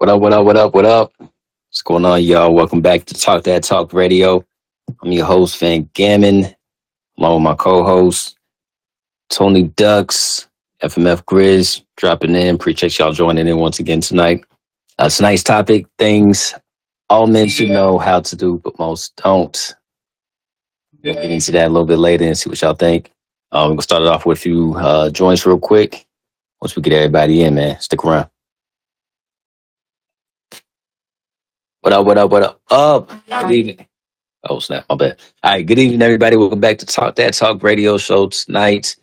What up, what up, what up, what up? What's going on, y'all? Welcome back to Talk That Talk Radio. I'm your host, Van Gammon, along with my co-host, Tony Ducks, FMF Grizz, dropping in. Appreciate y'all joining in once again tonight. Uh, it's a nice topic, things all men should know how to do, but most don't. We'll get into that a little bit later and see what y'all think. Um, we're gonna start it off with a few uh, joints real quick. Once we get everybody in, man, stick around. What up, what up, what up? Up. Good evening. Oh, snap, my bad. All right, good evening, everybody. Welcome back to Talk That Talk radio show tonight.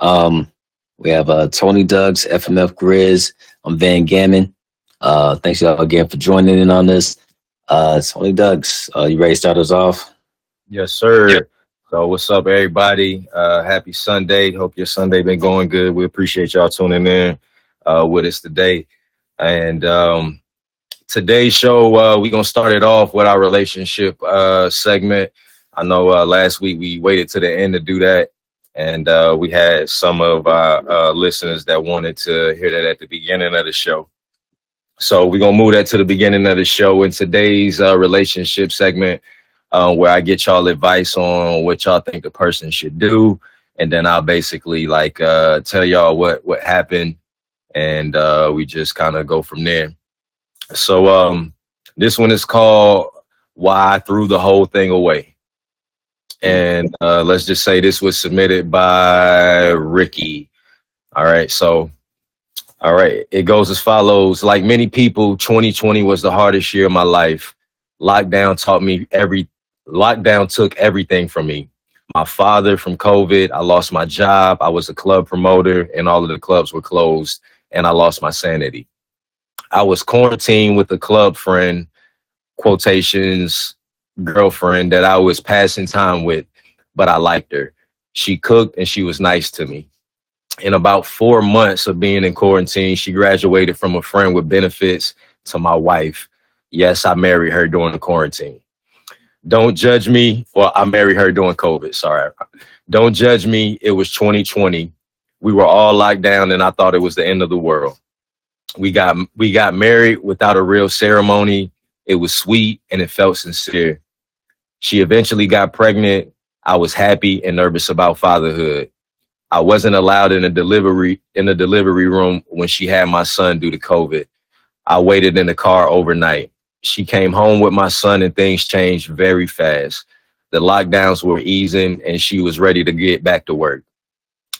Um, we have uh, Tony Duggs, FMF Grizz. I'm Van Gammon. Uh, thanks y'all again for joining in on this. Uh, Tony Duggs, uh, you ready to start us off? Yes, sir. So what's up, everybody? Uh, happy Sunday. Hope your Sunday been going good. We appreciate y'all tuning in uh, with us today. And um, today's show, uh, we're gonna start it off with our relationship uh, segment. I know uh, last week we waited to the end to do that, and uh, we had some of our uh, listeners that wanted to hear that at the beginning of the show. So we're gonna move that to the beginning of the show in today's uh, relationship segment, uh, where I get y'all advice on what y'all think the person should do, and then I'll basically like uh, tell y'all what what happened, and uh, we just kind of go from there. So um, this one is called "Why I Threw the Whole Thing Away," and uh, let's just say this was submitted by Ricky. All right, so all right, it goes as follows. Like many people, 2020 was the hardest year of my life. Lockdown taught me every lockdown took everything from me. My father from COVID, I lost my job. I was a club promoter and all of the clubs were closed and I lost my sanity. I was quarantined with a club friend, quotations, girlfriend that I was passing time with, but I liked her. She cooked and she was nice to me in about four months of being in quarantine, she graduated from a friend with benefits to my wife. Yes, I married her during the quarantine. Don't judge me. Well, I married her during COVID. Sorry. Don't judge me. It was 2020. We were all locked down and I thought it was the end of the world. We got we got married without a real ceremony. It was sweet and it felt sincere. She eventually got pregnant. I was happy and nervous about fatherhood. I wasn't allowed in a delivery in the delivery room when she had my son due to COVID. I waited in the car overnight. She came home with my son and things changed very fast. The lockdowns were easing and she was ready to get back to work.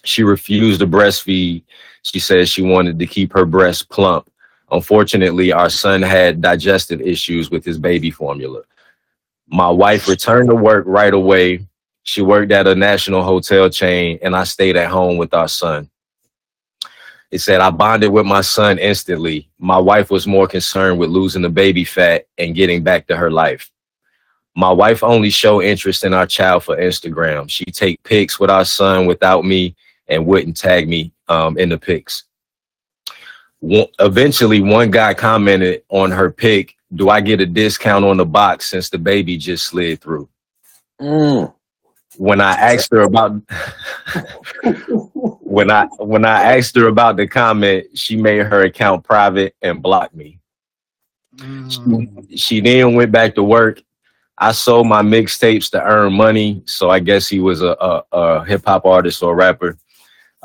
She refused to breastfeed. She said she wanted to keep her breast plump. Unfortunately, our son had digestive issues with his baby formula. My wife returned to work right away she worked at a national hotel chain, and I stayed at home with our son. It said I bonded with my son instantly. My wife was more concerned with losing the baby fat and getting back to her life. My wife only showed interest in our child for Instagram. She take pics with our son without me and wouldn't tag me um, in the pics. One, eventually, one guy commented on her pic, "Do I get a discount on the box since the baby just slid through?" Mm. when I asked her about when I when I asked her about the comment, she made her account private and blocked me. She, she then went back to work. I sold my mixtapes to earn money, so I guess he was a, a, a hip hop artist or rapper.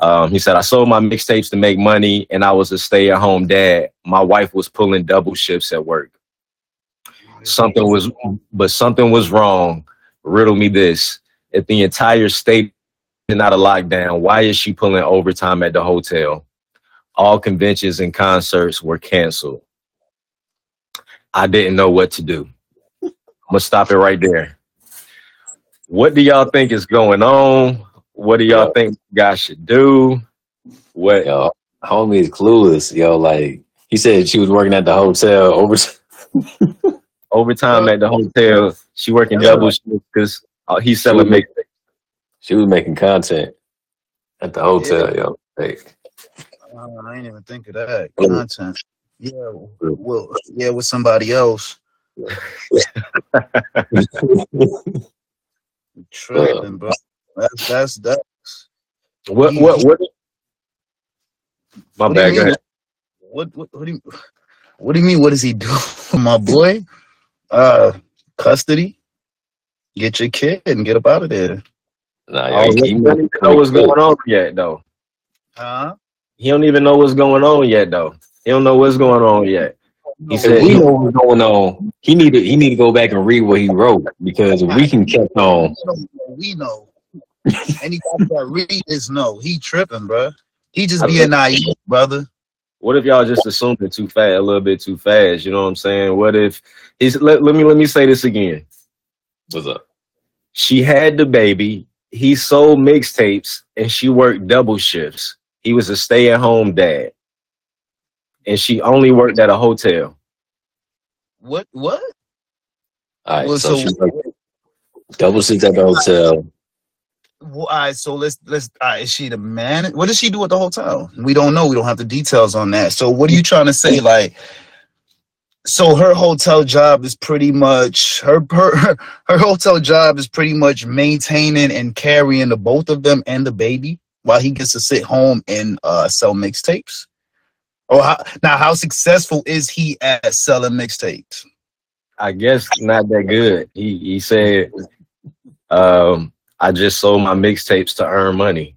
Um, he said I sold my mixtapes to make money, and I was a stay at home dad. My wife was pulling double shifts at work. Something was, but something was wrong. Riddle me this: if the entire state is not a lockdown, why is she pulling overtime at the hotel? All conventions and concerts were canceled. I didn't know what to do. I'm gonna stop it right there. What do y'all think is going on? What do y'all Yo. think guys should do? What Yo, homie is clueless. Yo, like he said she was working at the hotel over overtime at the hotel? She working double shifts because uh, he's selling Sure. mix. she was making content at the hotel, yo. Like, Uh, I ain't even think of that content. Yeah, well, yeah, with somebody else. Tripping, bro. That's that's that's. What what what? My What do bad. you Go mean? ahead. What what what do you? What do you mean? What does he do, my boy? Uh, custody. Get your kid and get up out of there. Nah, Oh, yo, he he- don't even know what's going on yet, though. Huh? He don't even know what's going on yet, though. He don't know what's going on yet. He If said we he- know what's going on, he need to he need to go back and read what he wrote because if we can catch on. We know. Anybody that read this know. He tripping, bro. He just being naive, brother. What if y'all just assumed it too fast, a little bit too fast? You know what I'm saying? What if he's let, let me let me say this again. What's up? She had the baby, he sold mixtapes, and she worked double shifts. He was a stay-at-home dad. And she only worked at a hotel. What? What? All right, Well, so, so- she worked double six at the hotel. Well, all right, so let's let's. All right, is she the man? What does she do at the hotel? We don't know. We don't have the details on that. So, what are you trying to say? Like, so her hotel job is pretty much her her her hotel job is pretty much maintaining and carrying the both of them and the baby while he gets to sit home and uh sell mixtapes. Or how, now, how successful is he at selling mixtapes? I guess not that good. He he said, um, I just sold my mixtapes to earn money.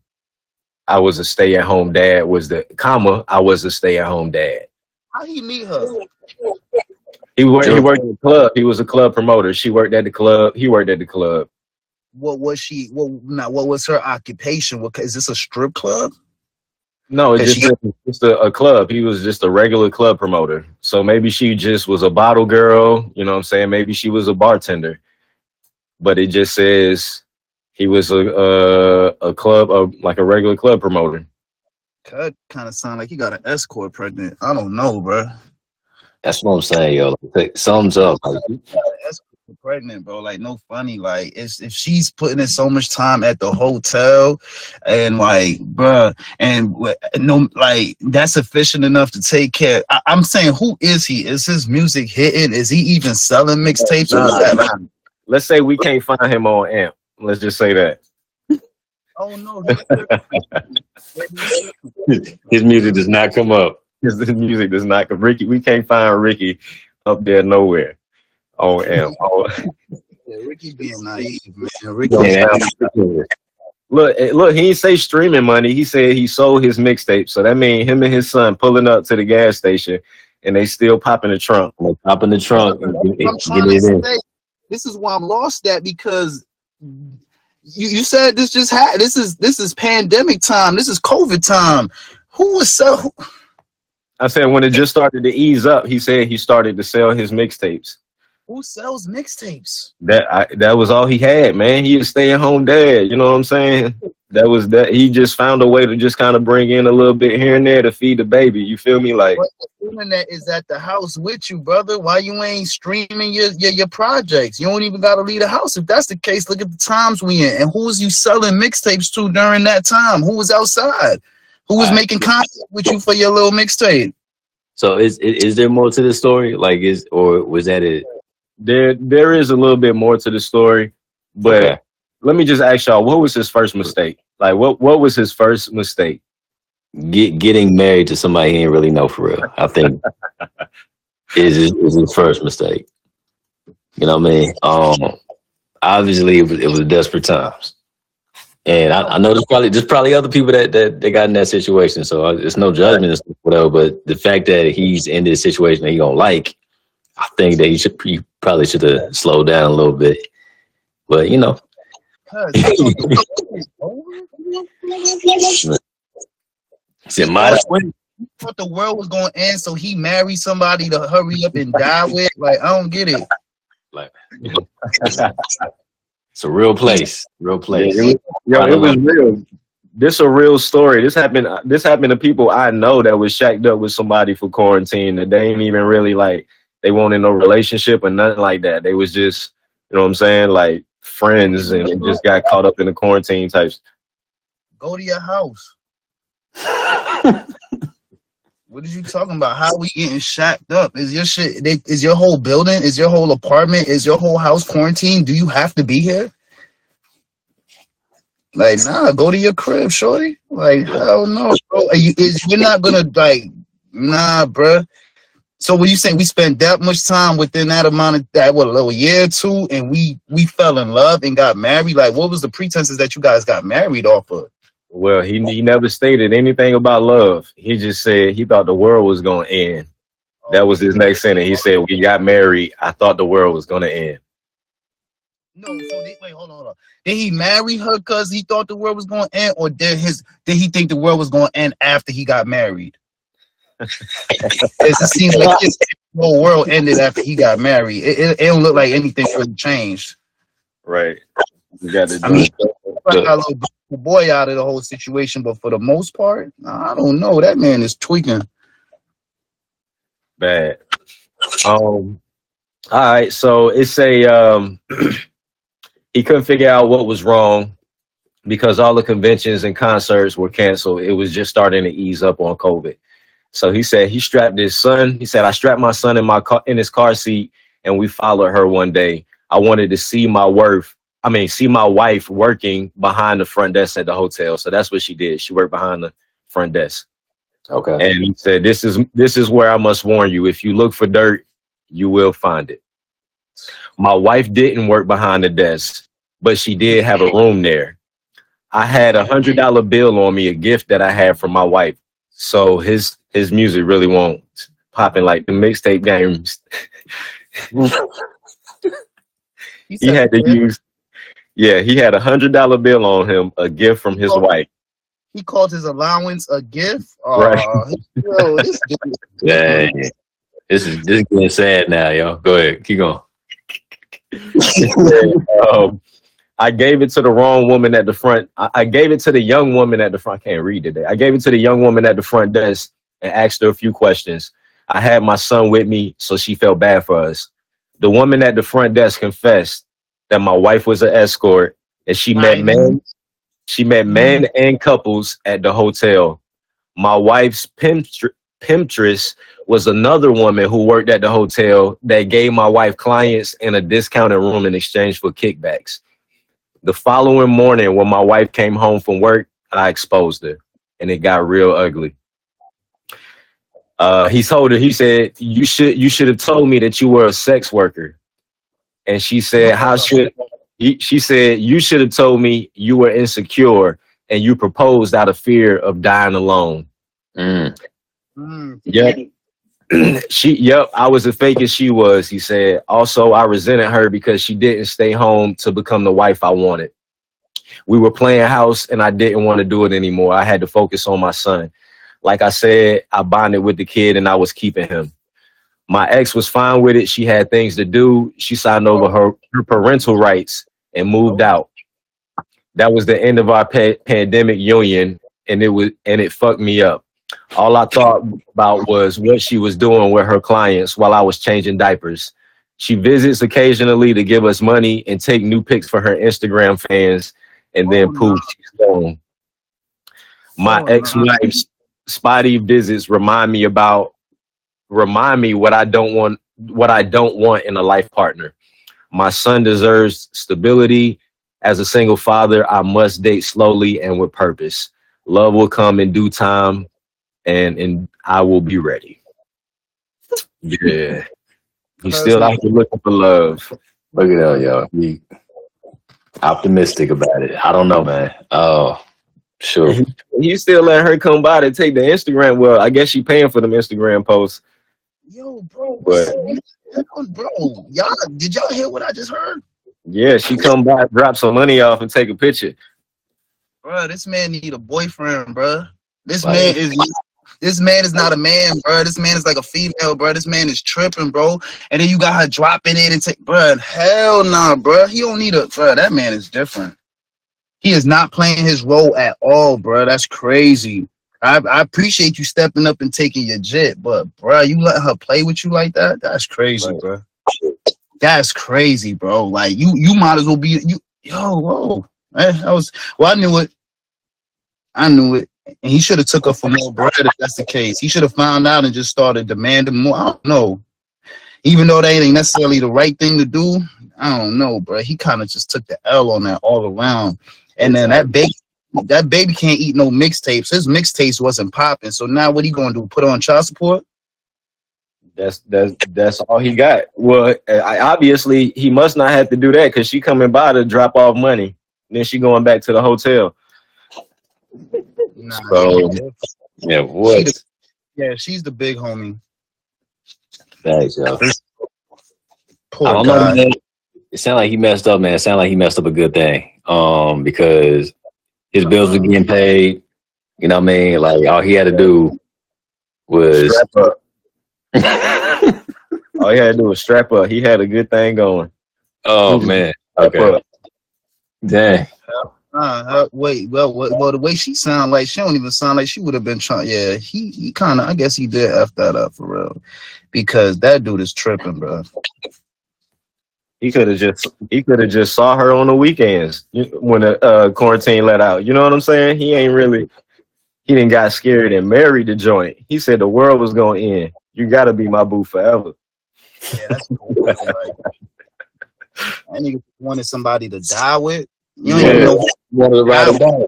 I was a stay-at-home dad, was the comma, I was a stay-at-home dad. How he meet her? He worked he worked at the club. He was a club promoter. She worked at the club. He worked at the club. What was she? What now? What was her occupation? What is this a strip club? No, it's Is just, a, just a, a club. He was just a regular club promoter. So maybe she just was a bottle girl, you know what I'm saying? Maybe she was a bartender. But it just says he was a a, a club of like a regular club promoter. That kind of sound like he got an escort pregnant. I don't know, bro. That's what I'm saying, yo. Like, sums up. Like, Escort pregnant, bro. Like no funny. Like it's, if she's putting in so much time at the hotel, and like, bro, and no, like that's sufficient enough to take care. I, I'm saying, who is he? Is his music hitting? Is he even selling mixtapes? Or is that Let's say we can't find him on AMP. Let's just say that. oh no, his music does not come up. His music does not come. Ricky. We can't find Ricky up there nowhere on AMP. Oh, Yeah, Ricky being naive, man. Ricky, Yeah, Look, eh, look, he didn't say streaming money. He said he sold his mixtape. So that means him and his son pulling up to the gas station and they still popping the trunk. like, hop the trunk and get, I'm get trying it to in. say, this is why I'm lost at because you, you said this just had this is this is pandemic time. This is COVID time. Who was so I said when it just started to ease up, he said he started to sell his mixtapes. Who sells mixtapes? That I, that was all he had, man. He was staying home dad. You know what I'm saying? That was that. He just found a way to just kind of bring in a little bit here and there to feed the baby. You feel me? Like But the internet is at the house with you, brother. Why you ain't streaming your, your your projects? You don't even gotta leave the house. If that's the case, look at the times we in. And who was you selling mixtapes to during that time? Who was outside? Who was Alright. making contact with you for your little mixtape? So is, is is there more to the story? Like is or was that it? There there is a little bit more to the story, but Okay. let me just ask y'all, what was his first mistake? Like what what was his first mistake? Get getting married to somebody he ain't really know for real. I think is his, is his first mistake. You know what I mean? Um, obviously it was it was desperate times, and I, I know there's probably there's probably other people that that, that got in that situation. So I- it's no judgment stuff, whatever. But the fact that he's in this situation that he don't like, I think that you should he probably should have slowed down a little bit. But you know, it's my thought the world was going to end, so he married somebody to hurry up and die with. Like, I don't get it. Like, it's a real place, real place. Yeah, it Yo, it was real. This a real story. This happened. This happened to people I know that was shacked up with somebody for quarantine that they ain't even really like. They weren't in no relationship or nothing like that. They was just, you know what I'm saying, like friends, and it just got caught up in the quarantine types. Go to your house. What are you talking about? How we getting shacked up? Is your shit? They, is your whole building? Is your whole apartment? Is your whole house quarantined? Do you have to be here? Like, nah, go to your crib, shorty. Like, hell no, bro. Are you, is you're not gonna like, nah, bruh. So when you say we spent that much time within that amount of that what a little year or two, and we we fell in love and got married, like what was the pretenses that you guys got married off of? Well, he he never stated anything about love. He just said he thought the world was gonna end. That was his next sentence. He said, "We got married. I thought the world was gonna end." No, so they, wait, hold on, hold on. Did he marry her because he thought the world was going to end, or did his did he think the world was going to end after he got married? It seems like his whole world ended after he got married. It, it, it don't look like anything really changed. Right. You got to. I mean, got a little boy out of the whole situation, but for the most part, I don't know. That man is tweaking. Bad. Um. All right. So it's a um. he couldn't figure out what was wrong because all the conventions and concerts were canceled. It was just starting to ease up on COVID. So he said he strapped his son. He said I strapped my son in my car in his car seat, and we followed her one day. I wanted to see my worth. I mean, see my wife working behind the front desk at the hotel. So that's what she did. She worked behind the front desk. Okay. And he said, "This is this is where I must warn you. If you look for dirt, you will find it." My wife didn't work behind the desk, but she did have a room there. I had a hundred dollar bill on me, a gift that I had from my wife. So his his music really won't pop in like the mixtape games. he had to use yeah, he had a hundred dollar bill on him, a gift from his Oh. wife. He called his allowance a gift. Right. Yo, this Yeah. This is this is getting sad now, yo. Go ahead. Keep going. um, I gave it to the wrong woman at the front. I, I gave it to the young woman at the front. I can't read today. I gave it to the young woman at the front desk and asked her a few questions. I had my son with me, so she felt bad for us. The woman at the front desk confessed that my wife was an escort and she met men. She met mm-hmm. men and couples at the hotel. My wife's pimpstr- pimptress was another woman who worked at the hotel that gave my wife clients in a discounted room in exchange for kickbacks. The following morning, when my wife came home from work, I exposed her, and it got real ugly. Uh, he told her, he said, "You should, you should have told me that you were a sex worker." And she said, "How should?" He, she said, "You should have told me you were insecure and you proposed out of fear of dying alone." Mm. Mm, Yeah. she yep i was as fake as she was he said. Also i resented her because she didn't stay home to become the wife i wanted. We were playing house and i didn't want to do it anymore. I had to focus on my son. Like i said i bonded with the kid and i was keeping him. My ex was fine with it. She had things to do. She signed over her, her parental rights and moved out. That was the end of our pa- pandemic union and it was and it fucked me up all I thought about was what she was doing with her clients while I was changing diapers. She visits occasionally to give us money and take new pics for her Instagram fans, and then Oh, poof, she's gone. My Oh, ex-wife's spotty visits remind me about remind me what I don't want what I don't want in a life partner. My son deserves stability. As a single father, I must date slowly and with purpose. Love will come in due time and and I will be ready. Yeah. He's still out here looking for love. Look at that, yo. He optimistic about it. I don't know, man. Oh, sure. You still let her come by to take the Instagram. Well, I guess she paying for them Instagram posts. Yo, bro, But- bro, y'all, did y'all hear what I just heard? Yeah, she come by, drop some money off, and take a picture. Bro, this man need a boyfriend, bro. This Like- man is this man is not a man, bro. This man is like a female, bro. This man is tripping, bro. And then you got her dropping it and take, bro. Hell nah, bro. He don't need a, bro. That man is different. He is not playing his role at all, bro. That's crazy. I, I appreciate you stepping up and taking your jet, but bro, you let her play with you like that? That's crazy, Right. bro. That's crazy, bro. Like you, you might as well be you. Yo, whoa. Eh, I was well. I knew it. I knew it. And he should have took her for more bread if that's the case. He should have found out and just started demanding more. I don't know. Even though that ain't necessarily the right thing to do, I don't know, bro. He kind of just took the L on that all around. And then that baby, that baby can't eat no mixtapes. His mixtapes wasn't popping. So now what he gonna do? Put on child support? That's that's that's all he got. Well, I, obviously he must not have to do that because she coming by to drop off money. Then she going back to the hotel. Nah, So- Yeah, what? yeah, she's the big homie. Thanks, yo. Poor I don't guy. know, man. It sounded like he messed up, man. It sounded like he messed up a good thing. Um, because his bills were getting paid. You know what I mean? Like all he had to do was Strap up. All he had to do was strap up. He had a good thing going. Oh man. Okay. up. Dang. Uh, uh, wait, well, well, well, the way she sound like she don't even sound like she would have been trying. Yeah, he, he kind of, I guess he did f that up for real, because that dude is tripping, bro. He could have just he could have just saw her on the weekends when the uh, quarantine let out. You know what I'm saying? He ain't really he didn't got scared and married the joint. He said the world was gonna end. You gotta be my boo forever. Yeah, that's cool. like, that nigga wanted somebody to die with. You ain't Yeah. even know. Wanted to ride him down.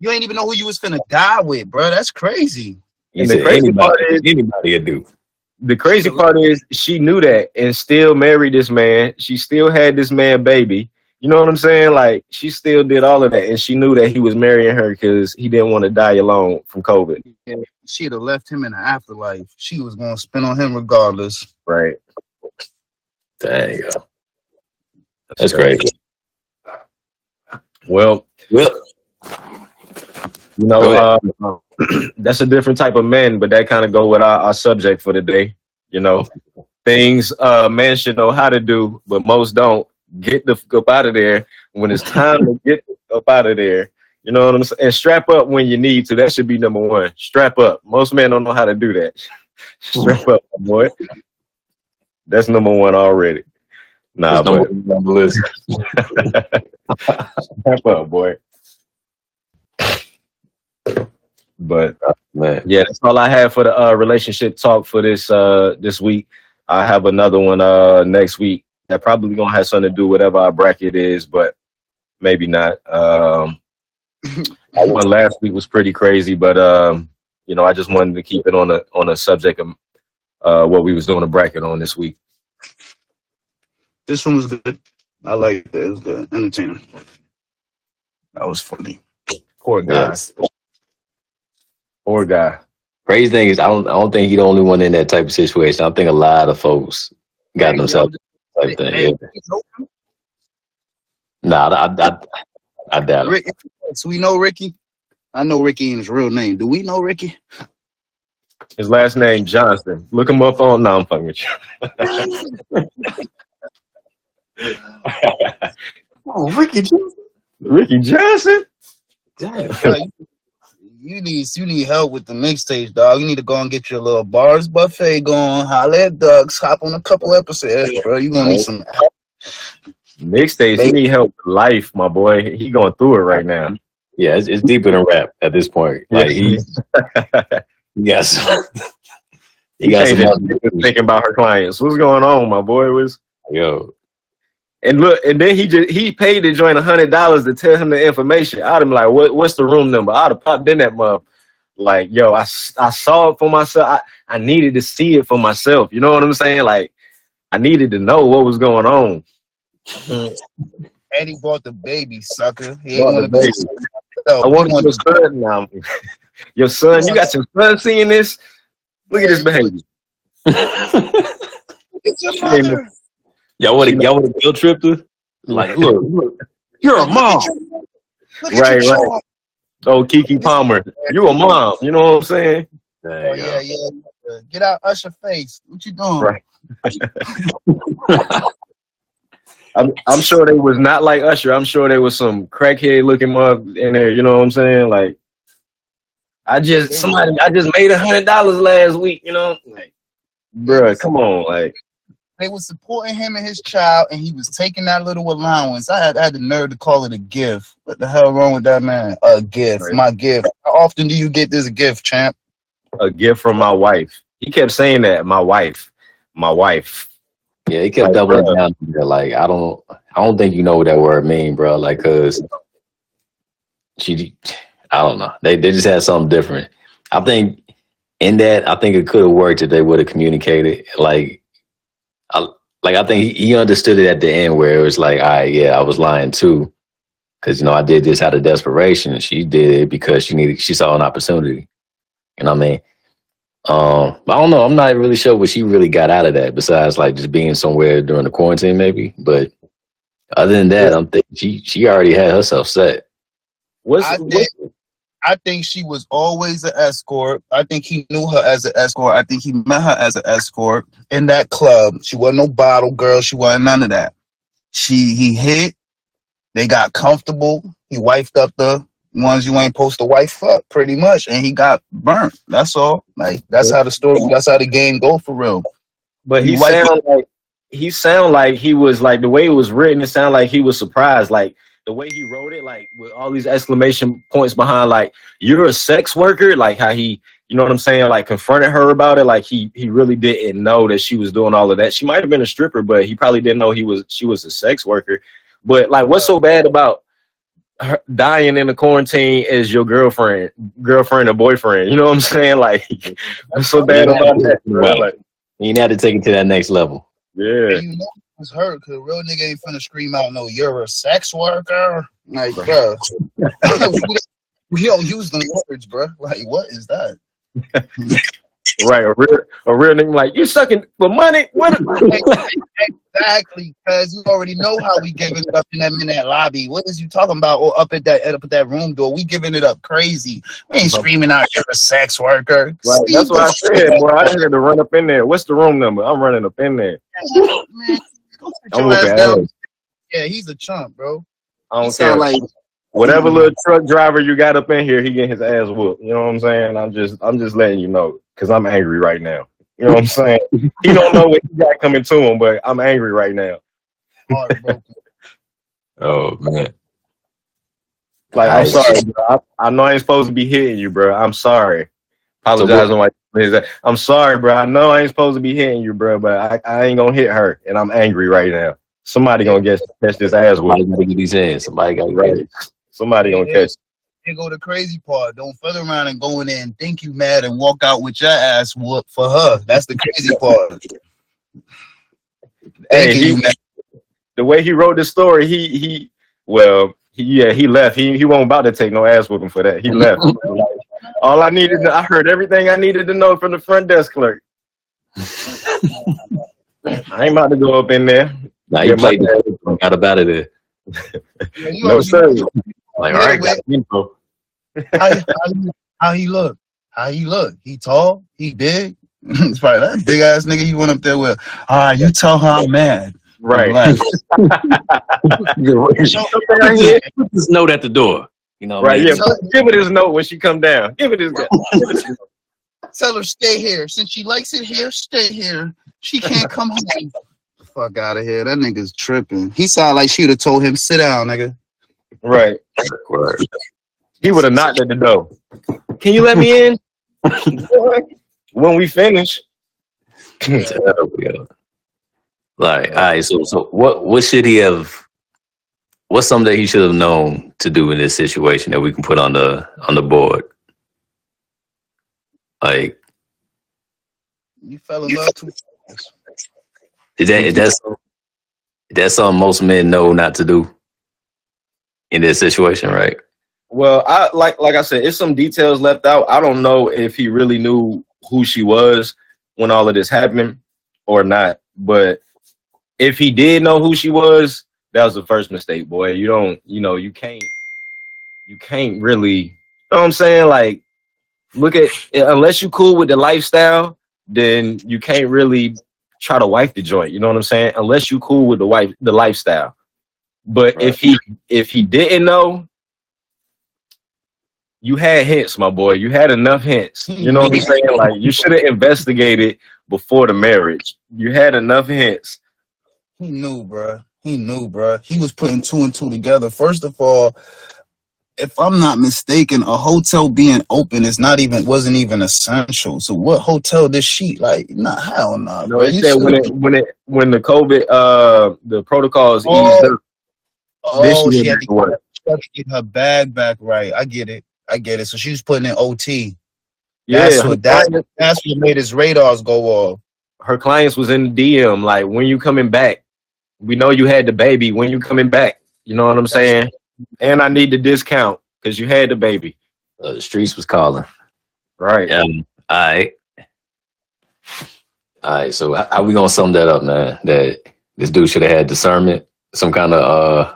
You ain't even know who you was finna die with, bro. That's crazy. He And the said crazy anybody, part is- anybody would do. The crazy part is she knew that and still married this man. She still had this man baby. You know what I'm saying? Like she still did all of that, and she knew that he was marrying her because he didn't want to die alone from COVID. She'd have left him in the afterlife. She was gonna spin on him regardless. Right? Dang, yo. That's crazy. Well, Well, You know, uh, that's a different type of men, but that kind of go with our, our subject for the day. You know, things uh, men should know how to do, but most don't. Get the fuck up out of there when it's time to get up out of there. You know what I'm saying? And strap up when you need to. That should be number one. Strap up. Most men don't know how to do that. strap up, boy. That's number one already. Nah, no but more on the list. strap up, boy. But Man. Yeah, that's all I have for the uh, relationship talk for this uh, this week. I have another one uh, next week that probably gonna have something to do whatever our bracket is, but maybe not. Um, one last week was pretty crazy, but um, you know, I just wanted to keep it on a on a subject of uh, what we was doing a bracket on this week. This one was good. I like it. It was good. Entertaining. That was funny. Poor guy. Yes. Poor guy. Crazy thing is, I don't, I don't think he's the only one in that type of situation. I think a lot of folks got themselves type thing. Hey, Yeah. Nah, I, I, I doubt it. Rick, so we know Ricky. I know Ricky in his real name. Do we know Ricky? His last name Johnson. Look him up on. No, I'm fucking with you. Oh, Ricky Ricky Johnson. Damn. You- you need you need help with the mixtapes, dog. You need to go and get your little bars buffet going. Holla at Ducks. Hop on a couple episodes, bro. You gonna need some help. Mixtapes, he need help with life, my boy. He going through it right now. Yeah, it's, it's deeper than rap at this point. Like he, he he got some. can't other just dudes. thinking about her clients. What's going on, my boy? Was Yo, and look, and then he just he paid to join a hundred dollars to tell him the information. I'd have like, what what's the room number? I'd have popped in that mug. Like, yo, I, I saw it for myself. I, I needed to see it for myself. You know what I'm saying? Like, I needed to know what was going on. Mm-hmm. And he bought the baby, sucker. He Bought ain't the want to baby. be. I want your son now. Your son, you got your son seeing this? Look at this behavior. It's your mother. Y'all want to y'all want to guilt trip her? Like, look, look, you're a mom. Look at Right, your right. child. Oh, Keke Palmer, you a mom. You know what I'm saying? Oh, yeah, yeah, yeah. Get out Usher face. What you doing? Right. I'm, I'm sure they was not like Usher. I'm sure there was some crackhead looking mug in there. You know what I'm saying? Like, I just somebody I just made a hundred dollars last week. You know, like, bruh, come on, like, They was supporting him and his child, and he was taking that little allowance. I had, I had the nerve to call it a gift. What the hell wrong with that man? A gift, my gift. How often do you get this gift, champ? a gift from my wife. He kept saying that, my wife, my wife. Yeah, he kept Like, doubling bro. down. There. Like, I don't, I don't think you know what that word mean, bro. Like, cause she, I don't know. They they just had something different. I think in that, I think it could have worked if they would have communicated. Like, I, like I think he, he understood it at the end where it was like, all right, yeah, I was lying too, because you know I did this out of desperation, she did it because she needed, she saw an opportunity. You know what I mean? Um, I don't know. I'm not really sure what she really got out of that, besides like just being somewhere during the quarantine, maybe. But other than that, I'm thinking she she already had herself set. What's, I what's think, I think she was always an escort. I think he knew her as an escort. I think he met her as an escort in that club. She wasn't no bottle girl. She wasn't none of that. She he hit. They got comfortable. He wifed up the ones you ain't supposed to wife up, pretty much, and he got burnt. That's all. Like that's how the story. That's how the game go for real. But he like- sound like he sound like he was like the way it was written. It sounded like he was surprised. Like the way he wrote it, like with all these exclamation points behind, like you're a sex worker. Like how he, you know what I'm saying? Like confronted her about it. Like he he really didn't know that she was doing all of that. She might have been a stripper, but he probably didn't know he was she was a sex worker. But like, what's so bad about her dying in the quarantine as your girlfriend, girlfriend or boyfriend? You know what I'm saying? Like, what's so bad about that? bro? Like, You had to take it to that next level. yeah. And you know was hurt because a real nigga ain't finna scream out, no, you're a sex worker. Like, bro, we don't use the words, bro. Like, what is that? Right, a real, a real nigga like you sucking for money. What? Exactly, because you already know how we giving it up in that in that lobby. What is you talking about? Or up at that up at that room door, we giving it up crazy. We ain't screaming out you're a sex worker. Right, that's what I said, boy. I had to run up in there. What's the room number? I'm running up in there. Man, go sit I'm your ass down. Yeah, he's a chump, bro. I don't care. sound like Whatever little truck driver you got up in here, he getting his ass whooped. You know what I'm saying? I'm just, I'm just letting you know because I'm angry right now. You know what I'm saying? he don't know what he got coming to him, but I'm angry right now. Oh man. Like I'm sorry, bro. I, I know I ain't supposed to be hitting you, bro. I'm sorry. Apologize on my. I'm sorry, bro. I know I ain't supposed to be hitting you, bro, but I, I ain't gonna hit her, and I'm angry right now. Somebody gonna get catch this ass Somebody whoop. gotta get these hands. Somebody got Right. right. Somebody gonna catch. Here go the crazy part. Don't fuck around and go in there and think you mad and walk out with your ass whooped for her. That's the crazy part. Hey, he- The way he wrote the story, he he well, he, yeah, he left. He he wasn't about to take no ass whooping for that. He left. All I needed, to, I heard everything I needed to know from the front desk clerk. I ain't about to go up in there. Now you my played the got up out of there. Yeah, you No already sir. know Like, Yeah, all right, got info. How, how, he- how he look? How he look? He tall? He big? it's probably that big ass nigga you went up there with. All right, you tell her I'm mad. Right. Relax. Put put this note at the door. You know, what I Right, mean? yeah. Give it his note when she come down. Give it his note. Tell her stay here. Since she likes it here, stay here. She can't come home. Fuck out of here. That nigga's tripping. He sounded like she'd have told him, sit down, nigga. Right. Word. He would have knocked at the door. Can you let me in? when we finish. Like, all right, so so what what should he have what's something that he should have known to do in this situation that we can put on the on the board? Like You fell in love too fast. is that is that some- is that something most men know not to do in this situation, right? Well, I like like I said, it's some details left out. I don't know if he really knew who she was when all of this happened or not. But if he did know who she was, that was the first mistake, boy. You don't, you know, you can't, you can't really, you know what I'm saying? Like, look at unless you cool with the lifestyle, then you can't really try to wife the joint. You know what I'm saying? Unless you cool with the wife, the lifestyle. But if he if he didn't know, you had hints, my boy. You had enough hints. You know what I'm saying? Like you should have investigated before the marriage. You had enough hints. He knew, bruh. He knew, bruh. He was putting two and two together. First of all, if I'm not mistaken, a hotel being open is not even wasn't even essential. So what hotel this she like? Nah, hell nah, No, bro. it said when it when it when the COVID uh the protocols Oh, eased up. oh, she had, to, she had to get her bag back right. I get it. I get it. So she was putting in OT. Yeah, That's what that that's what made his radars go off. her clients was in the DM like, when you coming back? We know you had the baby. When you coming back? You know what I'm saying? And I need the discount because you had the baby. Uh, the streets was calling. Right. Yeah. All right. All right. So how, how we gonna sum that up, man? That this dude should have had discernment, some kind of uh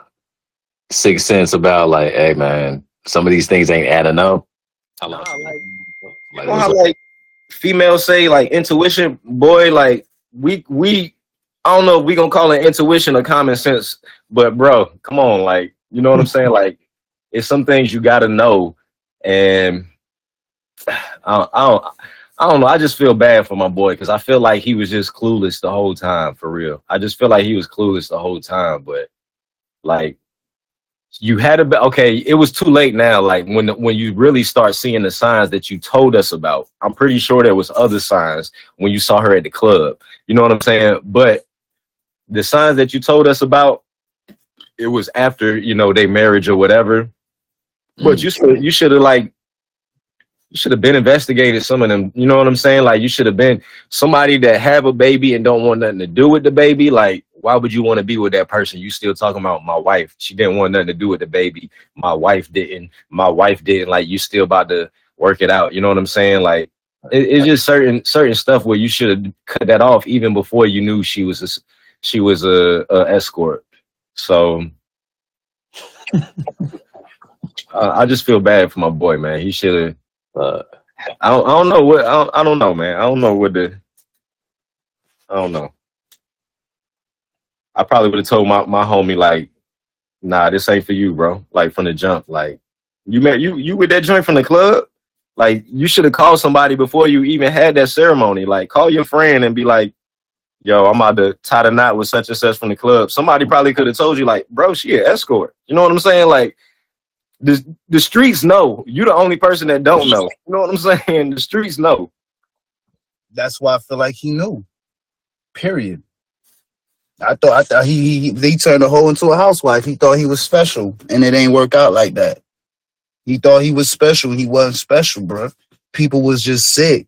sixth sense about like, hey, man, some of these things ain't adding up. How Nah, like, like, You know how what's like females say like intuition, boy, like we we I don't know if we gonna call it intuition or common sense, but bro, come on, like you know what I'm saying? Like it's some things you gotta know, and I I don't I don't know. I just feel bad for my boy because I feel like he was just clueless the whole time, for real. I just feel like he was clueless the whole time, but like you had be okay. It was too late now. Like when when you really start seeing the signs that you told us about, I'm pretty sure there was other signs when you saw her at the club. You know what I'm saying? But the signs that you told us about, it was after you know they marriage or whatever. But Mm. you should you should have like you should have been investigated some of them. You know what I'm saying? Like you should have been somebody that have a baby and don't want nothing to do with the baby. Like why would you want to be with that person? You still talking about my wife? She didn't want nothing to do with the baby. My wife didn't. My wife didn't. Like you still about to work it out. You know what I'm saying? Like it, it's just certain certain stuff where you should have cut that off even before you knew she was a, she was a, a escort. So uh, I just feel bad for my boy, man. He should have. Uh, I don't, I don't know what I don't, I don't know, man. I don't know what the I don't know. I probably would have told my, my homie like, nah, this ain't for you, bro. Like from the jump. Like you met you you with that joint from the club? Like you should have called somebody before you even had that ceremony. Like call your friend and be like, yo, I'm about to tie the knot with such and such from the club. Somebody probably could have told you, like, bro, she an escort. You know what I'm saying? Like the the streets know. You the only person that don't know. You know what I'm saying? The streets know. That's why I feel like he knew. Period. I thought I thought he he, he turned the hoe into a housewife. He thought he was special, and it ain't work out like that. He thought he was special. He wasn't special, bro. People was just sick.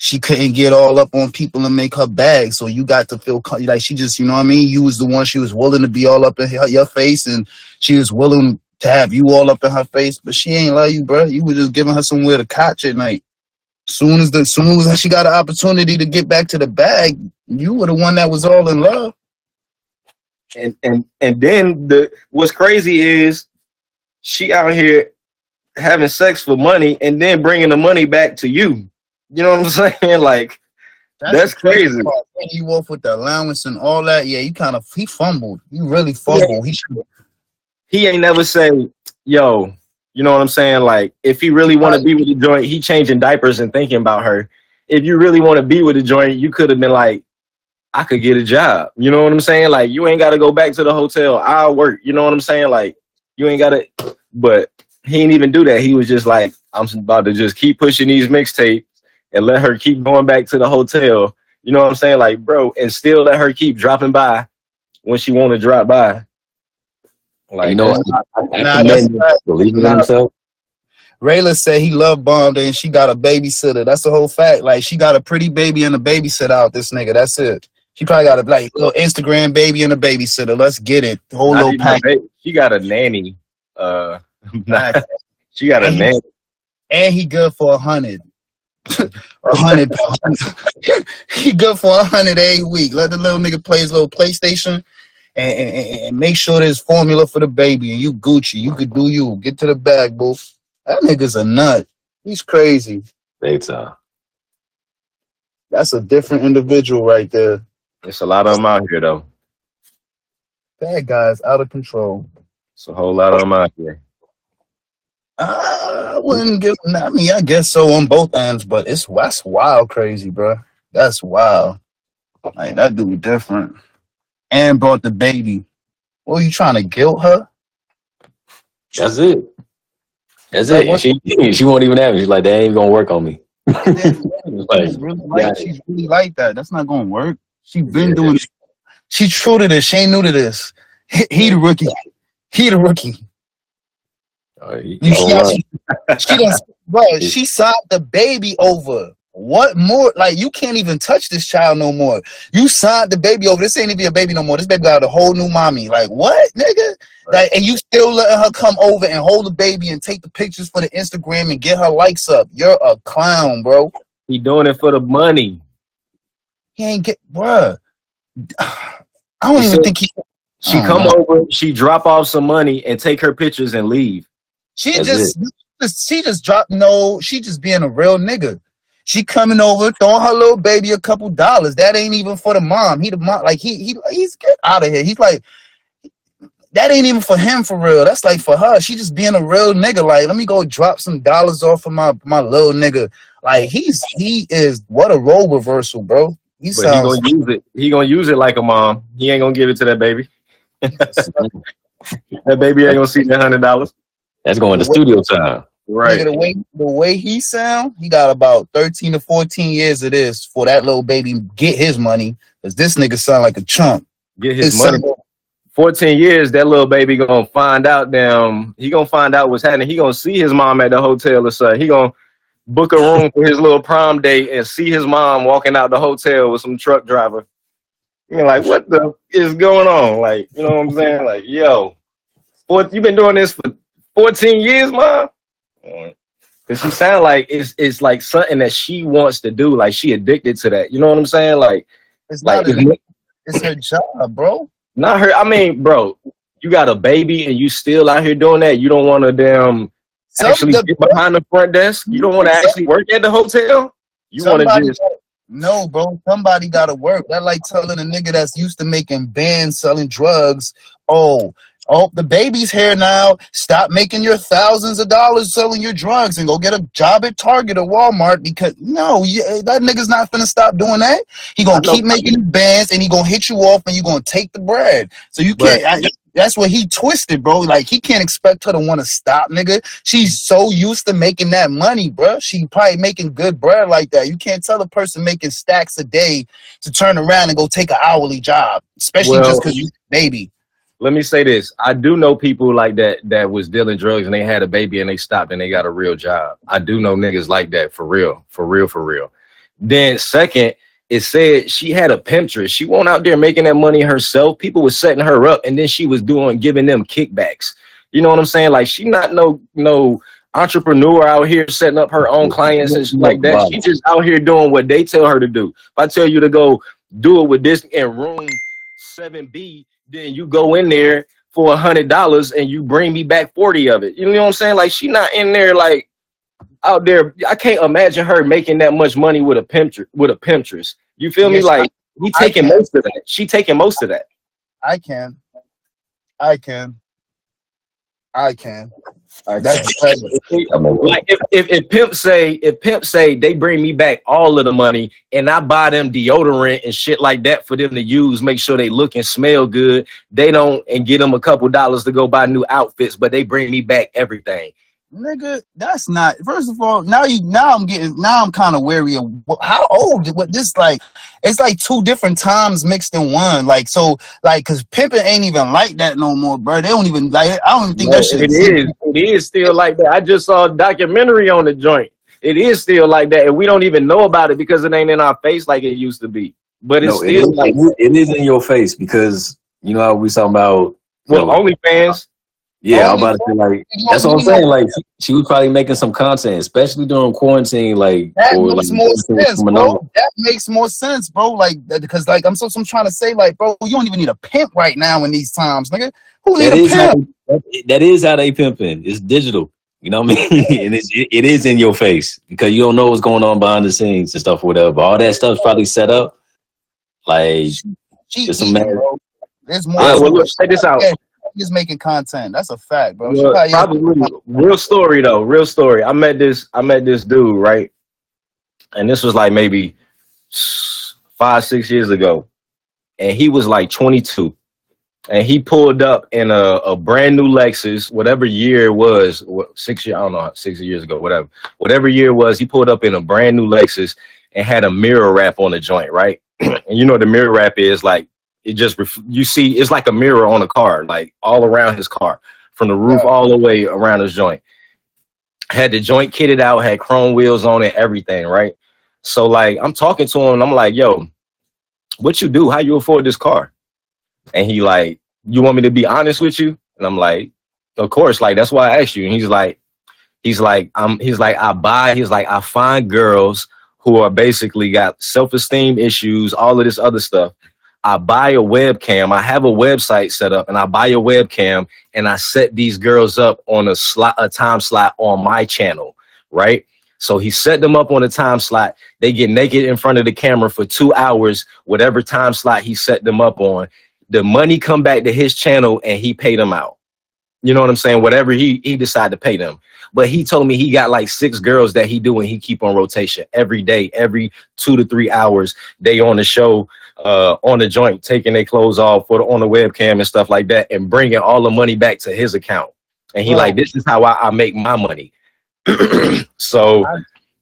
She couldn't get all up on people and make her bag, so you got to feel like she just, you know what I mean. You was the one she was willing to be all up in her, your face, and she was willing to have you all up in her face, but she ain't like you, bro. You were just giving her somewhere to catch at night. Soon as the soon as she got an opportunity to get back to the bag, you were the one that was all in love. And and and then the what's crazy is she out here having sex for money and then bringing the money back to you. You know what I'm saying? Like That's the crazy crazy. You off with the allowance and all that. Yeah, you kind of he fumbled. You really fumbled. He should. he ain't never say, yo, you know what I'm saying? Like, if he really want to be with the joint, he changing diapers and thinking about her. If you really want to be with the joint, you could have been like, I could get a job. You know what I'm saying? Like, you ain't got to go back to the hotel. I'll work. You know what I'm saying? Like, you ain't got to. But he didn't even do that. He was just like, I'm about to just keep pushing these mixtapes and let her keep going back to the hotel. You know what I'm saying? Like, bro, and still let her keep dropping by when she want to drop by. Like, you know, that's I, I, I Nah, commend that's him right. believing in himself. Rayla said he love bombed her and she got a babysitter. That's the whole fact. Like she got a pretty baby and a babysitter out. This nigga. That's it. She probably got a like little Instagram baby and a babysitter. Let's get it. The whole little pack. a. She got a nanny. Uh, she got a nanny. and he good for a hundred. A hundred. he good for a hundred a week. Let the little nigga play his little PlayStation and, and, and make sure there's formula for the baby and you Gucci. You could do you. Get to the bag, boo. That nigga's a nut. He's crazy. Big time. That's a different individual right there. It's a lot of them out here, though. Bad guy's out of control. It's a whole lot of them out here. Ah. I wouldn't give. I mean, I guess so on both ends, but it's that's wild, crazy, bro. That's wild. Like that dude different. And brought the baby. What are you trying to guilt her? That's it. That's Like, it. She she won't even have it. She's like, that ain't gonna work on me. Like, she's really like, she's really like that. That's not gonna work. She been Yeah. doing. She true to this. She ain't new to this. He, he the rookie. He the rookie. Uh, how learn. she, she done bro, she signed the baby over. What more? Like you can't even touch this child no more. You signed the baby over. This ain't even a baby no more. This baby got a whole new mommy. Like what, nigga? Like, and you still letting her come over and hold the baby and take the pictures for the Instagram and get her likes up. You're a clown, bro. He doing it for the money. He ain't get, bruh. I don't You even said- think he. She Oh, come no. over, she drop off some money and take her pictures and leave. She That's just, just, she just dropped no. She just being a real nigga. She coming over, throwing her little baby a couple dollars. That ain't even for the mom. He the mom, like he he he's get out of here. He's like, that ain't even for him for real. That's like for her. She just being a real nigga. Like, let me go drop some dollars off of my my little nigga. Like he's he is what a role reversal, bro. He But he gonna use it. He gonna use it like a mom. He ain't gonna give it to that baby. That baby ain't gonna see that hundred dollars. That's going to studio time. Right. the way the way he sound, he got about thirteen to fourteen years of this for that little baby get his money. Cause this nigga sound like a chump. Get his His money. son- 14 years, that little baby gonna find out damn, he gonna find out what's happening. He gonna see his mom at the hotel or something. He gonna book a room for his little prom date and see his mom walking out the hotel with some truck driver. You're like, what the is going on? Like, you know what I'm saying? Like, yo, what you been doing this for 14 years, mom? Cause she sound like it's it's like something that she wants to do. Like she addicted to that. You know what I'm saying? Like, It's like not it's a, it's her job, bro. not her. I mean, bro, you got a baby and you still out here doing that. You don't want to damn Some- actually the- get behind the front desk. You don't want to actually work at the hotel. You want to just no, bro. Somebody got to work. That like telling a nigga that's used to making bands selling drugs. Oh, oh, the baby's here now. Stop making your thousands of dollars selling your drugs and go get a job at Target or Walmart because no, that nigga's not finna stop doing that. He gonna keep making bands and he gonna hit you off and you gonna take the bread. So you can't. I, that's what he twisted, bro. Like he can't expect her to want to stop, nigga. She's so used to making that money, bro. She probably making good bread like that. You can't tell a person making stacks a day to turn around and go take an hourly job, especially Well- just because you baby. Let me say this. I do know people like that that was dealing drugs and they had a baby and they stopped and they got a real job. I do know niggas like that for real, for real, for real. Then second, it said she had a pimptress. She went out there making that money herself. People was setting her up and then she was doing giving them kickbacks. You know what I'm saying? Like she not no no entrepreneur out here setting up her own clients and shit like that. She just out here doing what they tell her to do. If I tell you to go do it with this in room 7B, then you go in there for a hundred dollars and you bring me back 40 of it. You know what I'm saying? Like she not in there like out there. I can't imagine her making that much money with a pimptress with a pimptress. You feel me? Yes, Like he taking most of that. She taking most of that. I can, I can, I can. That's That's like if, if, if pimp say if pimp say they bring me back all of the money and I buy them deodorant and shit like that for them to use, make sure they look and smell good. They don't and get them a couple dollars to go buy new outfits, but they bring me back everything. Nigga. That's not. First of all, now you now I'm getting now I'm kind of wary of how old. What this like? It's like two different times mixed in one. Like so, like because pimping ain't even like that no more, bro. They don't even like. I don't think No, that shit it exists. is. It is still like that. I just saw a documentary on the joint. It is still like that, and we don't even know about it because it ain't in our face like it used to be. But it's no, still is, like it is in your face because you know how we talking about. well, know, OnlyFans. Yeah, I'm about to say like that's what I'm saying. Like she, she was probably making some content, especially during quarantine. Like That or, makes like, more sense, bro. on. That makes more sense, bro. Like because like I'm so I'm trying to say like, bro, you don't even need a pimp right now in these times, nigga. Who need That a is how pimp? that, that is how they pimping. It's digital. You know what I mean? and it's, it, it is in your face because you don't know what's going on behind the scenes and stuff, or whatever. All that stuff's probably set up. Like She It's a eating, man- There's more. All right, well, look, check this out. She's making content. That's a fact, bro. Well, probably- probably real story though. Real story. I met this. I met this dude right, and this was like maybe five, six years ago, and he was like 22, and he pulled up in a, a brand new Lexus, whatever year it was, six year I don't know, six years ago, whatever, whatever year it was. He pulled up in a brand new Lexus and had a mirror wrap on the joint, right? and you know what the mirror wrap is like. It just ref- you see it's like a mirror on a car, like all around his car from the roof all the way around his joint. had the joint kitted out, had chrome wheels on it, everything, right? So like I'm talking to him and I'm like, yo, what you do? How you afford this car? And he like, you want me to be honest with you? And I'm like, of course, like that's why I asked you. And he's like, he's like, I'm he's like, I buy, he's like, I find girls who are basically got self-esteem issues, all of this other stuff. I buy a webcam. I have a website set up and I buy a webcam and I set these girls up on a slot, a time slot on my channel, right? So he set them up on a time slot. They get naked in front of the camera for two hours, whatever time slot he set them up on. The money come back to his channel and he paid them out. You know what I'm saying? Whatever he he decided to pay them. But he told me he got like six girls that he do and he keep on rotation every day, every two to three hours. They on the show, uh, on the joint, taking their clothes off for the, on the webcam and stuff like that, and bringing all the money back to his account. And he Right. like, this is how I, I make my money. so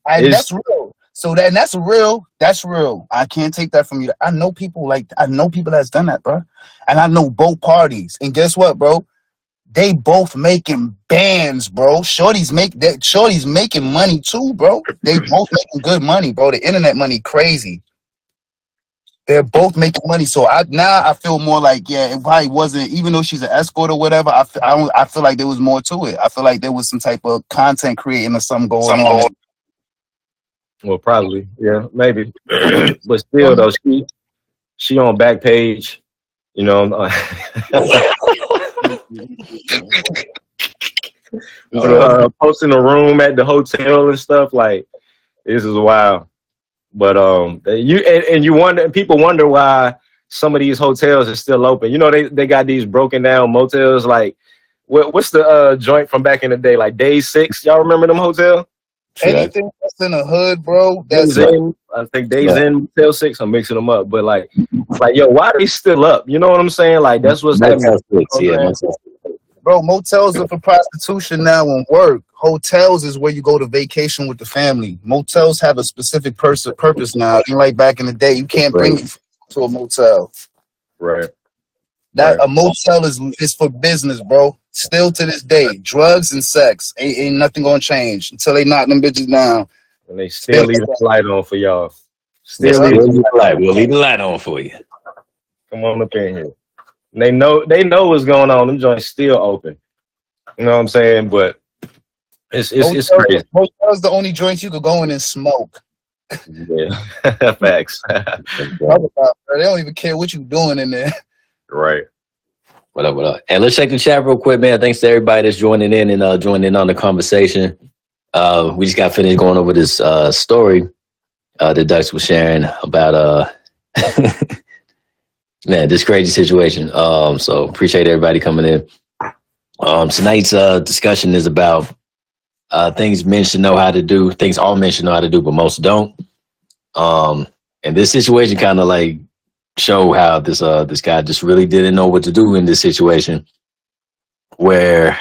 And It's- that's real. So that and that's real. That's real. I can't take that from you. I know people like I know people that's done that, bro. And I know both parties. And guess what, bro? They both making bands, bro. Shorty's make that Shorty's making money too, bro. They both making good money, bro. The internet money crazy. They're both making money. So I now I feel more like, yeah, it probably wasn't, even though she's an escort or whatever, I don't, I feel like there was more to it. I feel like there was some type of content creating or something going on. Well, probably, yeah, maybe. but still, um, though, she she on Backpage, you know, uh, uh, uh, posting a room at the hotel and stuff. Like this is wild. But um, you and, and you wonder, and people wonder why some of these hotels are still open. You know, they they got these broken down motels. Like, what what's the uh joint from back in the day? Like Day Six. Y'all remember them hotel? Anything that's in the hood, bro, that's Days Inn, I think Days Yeah. in Motel Six. I'm mixing them up, but like, like yo, why are they still up? You know what I'm saying? Like that's what's happening. Six, yeah, Motel Six. Bro. Motels are for prostitution now and work. Hotels is where you go to vacation with the family. Motels have a specific pers- purpose now. Ain't like back in the day, you can't bring it to a motel. Right. That Right. a motel is is for business, bro. Still to this day, drugs and sex ain't, ain't nothing gonna change until they knock them bitches down. And they still leave the light on for y'all. Still Yes, leave leave the light. We'll leave the light on for you. Come on up in here. And they know they know what's going on. Them joints still open. You know what I'm saying? But it's it's, it's Motels- crazy. Motels the only joints you could go in and smoke. Yeah. Facts. Talk about, bro. They don't even care what you doing in there. right. What up, what up? And let's check the chat real quick, man. Thanks to everybody that's joining in and uh, joining in on the conversation. Uh, we just got finished going over this uh, story uh, that Dux was sharing about, uh, man, this crazy situation. Um, so appreciate everybody coming in. Um, tonight's uh, discussion is about uh, things men should know how to do, things all men should know how to do, but most don't. Um, and this situation kind of like show how this uh this guy just really didn't know what to do in this situation where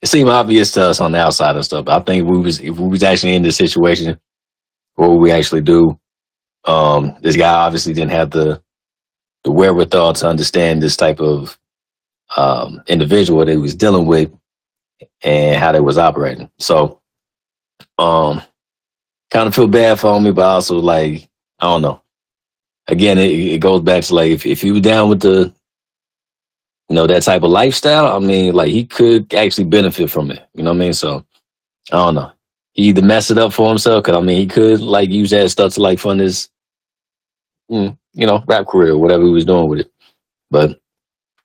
it seemed obvious to us on the outside and stuff. I think we was if we was actually in this situation, what would we actually do? Um, this guy obviously didn't have the the wherewithal to understand this type of um individual that he was dealing with and how they was operating. So um kind of feel bad for me, but also like I don't know again, it, it goes back to like if, if you were down with the, you know, that type of lifestyle, I mean, like he could actually benefit from it. You know what I mean? So I don't know. He either mess it up for himself, cause I mean, he could like use that stuff to like fund his, mm, you know, rap career, whatever he was doing with it. But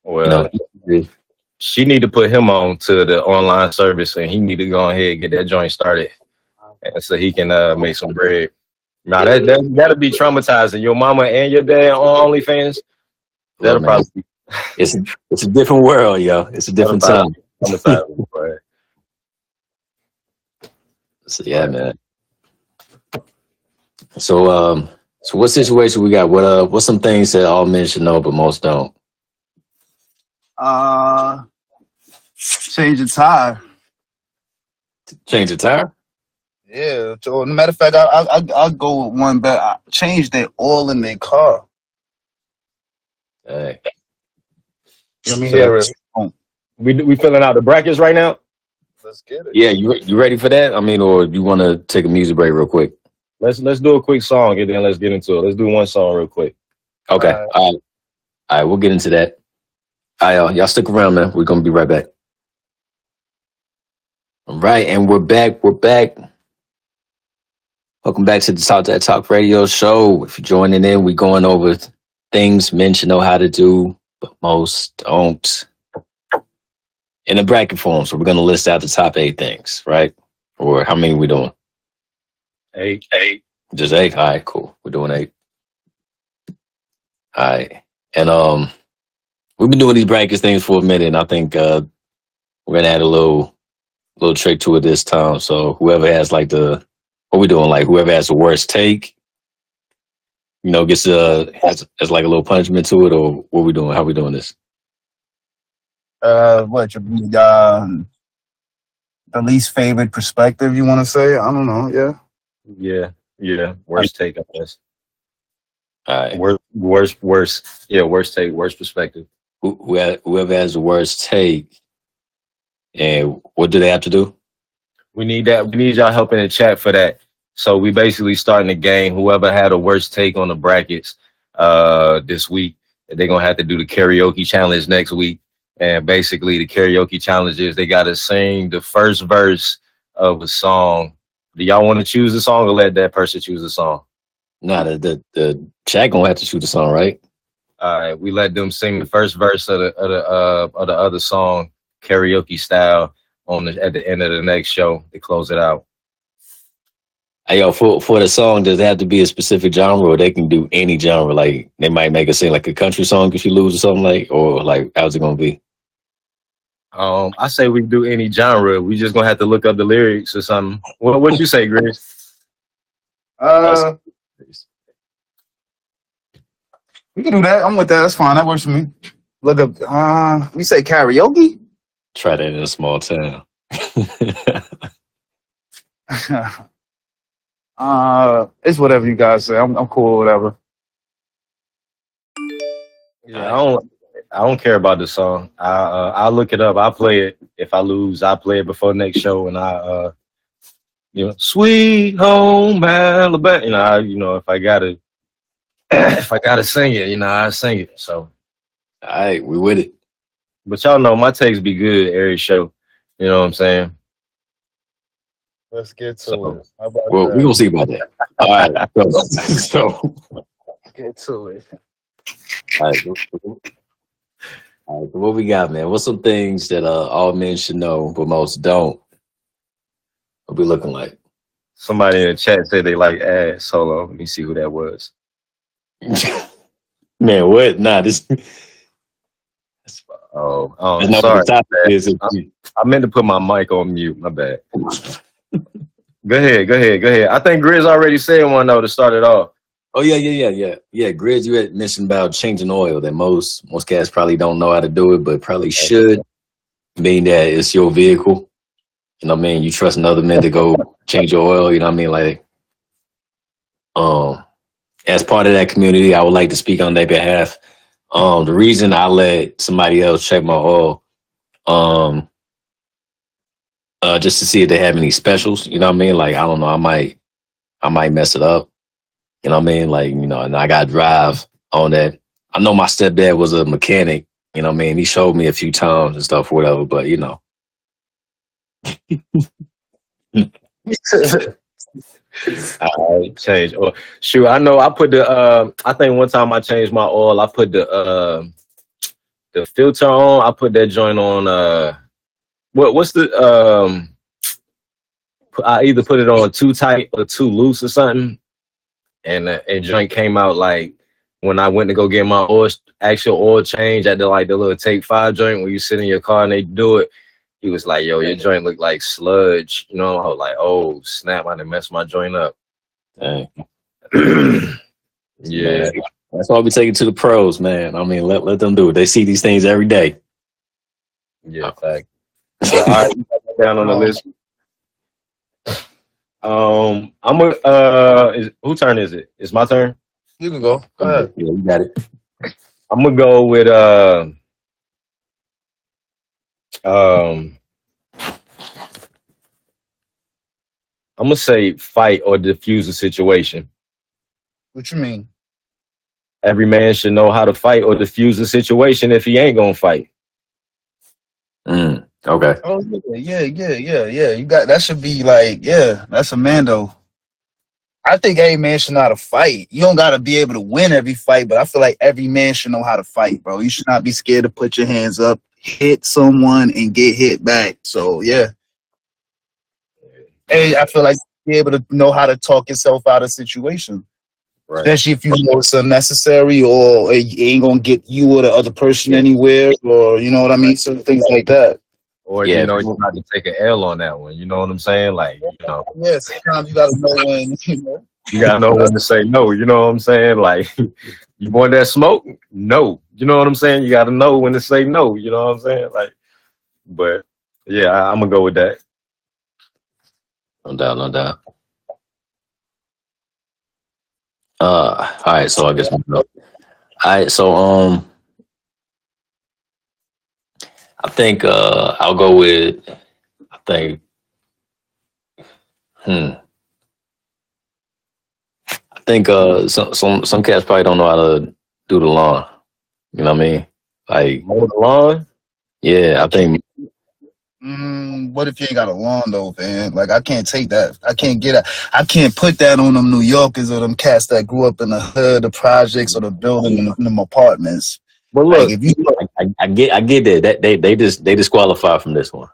Well, you know, he- she need to put him on to the online service and he need to go ahead and get that joint started. And so he can uh, make some bread. Now that, that that'll be traumatizing. Your mama and your dad on OnlyFans. That'll man. probably be it's a, it's a different world, yo. It's a different time. So yeah, man. So um, so what situation we got? What uh, what's some things that all men should know but most don't? Uh, change the tire. Change the tire. Yeah. So, no matter of fact, I I I I'll go with one but I change their oil in their car. Hey. You know what I mean? So- Yeah, we we filling out the brackets right now. let's get it. Yeah, you you ready for that? I mean, or you want to take a music break real quick? Let's let's do a quick song and then let's get into it. Let's do one song real quick. Okay. Alright. All right. All right. We'll get into that. All right, y'all. Y'all stick around, man. We're gonna be right back. All right, and we're back. We're back. Welcome back to the Talk That Talk Radio Show. If you're joining in, we're going over things men should know how to do, but most don't. In a bracket form, so we're gonna list out the top eight things, right? Or how many we doing? Eight, eight. Just eight. All right, cool. We're doing eight. All right, and um, we've been doing these brackets things for a minute. And I think uh, we're gonna add a little, little trick to it this time. So whoever has like the, what we doing? Like whoever has the worst take, you know, gets uh has, has like a little punishment to it, or what we doing? How we doing this? Uh, what your um, the least favorite perspective you want to say? I don't know. Yeah. Yeah, yeah. Worst take, I guess. All right, Worst, worst, worst. Yeah, worst take, worst perspective. Who, who whoever has the worst take, and what do they have to do? We need that. We need y'all help in the chat for that. So we basically starting the game. Whoever had a worst take on the brackets uh this week, they're gonna have to do the karaoke challenge next week. And basically, the karaoke challenge is they gotta sing the first verse of a song. Do y'all want to choose the song or let that person choose the song? Nah, the the, the chat gonna have to shoot the song, right? All right, we let them sing the first verse of the of the uh, of the other song karaoke style on the at the end of the next show to close it out. Hey, yo, for for the song, does it have to be a specific genre, or they can do any genre? Like they might make us sing like a country song if you lose or something like, or like how's it gonna be? Um, I say we do any genre. We just gonna have to look up the lyrics or something. What what you say, Grace? Uh, we can do that. I'm with that. That's fine. That works for me. Look up. Uh, we say karaoke. Try that in a small town. uh, it's whatever you guys say. I'm, I'm cool. Whatever. Yeah, I don't I don't care about the song. I uh, I'll look it up. I'll play it. If I lose, I'll play it before next show and I uh you know, sweet home Alabama. You know, I, you know, if I gotta if I gotta sing it, you know, I sing it. So All right, we with it. but y'all know my takes be good every show. You know what I'm saying? Let's get to So- it. How about Well, that? we gonna see about that. All right, so, so Let's get to it. all right, all right, so what we got, man? What's some things that uh all men should know, but most don't? What we looking like? Somebody in the chat said they like ass. Hold on, let me see who that was. man, what? Nah, this. Oh, oh not sorry. the. I meant to put my mic on mute. My bad. go ahead, go ahead, go ahead. I think Grizz already said one though to start it off. Oh yeah, yeah, yeah, yeah, yeah. Grizz, you had mentioned about changing oil that most most cats probably don't know how to do it, but probably should. Being that it's your vehicle, you know what I mean. You trust another man to go change your oil. You know what I mean. Like, um, as part of that community, I would like to speak on their behalf. Um, the reason I let somebody else check my oil, um, uh, just to see if they have any specials. You know what I mean. Like, I don't know. I might, I might mess it up. You know what I mean? Like, you know, and I got drive on that. I know my stepdad was a mechanic. You know what I mean? He showed me a few times and stuff, whatever. But you know, I change oil. Shoot, I know I put the uh, I think one time I changed my oil, I put the uh, the filter on, I put that joint on uh what what's the um I either put it on too tight or too loose or something. And uh, and joint came out like when I went to go get my oil actual oil change at the like the little take five joint where you sit in your car and they do it. He was like, "Yo, your joint looked like sludge." You know, I was like, "Oh snap! I done messed my joint up." dang, yeah, that's why we take it to the pros, man. I mean, let let them do it. They see these things every day. yeah, fact. So, all right, you got that down on the list. Um, I'm a, uh, is, who turn is it? It's my turn. You can go. Go ahead. Yeah, you got it. I'm gonna go with uh, um, I'm gonna say fight or diffuse the situation. What you mean? Every man should know how to fight or diffuse the situation if he ain't gonna fight. Mm, okay. Oh yeah, yeah, yeah, yeah, yeah. You got that should be like, yeah, that's a Mando. I think every man should know how to fight. You don't gotta be able to win every fight, but I feel like every man should know how to fight, bro. You should not be scared to put your hands up, hit someone, and get hit back. So yeah. Hey, I feel like be able to know how to talk yourself out of situation. Right. Especially if you know it's unnecessary or it ain't gonna get you or the other person anywhere, or you know what I mean? So things like that. Or Yeah. you know, you got to take an L on that one. You know what I'm saying? Like, you know, Yeah, sometimes you gotta know when you know. you gotta know when to say no. You know what I'm saying? Like, you want that smoke? No. You know what I'm saying? You gotta know when to say no. You know what I'm saying? Like, but yeah, I, I'm gonna go with that. No doubt, no doubt. Uh, all right. So I guess we go. All right. So um, I think uh I'll go with. I think. Hmm. I think uh some some some cats probably don't know how to do the lawn. You know what I mean? Like Mow the lawn. yeah, I think Mm, what if you ain't got a lawn though, man? Like I can't take that. I can't get it. I can't put that on them New Yorkers or them cats that grew up in the hood, the projects or the building in them apartments. But Like look, if you I, I get I get that. That they they just they disqualify from this one.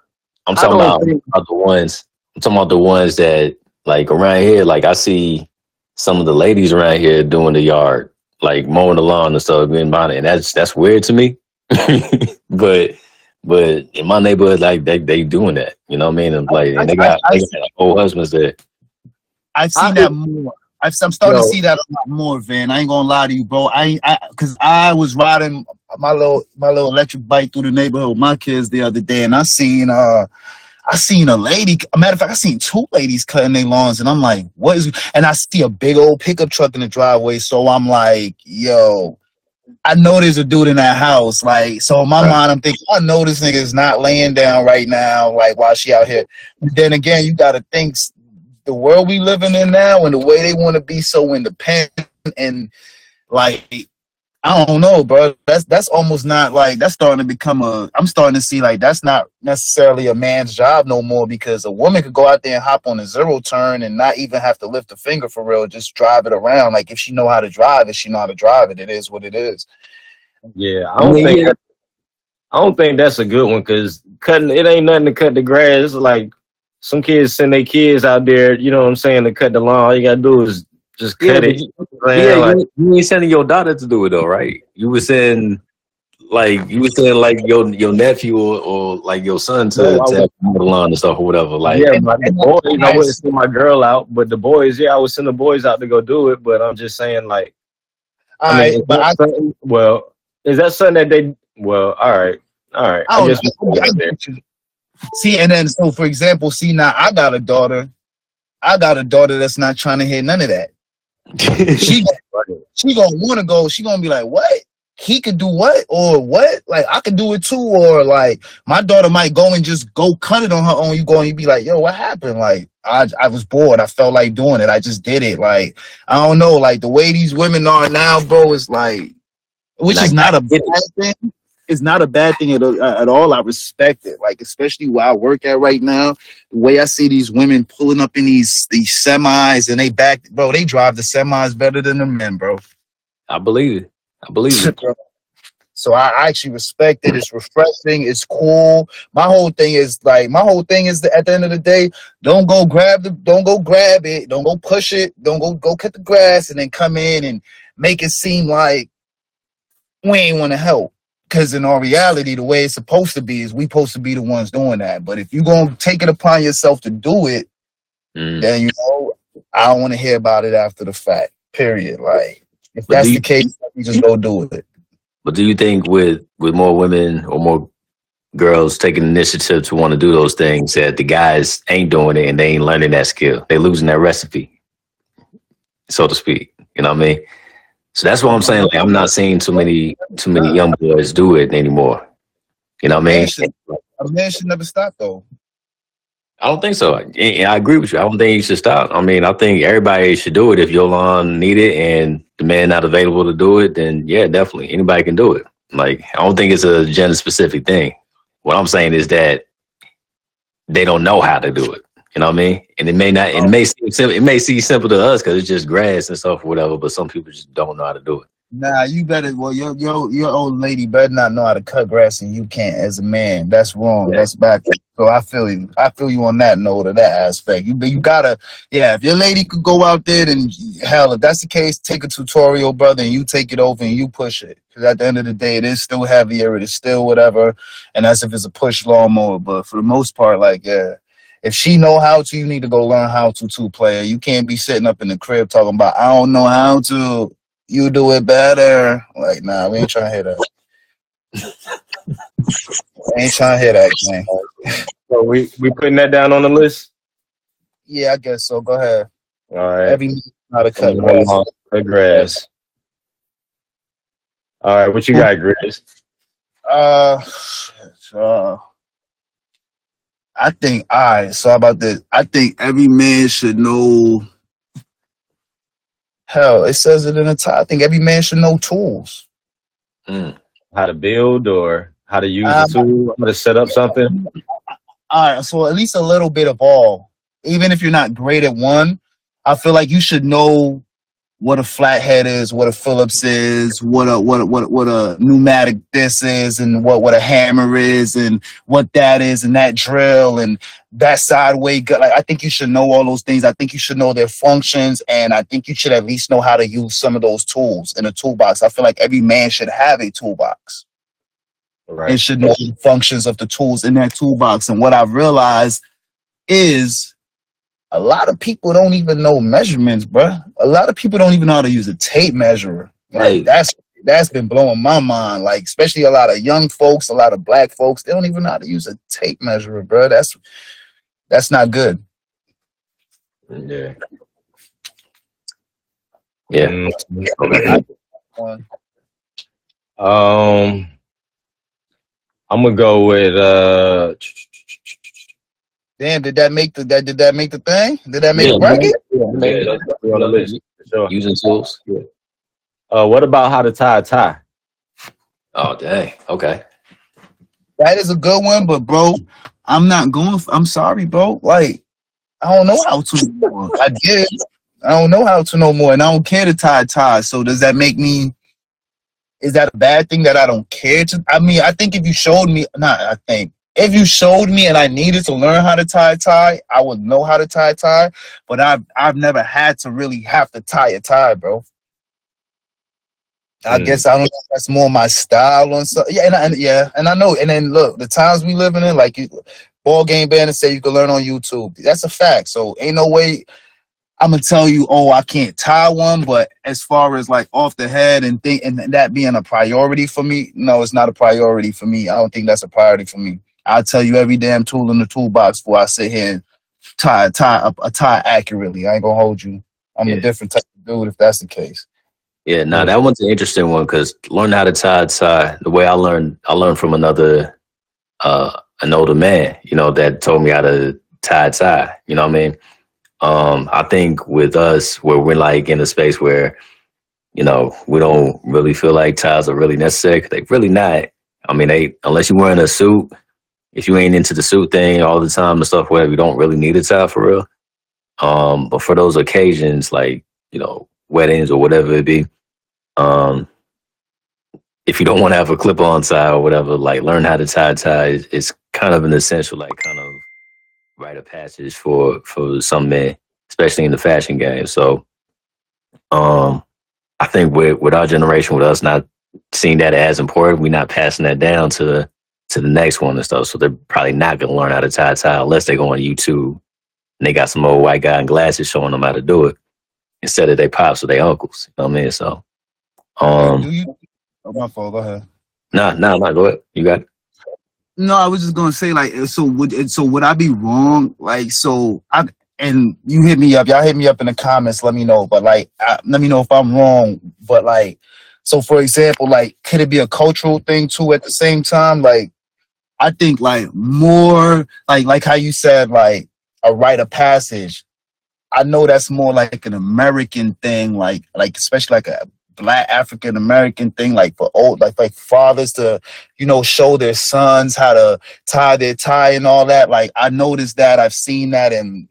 I'm talking about, think- about the ones. I'm talking about the ones that like around here. Like I see some of the ladies around here doing the yard, like mowing the lawn and stuff, being about it, and that's that's weird to me. but but in my neighborhood, like they they doing that. You know what I mean? And like and they got, I- I- they got old husbands there. I've seen I- that more. I've, I'm starting Yo. to see that a lot more, Van. I ain't gonna lie to you, bro. I, I, cause I was riding my little, my little electric bike through the neighborhood with my kids the other day, and I seen, uh, I seen a lady. A matter of fact, I seen two ladies cutting their lawns, and I'm like, what is? And I see a big old pickup truck in the driveway, so I'm like, yo. I know there's a dude in that house, like so. In my Right. mind, I'm thinking, I know this nigga is not laying down right now, like while she out here. But then again, you got to think the world we living in now and the way they want to be so independent and like I don't know, bro. That's that's almost not like that's starting to become a. I'm starting to see like that's not necessarily a man's job no more because a woman could go out there and hop on a zero turn and not even have to lift a finger for real, just drive it around. Like if she know how to drive it, she know how to drive it. It is what it is. yeah, I don't mean, think that- I don't think that's a good one because cutting it ain't nothing to cut the grass. It's like some kids send their kids out there, you know what I'm saying, to cut the lawn. All you gotta do is just cut but it. you- Man, Yeah, like, you, you ain't sending your daughter to do it though, right? You were saying like you were saying like your your nephew or, or like your son to, No, I to was- mow the lawn and stuff or whatever. Like yeah, but the and boys, that's I wouldn't send my girl out, but the boys, yeah, I would send the boys out to go do it. But I'm just saying, like, All I mean, is but I, something- well, is that something that they? Well, all right, all right. I I don't guess we know. See, and then so for example, see now I got a daughter. I got a daughter that's not trying to hear none of that. She she gonna want to go. She gonna be like, "What? He could do what? Or what? Like I could do it too? Or like my daughter might go and just go cut it on her own. You go and you be like, "Yo, what happened? Like I I was bored. I felt like doing it. I just did it. Like I don't know. Like the way these women are now, bro, is like, which is not a bad thing. It's not a bad thing at, at all. I respect it. Like especially where I work at right now, the way I see these women pulling up in these these semis and they back, bro. They drive the semis better than the men, bro. I believe it. I believe it. So I I actually respect it. It's refreshing. It's cool. My whole thing is like my whole thing is that at the end of the day, don't go grab the don't go grab it. Don't go push it. Don't go go cut the grass and then come in and make it seem like we ain't want to help. Because in all reality, the way it's supposed to be is we supposed to be the ones doing that. But if you're gonna take it upon yourself to do it, Mm. then you know I don't want to hear about it after the fact. Period. Like if But that's do the case, you just go do it. But do you think with with more women or more girls taking initiative to want to do those things that the guys ain't doing it and they ain't learning that skill? They losing that recipe, so to speak. You know what I mean? So that's what I'm saying. Like I'm not seeing too many too many young boys do it anymore. You know what I mean? Man should- A man should never stop though. I don't think so. And I agree with you. I don't think you should stop. I mean, I think everybody should do it. If your lawn need it and the man not available to do it, then yeah, definitely anybody can do it. Like I don't think it's a gender specific thing. What I'm saying is that they don't know how to do it. You know what I mean? And it may not. It oh. may seem simple. It may seem simple to us because it's just grass and stuff or whatever. But some people just don't know how to do it. Nah, you better. Well, your your your old lady better not know how to cut grass, and you can't as a man. That's wrong. Yeah. That's backwards. So I feel you. I feel you on that note or that aspect. You you gotta. Yeah, if your lady could go out there, and hell, if that's the case, take a tutorial, brother, and you take it over and you push it. Because at the end of the day, it is still heavier. It is still whatever, and that's if it's a push lawnmower. But for the most part, like yeah. If she know how to, you need to go learn how to too, player. You can't be sitting up in the crib talking about I don't know how to you do it better. Like, nah, we ain't trying to hear that. we ain't trying to hear that, man. So we we putting that down on the list. Yeah, I guess so. Go ahead. All right. Every how to cut grass. Cut grass. All right, what you got, Grizz? Uh, uh, I think. Right. So how about this? I think every man should know. Hell, it says it in the top. I think every man should know tools. Mm. How to build or how to use Um, the tool? How to set up something? all right, so at least a little bit of all. Even if you're not great at one, I feel like you should know what a flathead is, what a Phillips is, what a what a, what a, what a pneumatic this is, and what what a hammer is, and what that is, and that drill, and that sideway gut. Like I think you should know all those things. I think you should know their functions, and I think you should at least know how to use some of those tools in a toolbox. I feel like every man should have a toolbox Right. and should know the functions of the tools in that toolbox. And what I've realized is a lot of people don't even know measurements, bro. A lot of people don't even know how to use a tape measurer. Like Right. that's that's been blowing my mind. Like especially a lot of young folks, a lot of black folks, they don't even know how to use a tape measurer, bro. That's that's not good. Yeah. Yeah. Mm, Um, I'm gonna go with uh. Damn, did that make the that did that make the thing? Did that make Yeah, the bracket? Yeah, that's definitely on the list. Sure. Using tools. Yeah. Uh, what about how to tie a tie? Oh dang. Okay. That is a good one, but bro, I'm not going. I'm sorry, bro. Like, I don't know how to. I did. I don't know how to no more, and I don't care to tie ties. So does that make me? Is that a bad thing that I don't care to? I mean, I think if you showed me, not I think if you showed me and I needed to learn how to tie a tie, I would know how to tie a tie. But I've I've never had to really have to tie a tie, bro. I Mm. guess I don't know if that's more my style on so yeah, and, I- and yeah, and I know. And then look, the times we living in, like you, ball game band say you can learn on YouTube. That's a fact. So ain't no way I'm gonna tell you, oh, I can't tie one. But as far as like off the head and think and that being a priority for me, no, it's not a priority for me. I don't think that's a priority for me. I'll tell you every damn tool in the toolbox before I sit here and tie tie a, a tie accurately. I ain't gonna hold you. I'm Yeah. a different type of dude if that's the case. Yeah, no, that one's an interesting one because learning how to tie a tie, the way I learned, I learned from another, uh, an older man, you know, that told me how to tie a tie. You know what I mean? Um, I think with us, where we're like in a space where, you know, we don't really feel like ties are really necessary. They really not. I mean, they unless you're wearing a suit, if you ain't into the suit thing all the time and stuff, whatever, you don't really need a tie for real. Um, but for those occasions, like you know, weddings or whatever it be, um, if you don't want to have a clip-on tie or whatever, like learn how to tie tie is, is kind of an essential, like kind of rite of passage for for some men, especially in the fashion game. So, um, I think with with our generation, with us not seeing that as important, we're not passing that down to to the next one and stuff. So they're probably not gonna learn how to tie a tie unless they go on YouTube and they got some old white guy in glasses showing them how to do it instead of their pops or their uncles. You know what I mean? So, um, Do you? Oh, my fault. Go ahead. Nah, nah, nah. Go ahead. You got it. No, I was just gonna say like so would so would I be wrong? Like so I and you hit me up, y'all hit me up in the comments, let me know. But like I, let me know if I'm wrong. But like so for example, like could it be a cultural thing too at the same time? Like I think like more like like how you said like a rite of passage. I know that's more like an American thing, like like especially like a black African American thing, like for old like like fathers to, you know, show their sons how to tie their tie and all that. Like I noticed that, I've seen that in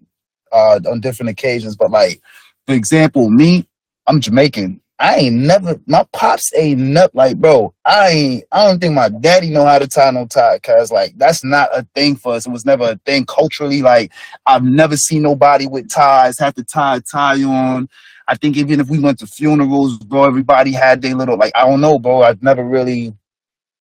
uh on different occasions, but like for example, me, I'm Jamaican. I ain't never my pops ain't never like bro. I ain't I don't think my daddy know how to tie no tie cause like that's not a thing for us. It was never a thing culturally. Like I've never seen nobody with ties have to tie a tie on. I think even if we went to funerals, bro, everybody had their little like I don't know, bro. I've never really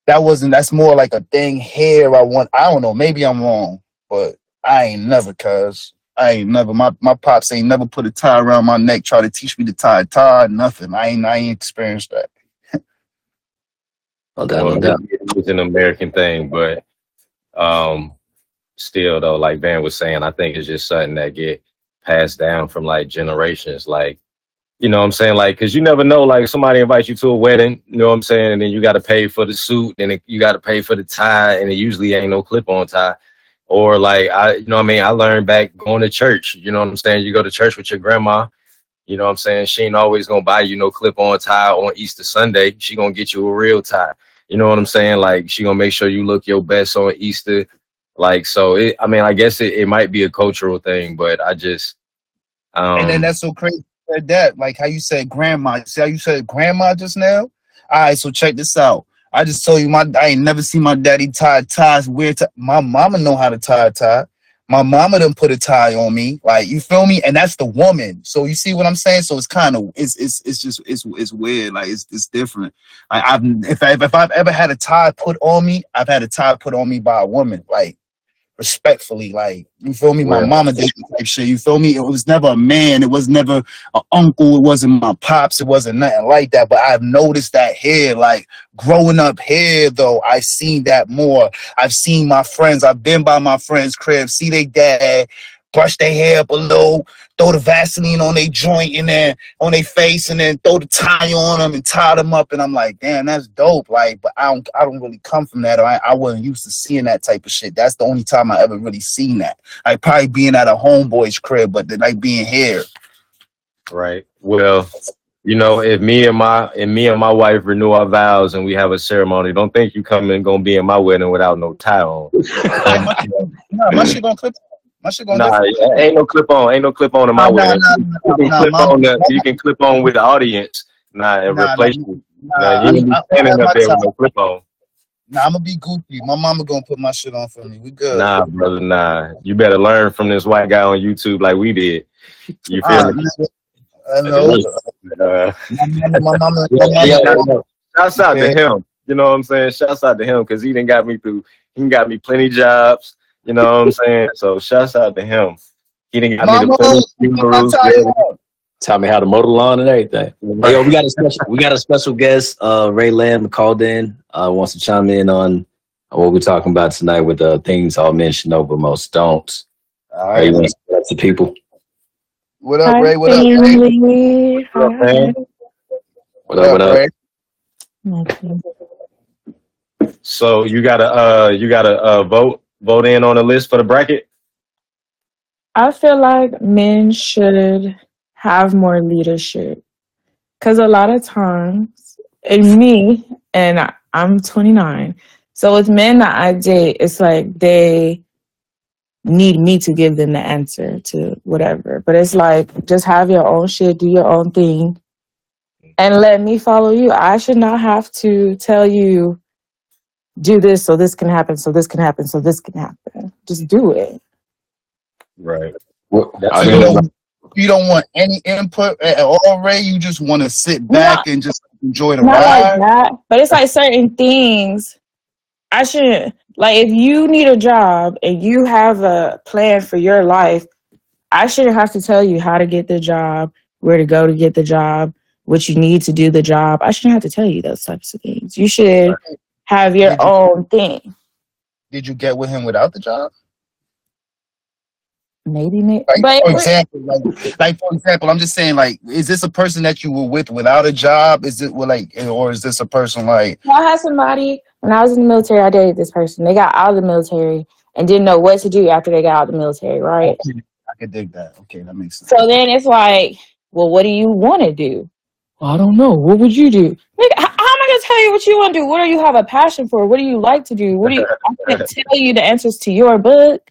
that wasn't that's more like a thing here. I want I don't know, maybe I'm wrong, but I ain't never cuz I ain't never my, my pops ain't never put a tie around my neck, try to teach me to tie a tie, nothing. I ain't I ain't experienced that. No doubt, Well, no doubt. it was an American thing, but um, still though, like Van was saying, I think it's just something that get passed down from like generations. Like, you know what I'm saying? Like, cause you never know, like somebody invites you to a wedding, you know what I'm saying? And then you got to pay for the suit and it, you got to pay for the tie and it usually ain't no clip on tie. Or like, I, you know what I mean? I learned back going to church, you know what I'm saying? You go to church with your grandma, you know what I'm saying? She ain't always gonna buy you no clip on tie on Easter Sunday. She gonna get you a real tie. You know what I'm saying? Like she gonna make sure you look your best on Easter. Like so, it, I mean, I guess it, it might be a cultural thing, but I just, um, and then that's so crazy that, like how you said grandma. See how you said grandma just now? All right, so check this out. I just told you my I ain't never seen my daddy tie ties weird. My mama know how to tie a tie. My mama done put a tie on me. Like you feel me? And that's the woman. So you see what I'm saying? So it's kind of it's it's it's just it's it's weird. Like it's it's different. Like I've if I if I've ever had a tie put on me, I've had a tie put on me by a woman. Like respectfully. Like you feel me? My Yeah. mama did that type shit. You feel me? It was never a man. It was never an uncle. It wasn't my pops. It wasn't nothing like that. But I've noticed that here, like growing up here, though, I've seen that more. I've seen my friends. I've been by my friends' crib, see their dad brush their hair up a little, throw the Vaseline on their joint and then on their face, and then throw the tie on them and tie them up. And I'm like, damn, that's dope. Like, but I don't, I don't really come from that. I, I wasn't used to seeing that type of shit. That's the only time I ever really seen that. Like probably being at a homeboy's crib, but then like being here. right. Well, you know, if me and my and me and my wife renew our vows and we have a ceremony, don't think you coming gonna be in my wedding without no tie on. Um, nah, my shit gonna clip. My shit gonna. Nah, different. ain't no clip on, ain't no clip on in my Nah, nah, nah, you can clip on the, you can clip on with the audience. Nah, and replace nah, you. Nah, you ain't be I, I standing up there with no clip on. Nah, I'm gonna be goofy. My mama gonna put my shit on for me. We good. Nah, brother, nah. You better learn from this white guy on YouTube like we did. You feel Ah, me? I know. Uh, My mama, my mama, yeah, my mama. Shouts out to him. You know what I'm saying? Shouts out to him because he didn't got me through. He got me plenty jobs. You know what I'm saying? So shouts out to him. He didn't got me Mama, to plenty put funerals. tie on. Taught me how to mow the lawn and everything. Hey, yo, we got a special we got a special guest, uh Ray Lamb called in, uh wants to chime in on what we're talking about tonight with uh things all men should know but most don't. All Ray, you want to say that to people? What up, Hi, Ray? What up, Ray? family. What up, man? What up, what up? Ray? Nothing. So you gotta uh you gotta uh vote vote in on the list for the bracket. I feel like men should have more leadership because a lot of times, and me, and I- I'm 29, so with men that I date, it's like they need me to give them the answer to whatever. But it's like just have your own shit, do your own thing, and let me follow you. I should not have to tell you do this so this can happen, so this can happen, so this can happen. Just do it. Right. What- That's So you don't, you don't want any input at all, Ray. You just want to sit back and just enjoy the Not like ride. that, but it's like certain things. I shouldn't like if you need a job and you have a plan for your life. I shouldn't have to tell you how to get the job, where to go to get the job, what you need to do the job. I shouldn't have to tell you those types of things. You should have your Did you- own thing. Did you get with him without the job? Maybe, maybe. Like but for example, like, like for example, I'm just saying, like, is this a person that you were with without a job? Is it well, like, or is this a person like? I had somebody when I was in the military. I dated this person. They got out of the military, and didn't know what to do after they got out of the military, right? I could dig that. Okay, that makes sense. So then it's like, well, what do you want to do? I don't know. What would you do? Nigga, how, how I gonna tell you what you want to do? What do you have a passion for? What do you like to do? What do you? I can't tell you the answers to your book.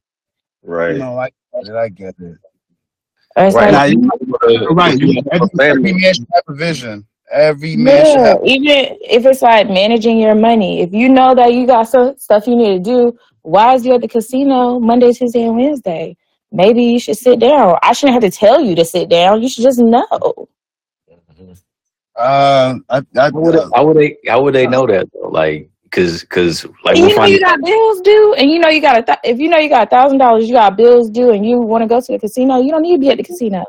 Right. No, I get it. I get it. Right. like, Now, you- Uh, right. you Every, want a every man should have a vision. Every man should have. even if it's like managing your money, if you know that you got some stuff you need to do, why is you at the casino Monday, Tuesday, and Wednesday? Maybe you should sit down. I shouldn't have to tell you to sit down. You should just know. Uh, I, I, How would, they, how would they? How would they know that? Though? Like, cause, cause, like, you know you got bills due, and you know you got a th- if you know you got a thousand dollars, you got bills due, and you want to go to the casino, you don't need to be at the casino.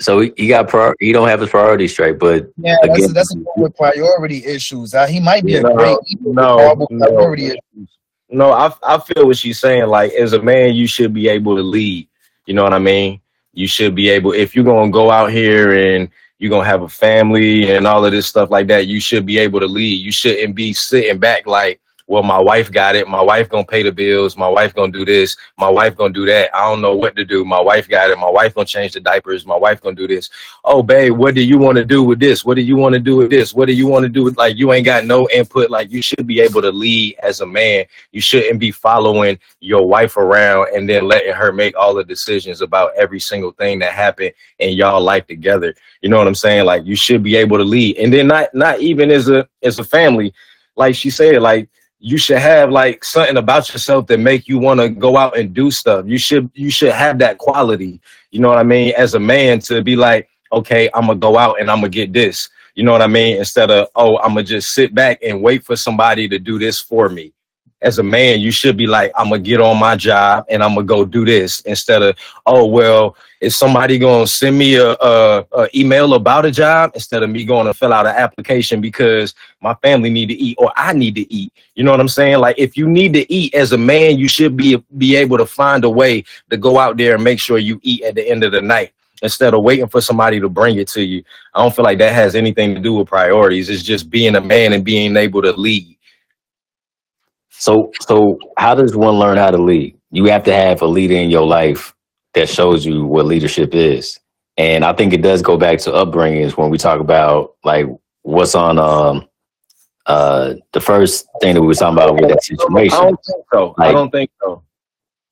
so he, he got prior, he don't have his priorities straight, but yeah, that's Again- a, that's a problem with priority issues. Uh, he might be Yeah, a no, great no, no. priority issues. No, I I feel what she's saying. Like as a man, you should be able to lead. You know what I mean? You should be able if you're gonna go out here and you're gonna have a family and all of this stuff like that, you should be able to lead. You shouldn't be sitting back like, well, my wife got it, my wife gonna pay the bills, my wife gonna do this, my wife gonna do that. I don't know what to do. My wife got it, my wife gonna change the diapers, my wife gonna do this. Oh babe, what do you want to do with this? What do you want to do with this? What do you want to do with like you ain't got no input? Like you should be able to lead as a man you shouldn't be following your wife around and then letting her make all the decisions about every single thing that happened in y'all life together. You know what I'm saying? Like you should be able to lead. And then not not even as a as a family, like she said, like you should have like something about yourself that make you want to go out and do stuff. You should you should have that quality. You know what I mean? As a man to be like, okay, I'm gonna go out and I'm gonna get this. You know what I mean? Instead of, oh, I'm gonna just sit back and wait for somebody to do this for me as a man, you should be like, I'm gonna get on my job and I'm gonna go do this instead of, oh well, is somebody gonna send me a, a, a email about a job instead of me going to fill out an application because my family need to eat or I need to eat. You know what I'm saying? Like if you need to eat as a man, you should be be able to find a way to go out there and make sure you eat at the end of the night instead of waiting for somebody to bring it to you. I don't feel like that has anything to do with priorities. It's just being a man and being able to lead. so, so how does one learn how to lead? You have to have a leader in your life that shows you what leadership is, and I think it does go back to upbringings when we talk about like what's on um uh the first thing that we were talking about with that situation. I don't think so. I don't think so.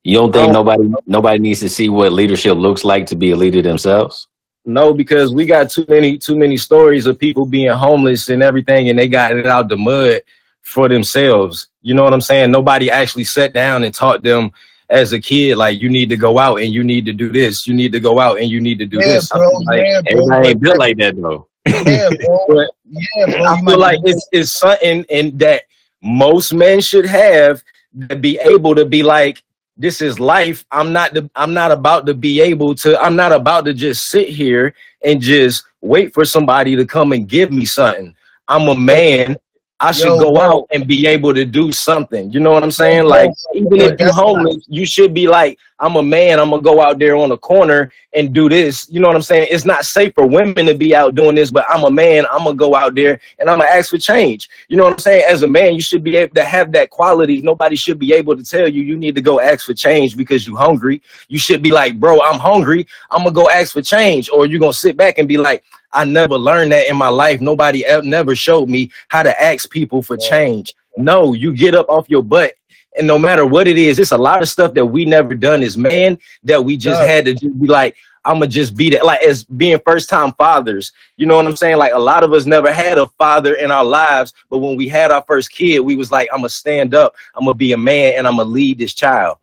You don't think Oh. nobody nobody needs to see what leadership looks like to be a leader themselves? No, because we got too many too many stories of people being homeless and everything, and they got it out the mud for themselves. You know what I'm saying? Nobody actually sat down and taught them as a kid, like you need to go out and you need to do this, you need to go out and you need to do Yeah, this. I bro. like, yeah, bro. Everybody ain't built like that though. Yeah, bro. But Yeah, bro. I feel like it's, it's something and that most men should have to be able to be like, this is life. I'm not the, I'm not about to be able to, I'm not about to just sit here and just wait for somebody to come and give me something. I'm a man. I should Yo, go bro. out and be able to do something. You know what I'm saying? Like, even if you're homeless, you should be like, I'm a man. I'm gonna go out there on the corner and do this. You know what I'm saying? It's not safe for women to be out doing this, but I'm a man. I'm gonna go out there and I'm gonna ask for change. You know what I'm saying? As a man, you should be able to have that quality. Nobody should be able to tell you you need to go ask for change because you're hungry. You should be like, bro, I'm hungry. I'm gonna go ask for change, or you're gonna sit back and be like, I never learned that in my life. Nobody ever never showed me how to ask people for change. No, you get up off your butt. And no matter what it is, it's a lot of stuff that we never done as men that we just Yeah. had to just be like, I'ma just be that like as being first time fathers. You know what I'm saying? Like a lot of us never had a father in our lives, but when we had our first kid, we was like, I'm gonna stand up, I'm gonna be a man, and I'm gonna lead this child.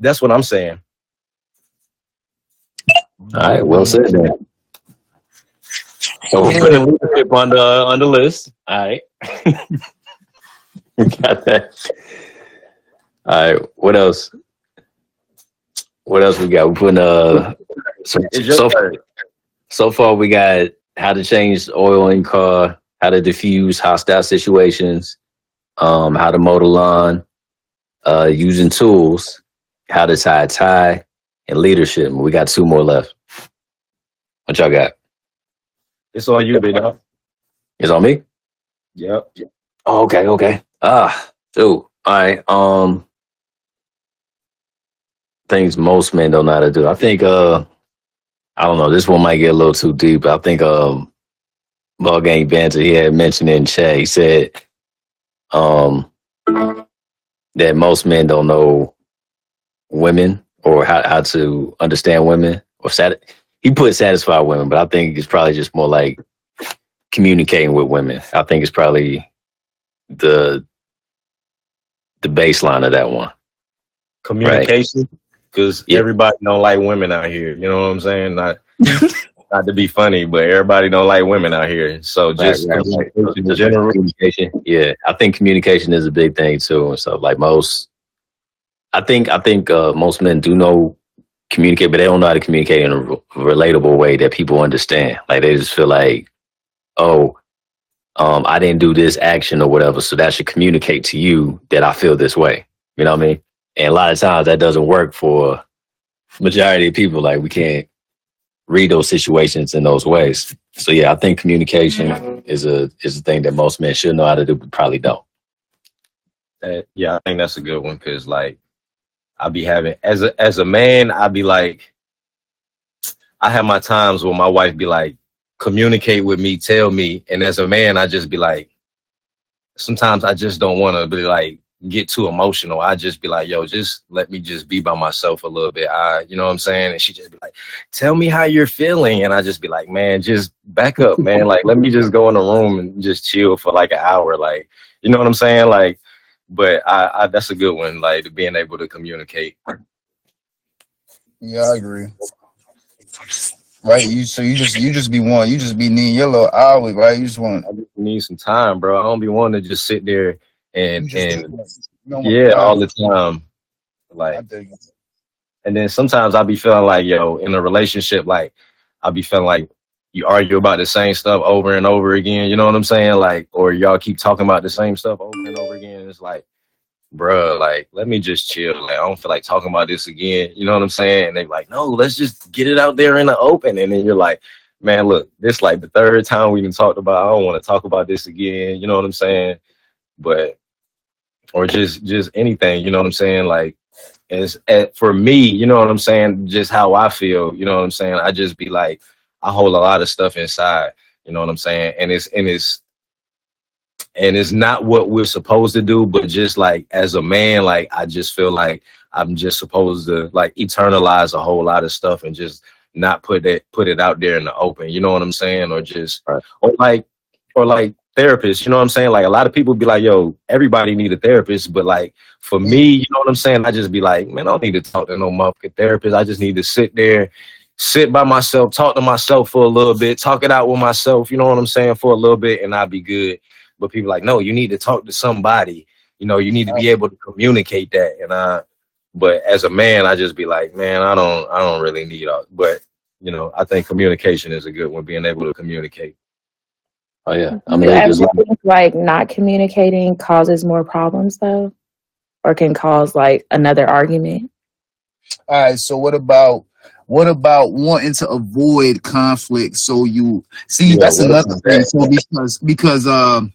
That's what I'm saying. All right, well said then. So we're putting leadership on the on the list. All right. got that. All right, what else? What else we got? We're putting uh so, so, turn. so far we got how to change oil in car, how to diffuse hostile situations, um, how to mow the lawn, uh, using tools, how to tie a tie, and leadership. We got two more left. What y'all got? It's on you, big dog. It's on me? Yep. Oh, okay, okay. Ah, so I Um, things most men don't know how to do. I think uh I don't know, this one might get a little too deep. I think um Ball Gang Banter he had mentioned in chat, he said um that most men don't know women or how, how to understand women or sat he put satisfy women, but I think it's probably just more like communicating with women. I think it's probably the the baseline of that one. Communication, because Yeah. everybody don't like women out here. You know what I'm saying? Not not to be funny, but everybody don't like women out here. So just Right, right, right. communication Just general. communication. Yeah, I think communication is a big thing too, and so Like most, I think I think uh, most men do know communicate, but they don't know how to communicate in a relatable way that people understand. Like they just feel like, oh, um, I didn't do this action or whatever, so that should communicate to you that I feel this way. You know what I mean? And a lot of times that doesn't work for majority of people. Like we can't read those situations in those ways. So yeah, I think communication is a is a thing that most men should know how to do, but probably don't. Uh, yeah, I think that's a good one because like I'll be having as a as a man, I be like I have my times where my wife be like, communicate with me, tell me, and as a man, I just be like, sometimes I just don't want to be like get too emotional. I just be like, yo, just let me just be by myself a little bit. I, you know what I'm saying? And she just be like, tell me how you're feeling, and I just be like, man, just back up, man. Like, let me just go in the room and just chill for like an hour, like, you know what I'm saying? Like but I, I that's a good one, like being able to communicate. Yeah, I agree. Right, you so you just you just be one, you just be needing your little hour, right? You just want I just need some time, bro. I don't be wanting to just sit there and and yeah, all the time. Like, and then sometimes I'll be feeling like, yo, in a relationship, like I'll be feeling like you argue about the same stuff over and over again. You know what I'm saying? Like, or y'all keep talking about the same stuff over and over again. It's like, bruh, like, let me just chill. Like, I don't feel like talking about this again. You know what I'm saying? And they're like, no, let's just get it out there in the open. And then you're like, man, look, this like the third time we even talked about. I don't want to talk about this again. You know what I'm saying? But or just just anything. You know what I'm saying? Like, as for me, you know what I'm saying? Just how I feel. You know what I'm saying? I just be like, I hold a lot of stuff inside. You know what I'm saying? And it's and it's and it's not what we're supposed to do, but just like as a man, like I just feel like I'm just supposed to like eternalize a whole lot of stuff and just not put it put it out there in the open. You know what I'm saying? Or just Right. or like or like therapists. You know what I'm saying? Like a lot of people be like, "Yo, everybody need a therapist," but like for me, you know what I'm saying? I just be like, "Man, I don't need to talk to no motherfucking therapist. I just need to sit there." Sit by myself, talk to myself for a little bit, talk it out with myself, you know what I'm saying, for a little bit, and I'll be good but people like, no, you need to talk to somebody. You know, you need to be able to communicate that. And I, but as a man, I just be like, man, I don't, I don't really need all. But you know, I think communication is a good one. Being able to communicate. Oh yeah, I Do mean, you ever there's think, like not communicating causes more problems though, or can cause like another argument? All right, so what about what about wanting to avoid conflict? So you see, Yeah, that's another thing. So because because um,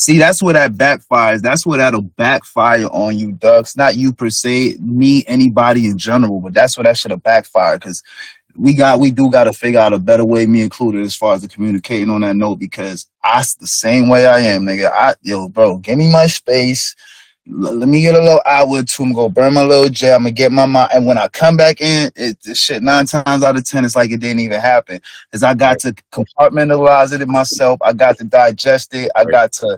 see, that's where that backfires. That's where that'll backfire on you, Ducks. Not you per se, me, anybody in general, but that's where that should have backfired because we got we do got to figure out a better way, me included, as far as the communicating on that note. Because I the same way I am, nigga. I yo, bro, give me my space. Let me get a little hour or two. I'm burn my little jet. I'm gonna get my mind. And when I come back in, it shit nine times out of ten, it's like it didn't even happen. Cause I got to compartmentalize it in myself. I got to digest it. I got to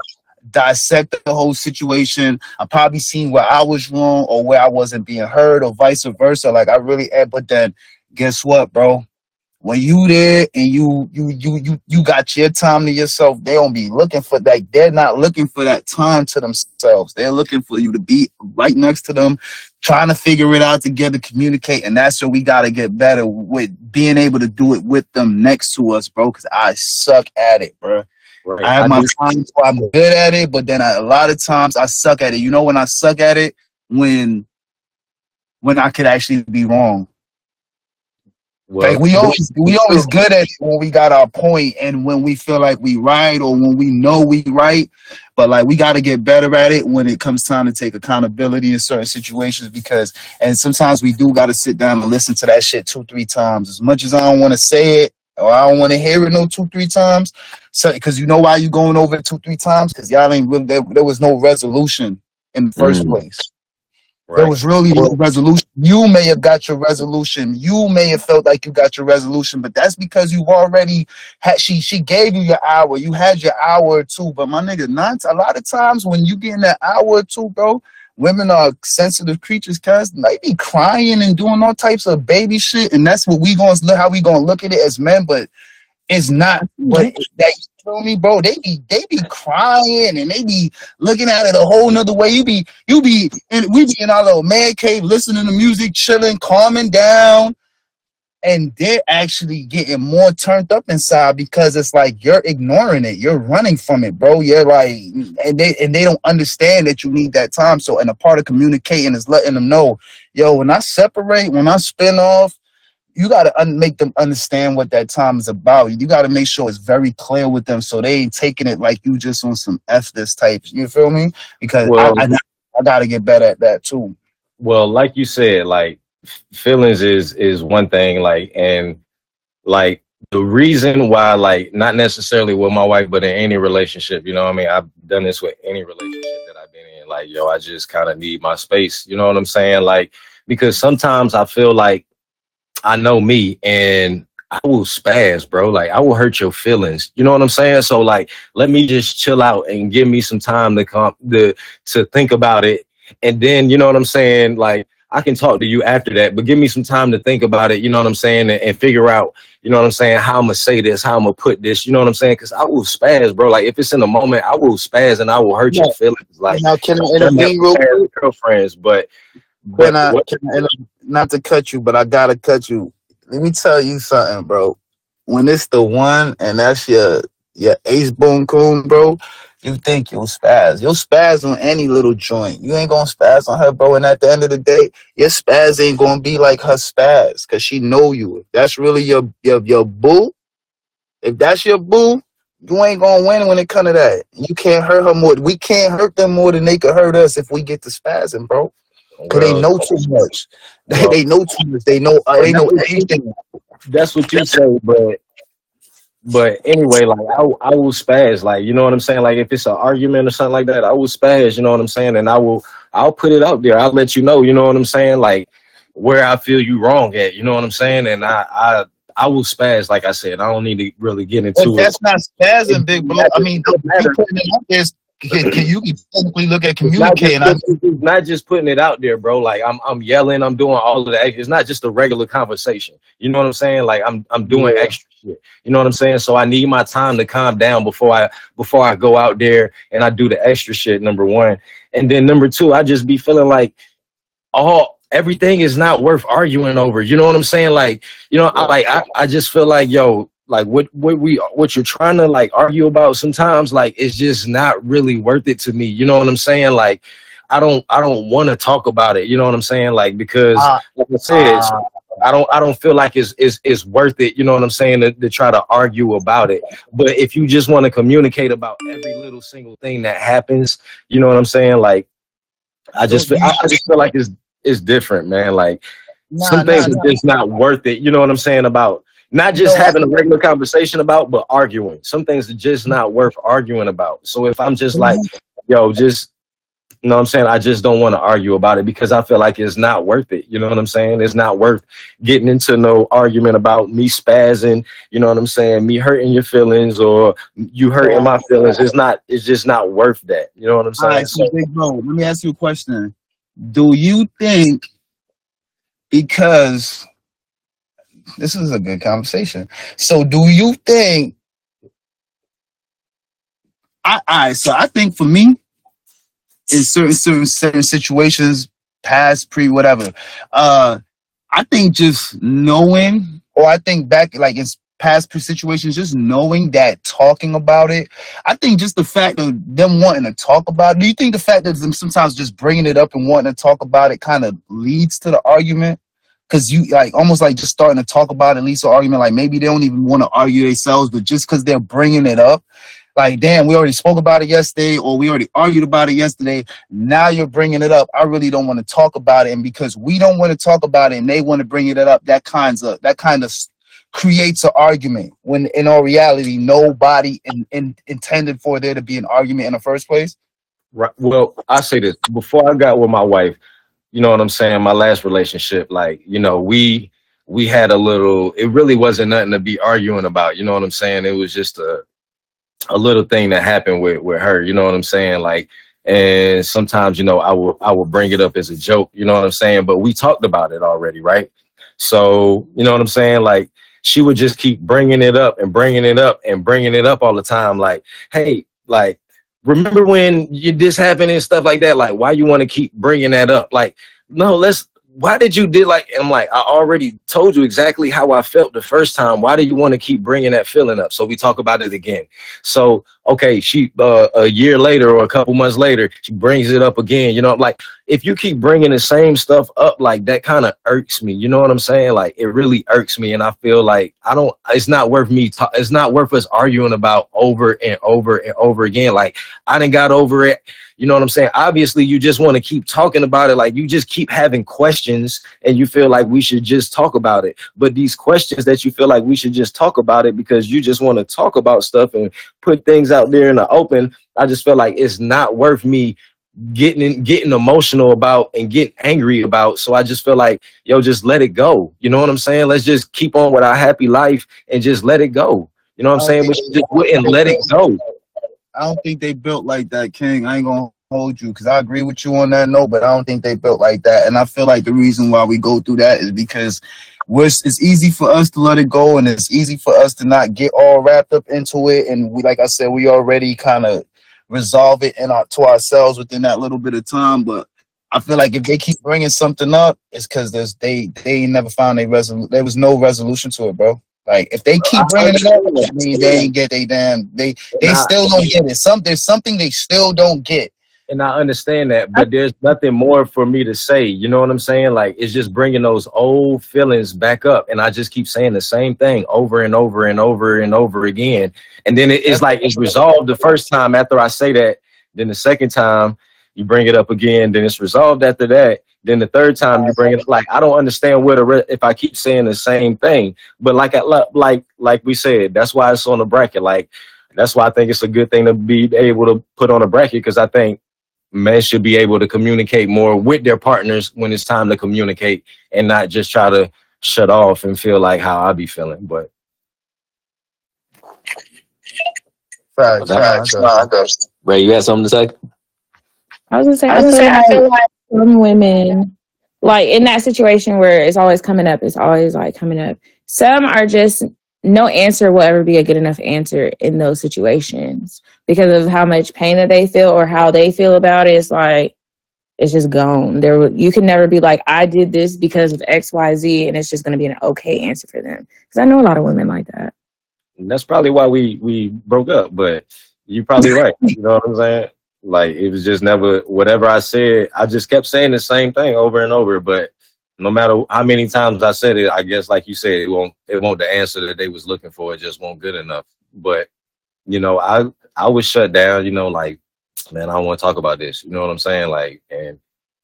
dissect the whole situation. I probably seen where I was wrong or where I wasn't being heard or vice versa. Like I really am. But then guess what, bro? When you there and you you you you you got your time to yourself, they don't be looking for that. They're not looking for that time to themselves. They're looking for you to be right next to them, trying to figure it out together, communicate, and that's where we gotta get better with being able to do it with them next to us, bro. Cause I suck at it, bro. Right. I have my do- times where I'm good at it, but then I, a lot of times I suck at it. You know when I suck at it when when I could actually be wrong. Like we always we always good at it when we got our point and when we feel like we right or when we know we right. But like we got to get better at it when it comes time to take accountability in certain situations because and sometimes we do got to sit down and listen to that shit two three times. As much as I don't want to say it or I don't want to hear it no two three times, so because you know why you going over it two three times because y'all ain't really there, there was no resolution in the first Mm. place. There Right. was really no resolution. You may have got your resolution. You may have felt like you got your resolution, but that's because you already had. She she gave you your hour. You had your hour or two. But my nigga, not a lot of times when you get in that hour or two, bro. Women are sensitive creatures, cuz they be crying and doing all types of baby shit, and that's what we gonna look how we gonna look at it as men. But it's not. Mm-hmm. But that you feel me, bro? They be they be crying and they be looking at it a whole nother way. You be you be and we be in our little man cave listening to music, chilling, calming down, and they're actually getting more turned up inside because it's like you're ignoring it, you're running from it, bro. You're like, and they and they don't understand that you need that time. So, and a part of communicating is letting them know, yo, when I separate, when I spin off. You gotta un- make them understand what that time is about. You gotta make sure it's very clear with them, so they ain't taking it like you just on some f this type. You feel me? Because Well- I, I I gotta get better at that too. well like you said like feelings is is one thing like and like the reason why like not necessarily with my wife but in any relationship you know what i mean i've done this with any relationship that i've been in like yo i just kind of need my space you know what i'm saying like because sometimes i feel like i know me and I will spaz, bro. Like I will hurt your feelings. You know what I'm saying? So like, let me just chill out and give me some time to come to to think about it and then you know what I'm saying. Like I can talk to you after that, but give me some time to think about it. You know what I'm saying, and, and figure out. You know what I'm saying? How I'm gonna say this, how I'm gonna put this. You know what I'm saying? Because I will spaz, bro. Like if it's in the moment, I will spaz and I will hurt your feelings. Like now, can I I've done that intervene real quick? girlfriends, but but Can I, what- can I, not to cut you, but I gotta cut you. Let me tell you something, bro. When it's the one and that's your your ace boom coon, bro, you think you'll spaz. You'll spaz on any little joint. You ain't gonna spaz on her, bro. And at the end of the day, your spaz ain't gonna be like her spaz, cause she know you. If that's really your your your boo, if that's your boo, you ain't gonna win when it come to that. You can't hurt her more. We can't hurt them more than they could hurt us if we get to spazzing, bro. Cause they know too much. They, Well- they know too much. They know uh, they know everything. that's what you say, but but anyway, like I, I will spaz, like you know what I'm saying. Like if it's an argument or something like that, I will spaz. You know what I'm saying, and I will I'll put it out there. I'll let you know. You know what I'm saying, like where I feel you wrong at. You know what I'm saying, and I I I will spaz. Like I said, I don't need to really get into But it. that's not spazzing, big bro. I mean, you putting it out there. is- Can, can you can technically look at It's not, communicating? Just, it's not just putting it out there, bro. Like I'm, I'm yelling, I'm doing all of that. It's not just a regular conversation. You know what I'm saying? Like I'm, I'm doing Yeah. extra shit. You know what I'm saying? So I need my time to calm down before I, before I go out there and I do the extra shit. Number one, and then number two, I just be feeling like all everything is not worth arguing over. You know what I'm saying? Like, you know, I like, I, I just feel like, yo, like what what we what you're trying to like argue about sometimes like it's just not really worth it to me. You know what i'm saying? Like i don't i don't want to talk about it. You know what i'm saying? Like because Ah, like i said ah. i don't i don't feel like it's it's, it's worth it you know what i'm saying to, to try to argue about it. But if you just want to communicate about every little single thing that happens you know what i'm saying? Like i just feel, I, I just feel like it's it's different man. Like Nah, some things nah, are just not worth it. You know what I'm saying about not just No, having a regular conversation about, but arguing. Some things are just not worth arguing about. So if I'm just like, mm-hmm. yo, just you know what I'm saying, I just don't want to argue about it because I feel like it's not worth it. You know what I'm saying? It's not worth getting into no argument about me spazzing, you know what I'm saying, me hurting your feelings or you hurting my feelings. It's not it's just not worth that. You know what I'm All saying? right, so big bro, let me ask you a question. Do you think because this is a good conversation. So do you think I I so I think for me in certain certain certain situations, past, pre, whatever, uh I think just knowing or I think back like in past situations, just knowing that talking about it I think just the fact of them wanting to talk about it. Do you think the fact that them sometimes just bringing it up and wanting to talk about it kind of leads to the argument? Because you like almost like just starting to talk about at least an argument. Like maybe they don't even want to argue themselves, but just because they're bringing it up, like damn, we already spoke about it yesterday, or we already argued about it yesterday. Now you're bringing it up. I really don't want to talk about it, and because we don't want to talk about it, and they want to bring it up, that kinds of that kind of creates an argument. When in all reality, nobody in, in, intended for there to be an argument in the first place. Right. Well, I say this before I got with my wife. You know what I'm saying? My last relationship, like you know, we we had a little. It really wasn't nothing to be arguing about. You know what I'm saying? It was just a a little thing that happened with with her. You know what I'm saying? Like, and sometimes you know I will I will bring it up as a joke. You know what I'm saying? But we talked about it already, right? So you know what I'm saying? Like she would just keep bringing it up and bringing it up and bringing it up all the time. Like, hey, like remember when you this happened and stuff like that? Like, why you want to keep bringing that up? Like, no, let's. Why did you did like? I'm like, I already told you exactly how I felt the first time. Why do you want to keep bringing that feeling up? So we talk about it again. So okay, she uh, a year later or a couple months later, she brings it up again. You know, like if you keep bringing the same stuff up, like that kind of irks me. You know what I'm saying? Like it really irks me, and I feel like I don't. It's not worth me. Ta- it's not worth us arguing about over and over and over again. Like I didn't got over it. You know what I'm saying? Obviously, you just want to keep talking about it. Like you just keep having questions, and you feel like we should just talk about it. But these questions that you feel like we should just talk about it because you just want to talk about stuff and put things out there in the open. I just feel like it's not worth me getting getting emotional about and getting angry about. So I just feel like, yo, just let it go. You know what I'm saying? Let's just keep on with our happy life and just let it go. You know what I'm oh, saying? We should just wouldn't let it go. I don't think they built like that, King. I ain't gonna hold you because I agree with you on that note, but I don't think they built like that. And I feel like the reason why we go through that is because it's easy for us to let it go, and it's easy for us to not get all wrapped up into it. And we, like I said, we already kind of resolve it in our to ourselves within that little bit of time. But I feel like if they keep bringing something up, it's because there's they they never found a resolution. There was no resolution to it, bro. Like if they keep bringing it up, I mean they ain't get they damn they they still don't get it. Some there's something they still don't get. And I understand that, but there's nothing more for me to say. You know what I'm saying? Like it's just bringing those old feelings back up, and I just keep saying the same thing over and over and over and over again. And then it- it's like it's resolved the first time after I say that. Then the second time you bring it up again. Then it's resolved after that. Then the third time you bring it. Like I don't understand where the re- if I keep saying the same thing. But like I like like we said, that's why it's on the bracket. Like that's why I think it's a good thing to be able to put on a bracket because I think men should be able to communicate more with their partners when it's time to communicate and not just try to shut off and feel like how I be feeling. But Facts, facts. Ray, you had something to say? I was gonna say, I I, was gonna say, I feel like some women, like in that situation where it's always coming up, it's always like coming up. Some are just no answer will ever be a good enough answer in those situations because of how much pain that they feel or how they feel about it. It's like it's just gone. There, you can never be like, I did this because of X, Y, Z, and it's just going to be an okay answer for them. Because I know a lot of women like that. that's probably why we we broke up. But you're probably right. You know what I'm saying? Like it was just never whatever I said. I just kept saying the same thing over and over. But no matter how many times I said it, I guess like you said, it won't it won't the answer that they was looking for. It just won't good enough. But you know, I I was shut down. You know, like man, I don't want to talk about this. You know what I'm saying? Like and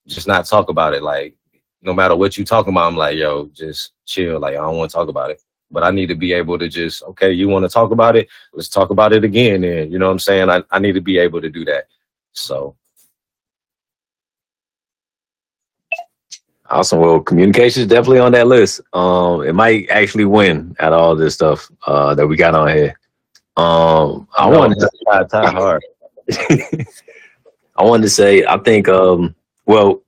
just not talk about it. Like no matter what you talking about, I'm like, yo, just chill. Like I don't want to talk about it. But I need to be able to just, okay, you want to talk about it? Let's talk about it again. And you know what I'm saying? I, I need to be able to do that. So Awesome. Well, communication is definitely on that list. Um, it might actually win at all this stuff uh that we got on here. Um, I know wanted to, try, try hard. I wanted to say I think um well,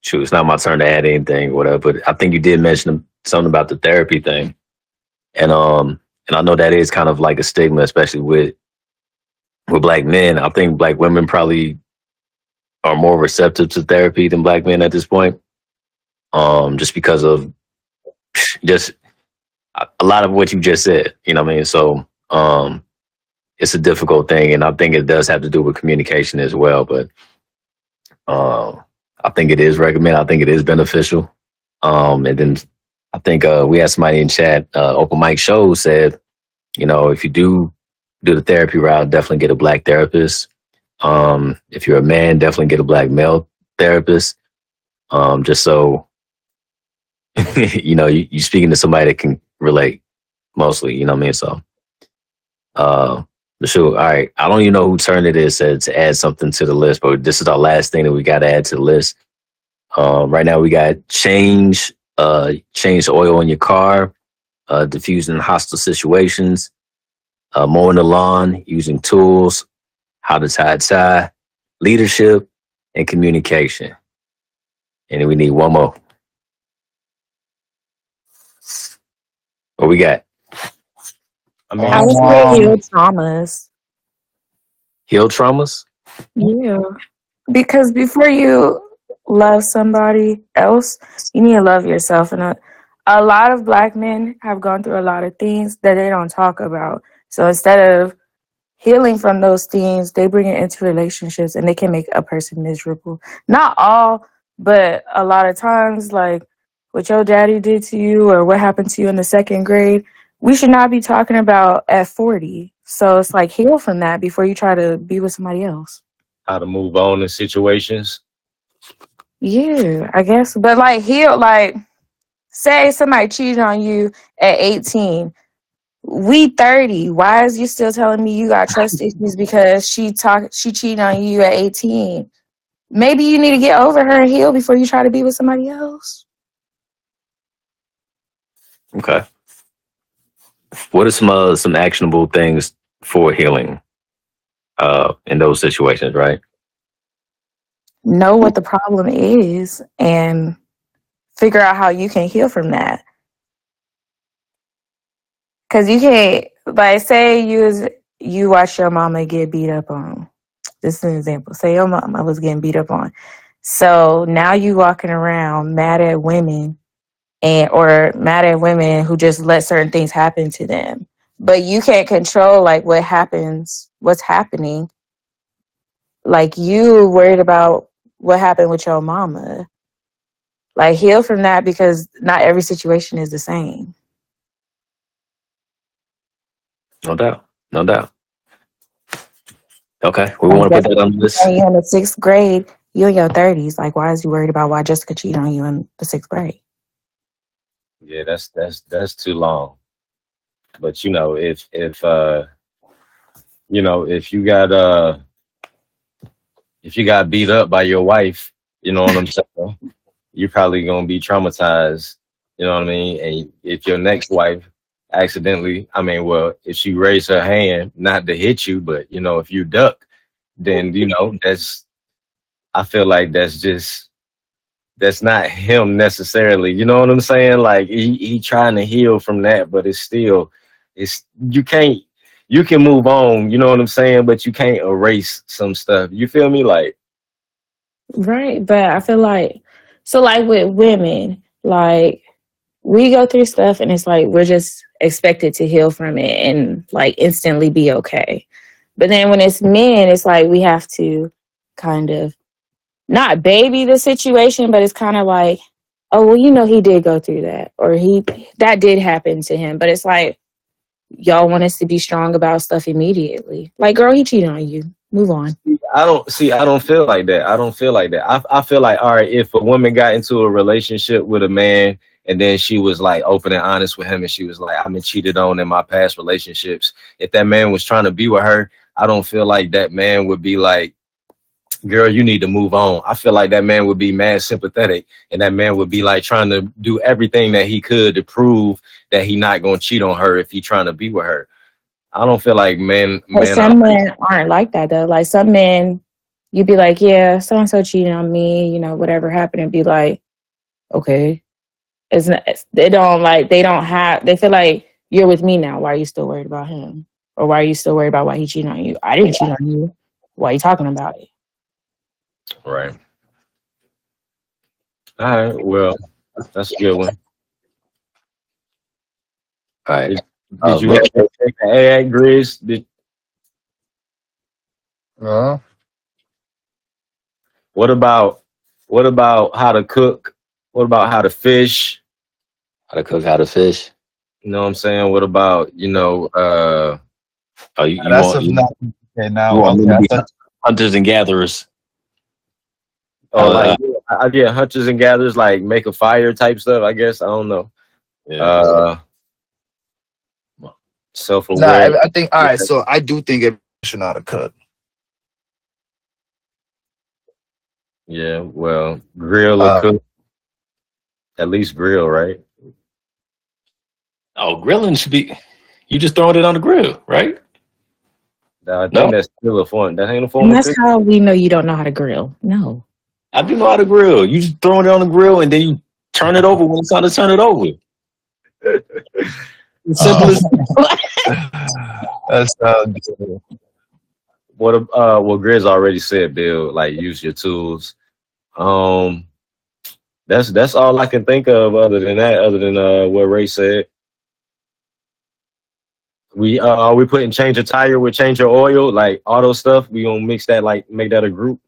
shoot, it's not my turn to add anything, whatever. But I think you did mention something about the therapy thing, and um, and I know that is kind of like a stigma, especially with with black men. I think black women probably are more receptive to therapy than black men at this point, um, just because of just a lot of what you just said. You know what I mean? So um, it's a difficult thing, and I think it does have to do with communication as well. But um, I think it is recommended. I think it is beneficial. Um, and then I think uh, we had somebody in chat, uh, Open Mike Show said, you know, if you do do the therapy route, definitely get a black therapist. Um, if you're a man, definitely get a black male therapist. Um, just so you know, you, you're speaking to somebody that can relate mostly, you know what I mean? So uh sure, all right. I don't even know who turn it is to, to add something to the list, but this is our last thing that we gotta add to the list. Um, right now we got change, uh, change the oil in your car, uh, diffusing hostile situations, uh, mowing the lawn, using tools, how to tie a tie, leadership, and communication. And then we need one more. What we got? I mean, I would Um, say heal traumas. Heal traumas? Yeah. Because before you love somebody else, you need to love yourself. And a, a lot of black men have gone through a lot of things that they don't talk about. So instead of healing from those things, they bring it into relationships and they can make a person miserable. Not all, but a lot of times, like what your daddy did to you or what happened to you in the second grade, we should not be talking about at 40. So it's like heal from that before you try to be with somebody else. how to move on in situations. Yeah, I guess. But like heal like say somebody cheated on you at 18. We 30. Why is you still telling me you got trust issues because she talked she cheated on you at 18? Maybe you need to get over her and heal before you try to be with somebody else. Okay. What are some uh, some actionable things for healing uh, in those situations, right? Know what the problem is and figure out how you can heal from that. Cause you can't like say you was you watch your mama get beat up on. This is an example. Say your mama was getting beat up on. So now you walking around mad at women and or mad at women who just let certain things happen to them. But you can't control like what happens, what's happening. Like you worried about what happened with your mama. Like heal from that because not every situation is the same. No doubt. No doubt. Okay. We want to put that on the list. When you're in the sixth grade, you in your thirties. Like, why is you worried about why Jessica cheated on you in the sixth grade? Yeah, that's that's that's too long. But you know, if if uh you know, if you got uh if you got beat up by your wife, you know what I'm saying? You're probably gonna be traumatized, you know what I mean? And if your next wife accidentally, I mean, well, if she raised her hand, not to hit you, but you know, if you duck, then you know, that's I feel like that's just that's not him necessarily. You know what I'm saying? Like he he trying to heal from that, but it's still it's you can't you can move on, you know what I'm saying, but you can't erase some stuff. You feel me? Like Right, but I feel like so like with women, like we go through stuff and it's like we're just expected to heal from it and like instantly be okay. But then when it's men, it's like we have to kind of not baby the situation, but it's kind of like, oh well, you know he did go through that or he that did happen to him. But it's like y'all want us to be strong about stuff immediately. Like, girl, he cheated on you. Move on. I don't see. I don't feel like that. I don't feel like that. I I feel like all right. If a woman got into a relationship with a man and then she was like open and honest with him, and she was like, "I've been cheated on in my past relationships." If that man was trying to be with her, I don't feel like that man would be like, "Girl, you need to move on." I feel like that man would be mad sympathetic, and that man would be like trying to do everything that he could to prove that he not gonna cheat on her if he trying to be with her. I don't feel like men. But men some men aren't like that though. Like some men, you'd be like, yeah, so and so cheated on me, you know, whatever happened, and be like, okay, it's not. it's- They don't like. They don't have. They feel like you're with me now. Why are you still worried about him? Or why are you still worried about why he cheated on you? I didn't cheat on you. Why are you talking about it? Right. All right. Well, that's a good one. All right. Did Uh, you look- have take the AA Grizz? Did, Uh, what about what about how to cook What about how to fish? How to cook, how to fish. You know what I'm saying? What about you know? uh Oh, you, you That's want, you, not okay now. you want okay, me to be thought- hunters and gatherers. Oh, Uh, like I, yeah, hunters and gatherers, like make a fire type stuff. I guess I don't know. Yeah. Uh, self aware. I, I think all right. So I do think it should know how to cook. yeah, well, grill or Uh, cook. At least grill, right? oh, grilling should be. You just throwing it on the grill, right? I think No. that's still a form. That ain't a form And that's how we know you don't know how to grill. No. I do know how to grill. You just throwing it on the grill and then you turn it over when it's time to turn it over. It's simple as That's uh, good. What ab- uh what Grizz already said, Bill, like use your tools. Um that's that's all I can think of other than that, other than uh what Ray said. We uh are we putting change a tire with change your oil, like auto stuff? We gonna mix that like make that a group.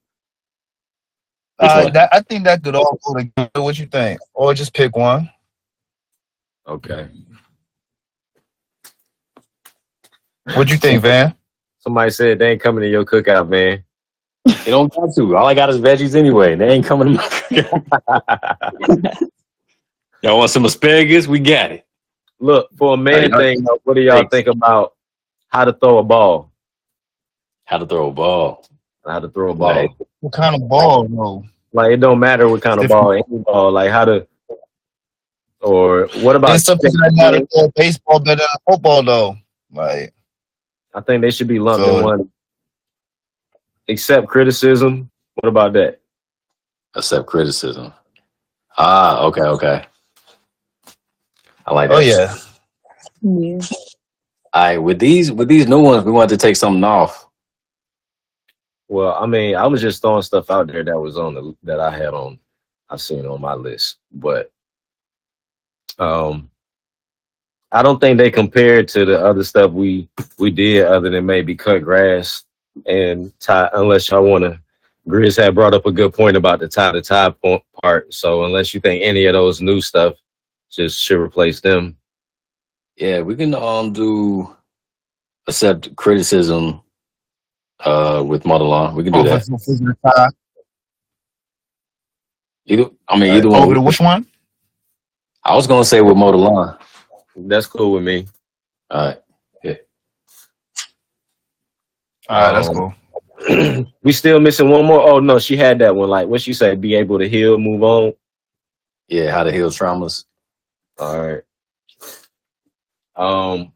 Uh, that, I think that could all go together. What you think? Or just pick one. Okay. What you think, Van? Somebody said they ain't coming to your cookout, man. You don't got to. All I got is veggies anyway. They ain't coming to my Y'all want some asparagus? We got it. Look, for a man Hey, thing, what do y'all thanks. think about how to throw a ball? How to throw a ball. How to throw a ball. Right. What kind of ball? No. Like it don't matter what kind of ball, any ball, like how to or what about There's some people that know to throw baseball better than uh, football, though. Like, I think they should be lumped So- in one. Accept criticism. What about that? Accept criticism. Ah, okay, okay. I like that. oh yeah, Yeah. All right, with these with these new ones, we wanted to take something off. Well, I mean, I was just throwing stuff out there that was on the that I had on I've seen on my list, but um I don't think they compared to the other stuff we we did other than maybe cut grass and tie unless y'all want to Grizz had brought up a good point about the tie to tie po- part. So unless you think any of those new stuff just should replace them. Yeah, we can um do accept criticism uh with mother law. We can do over, that. the tie. Either I mean either over the one. which one? I was gonna say with motor lawn. That's cool with me. All right. All right, that's Um, cool. we still missing one more. Oh no, she had that one. Like what she said, be able to heal, move on. Yeah, how to heal traumas. All right. Um,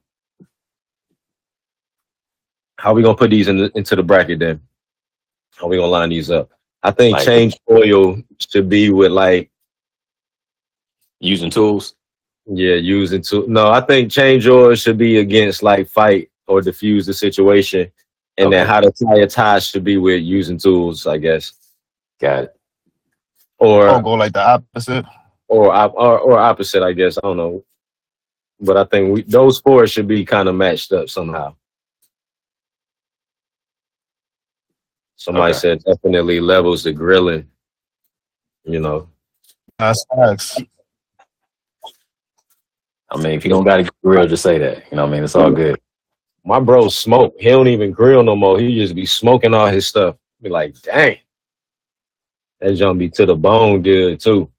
how we gonna put these in the, into the bracket then? How we gonna line these up? I think Like- change oil should be with like Using tools. yeah using tools. no. I think change oil should be against like fight or diffuse the situation, and then how to tie a tie should be with using tools, I guess, Got it. or Oh, go like the opposite. or or, or opposite, I guess. I don't know, but I think we, those four should be kind of matched up somehow. Somebody Okay. said definitely levels the grilling. You know, That's facts. I mean, if you don't got a grill, just say that. You know what I mean? It's all mm. good. My bro smoke. He don't even grill no more. He just be smoking all his stuff. Be like, dang, that jump be to the bone good too.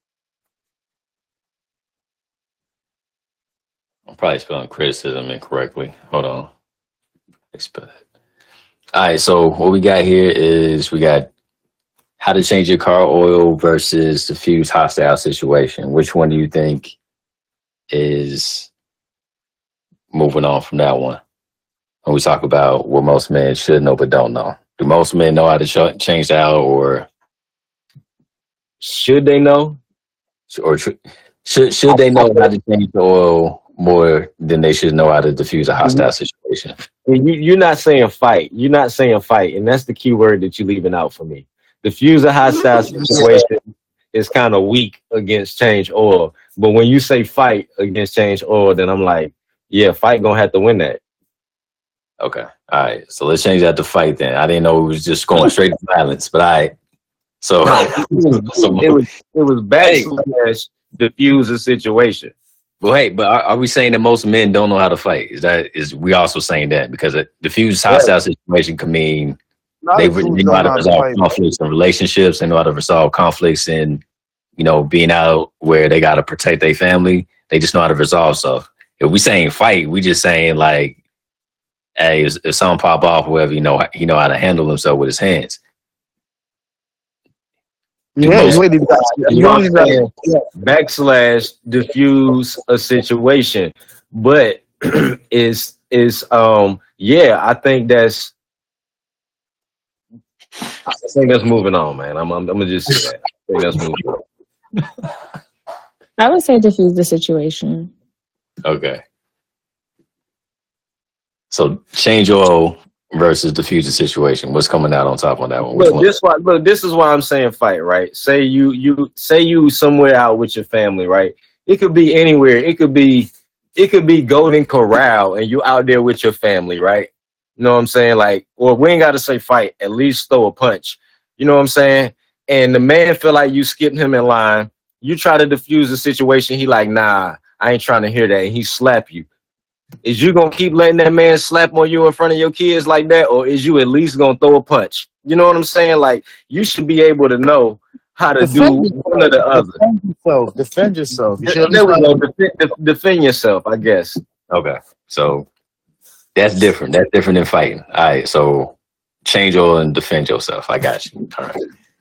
I'm probably spelling criticism incorrectly. Hold on. Expect. All right, so what we got here is we got how to change your car oil versus diffuse hostile situation. Which one do you think is moving on from that one? When we talk about what most men should know but don't know, do most men know how to ch- change out, or Should they know? or tr- should should they know how to change the oil more than they should know how to diffuse a mm-hmm. hostile situation? You, you're not saying fight. You're not saying fight, and that's the key word that you're leaving out for me. Diffuse a hostile situation is kind of weak against change oil, but when you say fight against change oil, then I'm like, yeah, fight gonna have to win that. Okay. All right. So let's change that to fight then. I didn't know it was just going straight to violence, but all right. So, it was so it was, it was backslash diffuse the situation. well, hey, but are, are we saying that most men don't know how to fight? Is that is we also saying that because a diffused hostile situation can mean Not they, if they know how to resolve fight. conflicts in relationships. They know how to resolve conflicts in, you know, being out where they got to protect their family. They just know how to resolve stuff. If we saying fight, we just saying like, hey, if, if something pop off, or whatever, you know, he know how to handle himself with his hands. Yeah, most- you really You you know what only I'm got- saying? Backslash diffuse a situation. But is is um yeah, I think that's I think that's moving on, man. I'm I'm, I'm gonna just say that. I think that's moving on. I would say diffuse the situation. Okay. So change oil versus diffuse the situation. What's coming out on top on that one? Which Look, one? this why look, this is why I'm saying fight, right? Say you you say you somewhere out with your family, right? It could be anywhere. It could be it could be Golden Corral and you out there with your family, right? You know what I'm saying? Like, or we ain't gotta say fight, at least throw a punch. You know what I'm saying? And the man feel like you skipping him in line. You try to diffuse the situation. He like, nah, I ain't trying to hear that. And he slap you. Is you gonna keep letting that man slap on you in front of your kids like that, or is you at least gonna throw a punch? You know what I'm saying? Like you should be able to know how to do Defend yourself. one or the other. Defend yourself. Defend yourself. You should There we go. Defend, defend yourself, I guess. Okay. So that's different. That's different than fighting. All right. So change oil and defend yourself. I got you. All right.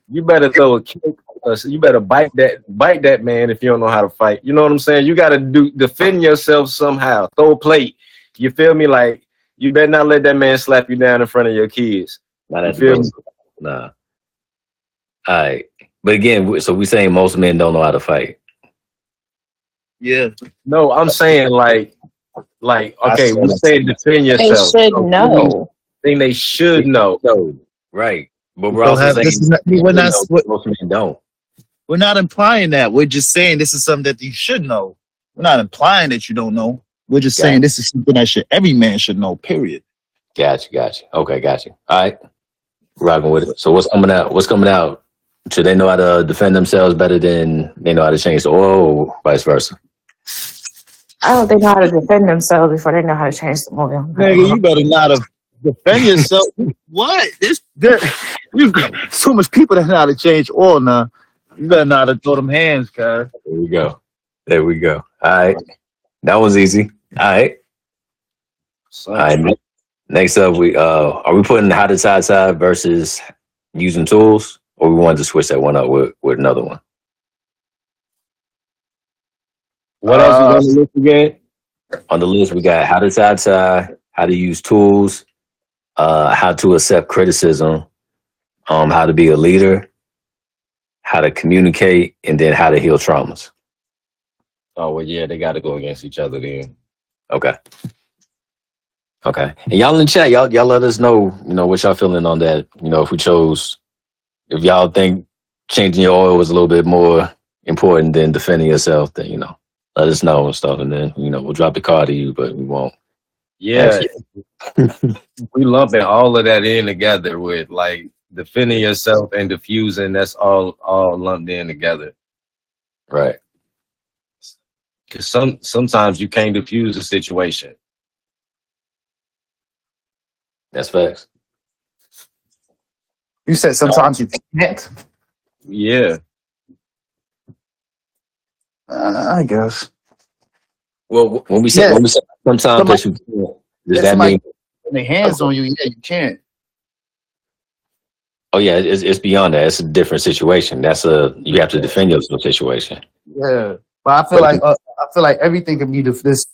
You better throw a kick. Uh, you better bite that bite that man if you don't know how to fight. You know what I'm saying? You got to do defend yourself somehow. Throw a plate. You feel me? Like you better not let that man slap you down in front of your kids. Not at feel me? Nah. All right. But again, so we saying most men don't know how to fight. Yeah. No, I'm saying like, like okay, we that. saying defend They yourself. should So, know. Thing they should know. No. Right. But we're Don't also have- saying this is not- we're not- know, what- most men don't. We're not implying that. We're just saying this is something that you should know. We're not implying that you don't know. We're just Got saying this is something that should every man should know. Period. Gotcha, gotcha. Okay, gotcha. All right. Rocking with it. So what's coming out? What's coming out? Should they know how to defend themselves better than they know how to change the oil or vice versa? I don't think know how to defend themselves before they know how to change the oil. Nigga, you better not have defend yourself. what? This there, you got so much people that know how to change oil now. You better not have throw them hands, guys. There we go. There we go. All right. That was easy. All right. All right. Next up, we uh are we putting how to side side versus using tools, or we wanted to switch that one up with, with another one? What else is on the list again? On the list, we got how to side side, how to use tools, uh, how to accept criticism, um, how to be a leader, how to communicate, and then how to heal traumas. Oh well, yeah, they got to go against each other then. Okay. Okay. And y'all in the chat, y'all y'all let us know, you know, what y'all feeling on that. You know, if we chose if y'all think changing your oil was a little bit more important than defending yourself, then you know, let us know and stuff. And then, you know, we'll drop the card to you, but we won't. Yeah, we lumping all of that in together with like defending yourself and diffusing. That's all all lumped in together. Right. Because some sometimes you can't diffuse a situation. That's facts. You said sometimes you can't. Yeah, Uh, I guess. Well, when we say Yeah. when we say sometimes that you can't, does Yeah, that somebody- mean When they hands on you, yeah, you can't. Oh yeah, it's, it's beyond that. It's a different situation. That's a you have to defend yourself situation. Yeah, but I feel like uh, I feel like everything can be def- this.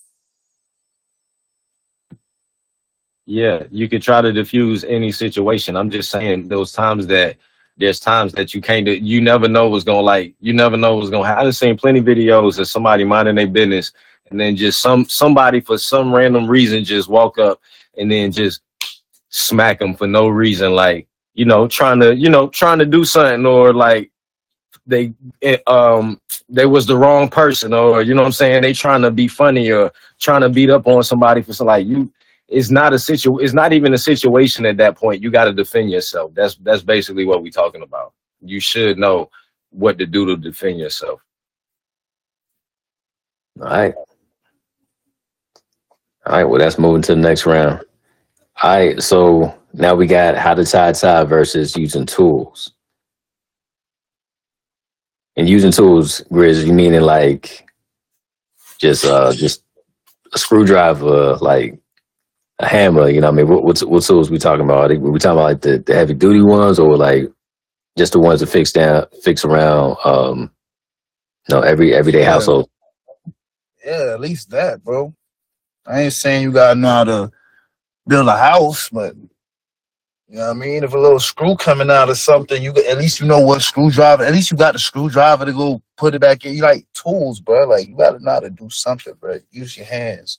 yeah. You could try to diffuse any situation. I'm just saying those times that there's times that you can't. do- You never know what's gonna like. You never know what's gonna happen. I've seen plenty videos of somebody minding their business and then just some somebody for some random reason just walk up and then just smack them for no reason, like you know, trying to you know trying to do something or like they um they was the wrong person or you know what I'm saying they trying to be funny or trying to beat up on somebody for some like you it's not a situ it's not even a situation at that point you got to defend yourself that's that's basically what we're talking about you should know what to do to defend yourself. All right. All right. Well, that's moving to the next round. All right. So now we got how to tie a tie versus using tools. And using tools, Grizz, you meaning like just uh just a screwdriver, like a hammer, you know what I mean? What what, what tools we talking about? Are we talking about like the, the heavy duty ones or like just the ones that fix down fix around um no every everyday Yeah. household. Yeah, at least that, bro. I ain't saying you gotta know how to build a house, but you know what I mean. If a little screw coming out or something, you at least you know what screwdriver. At least you got the screwdriver to go put it back in. You like tools, bro. Like you gotta know how to do something, bro. Use your hands.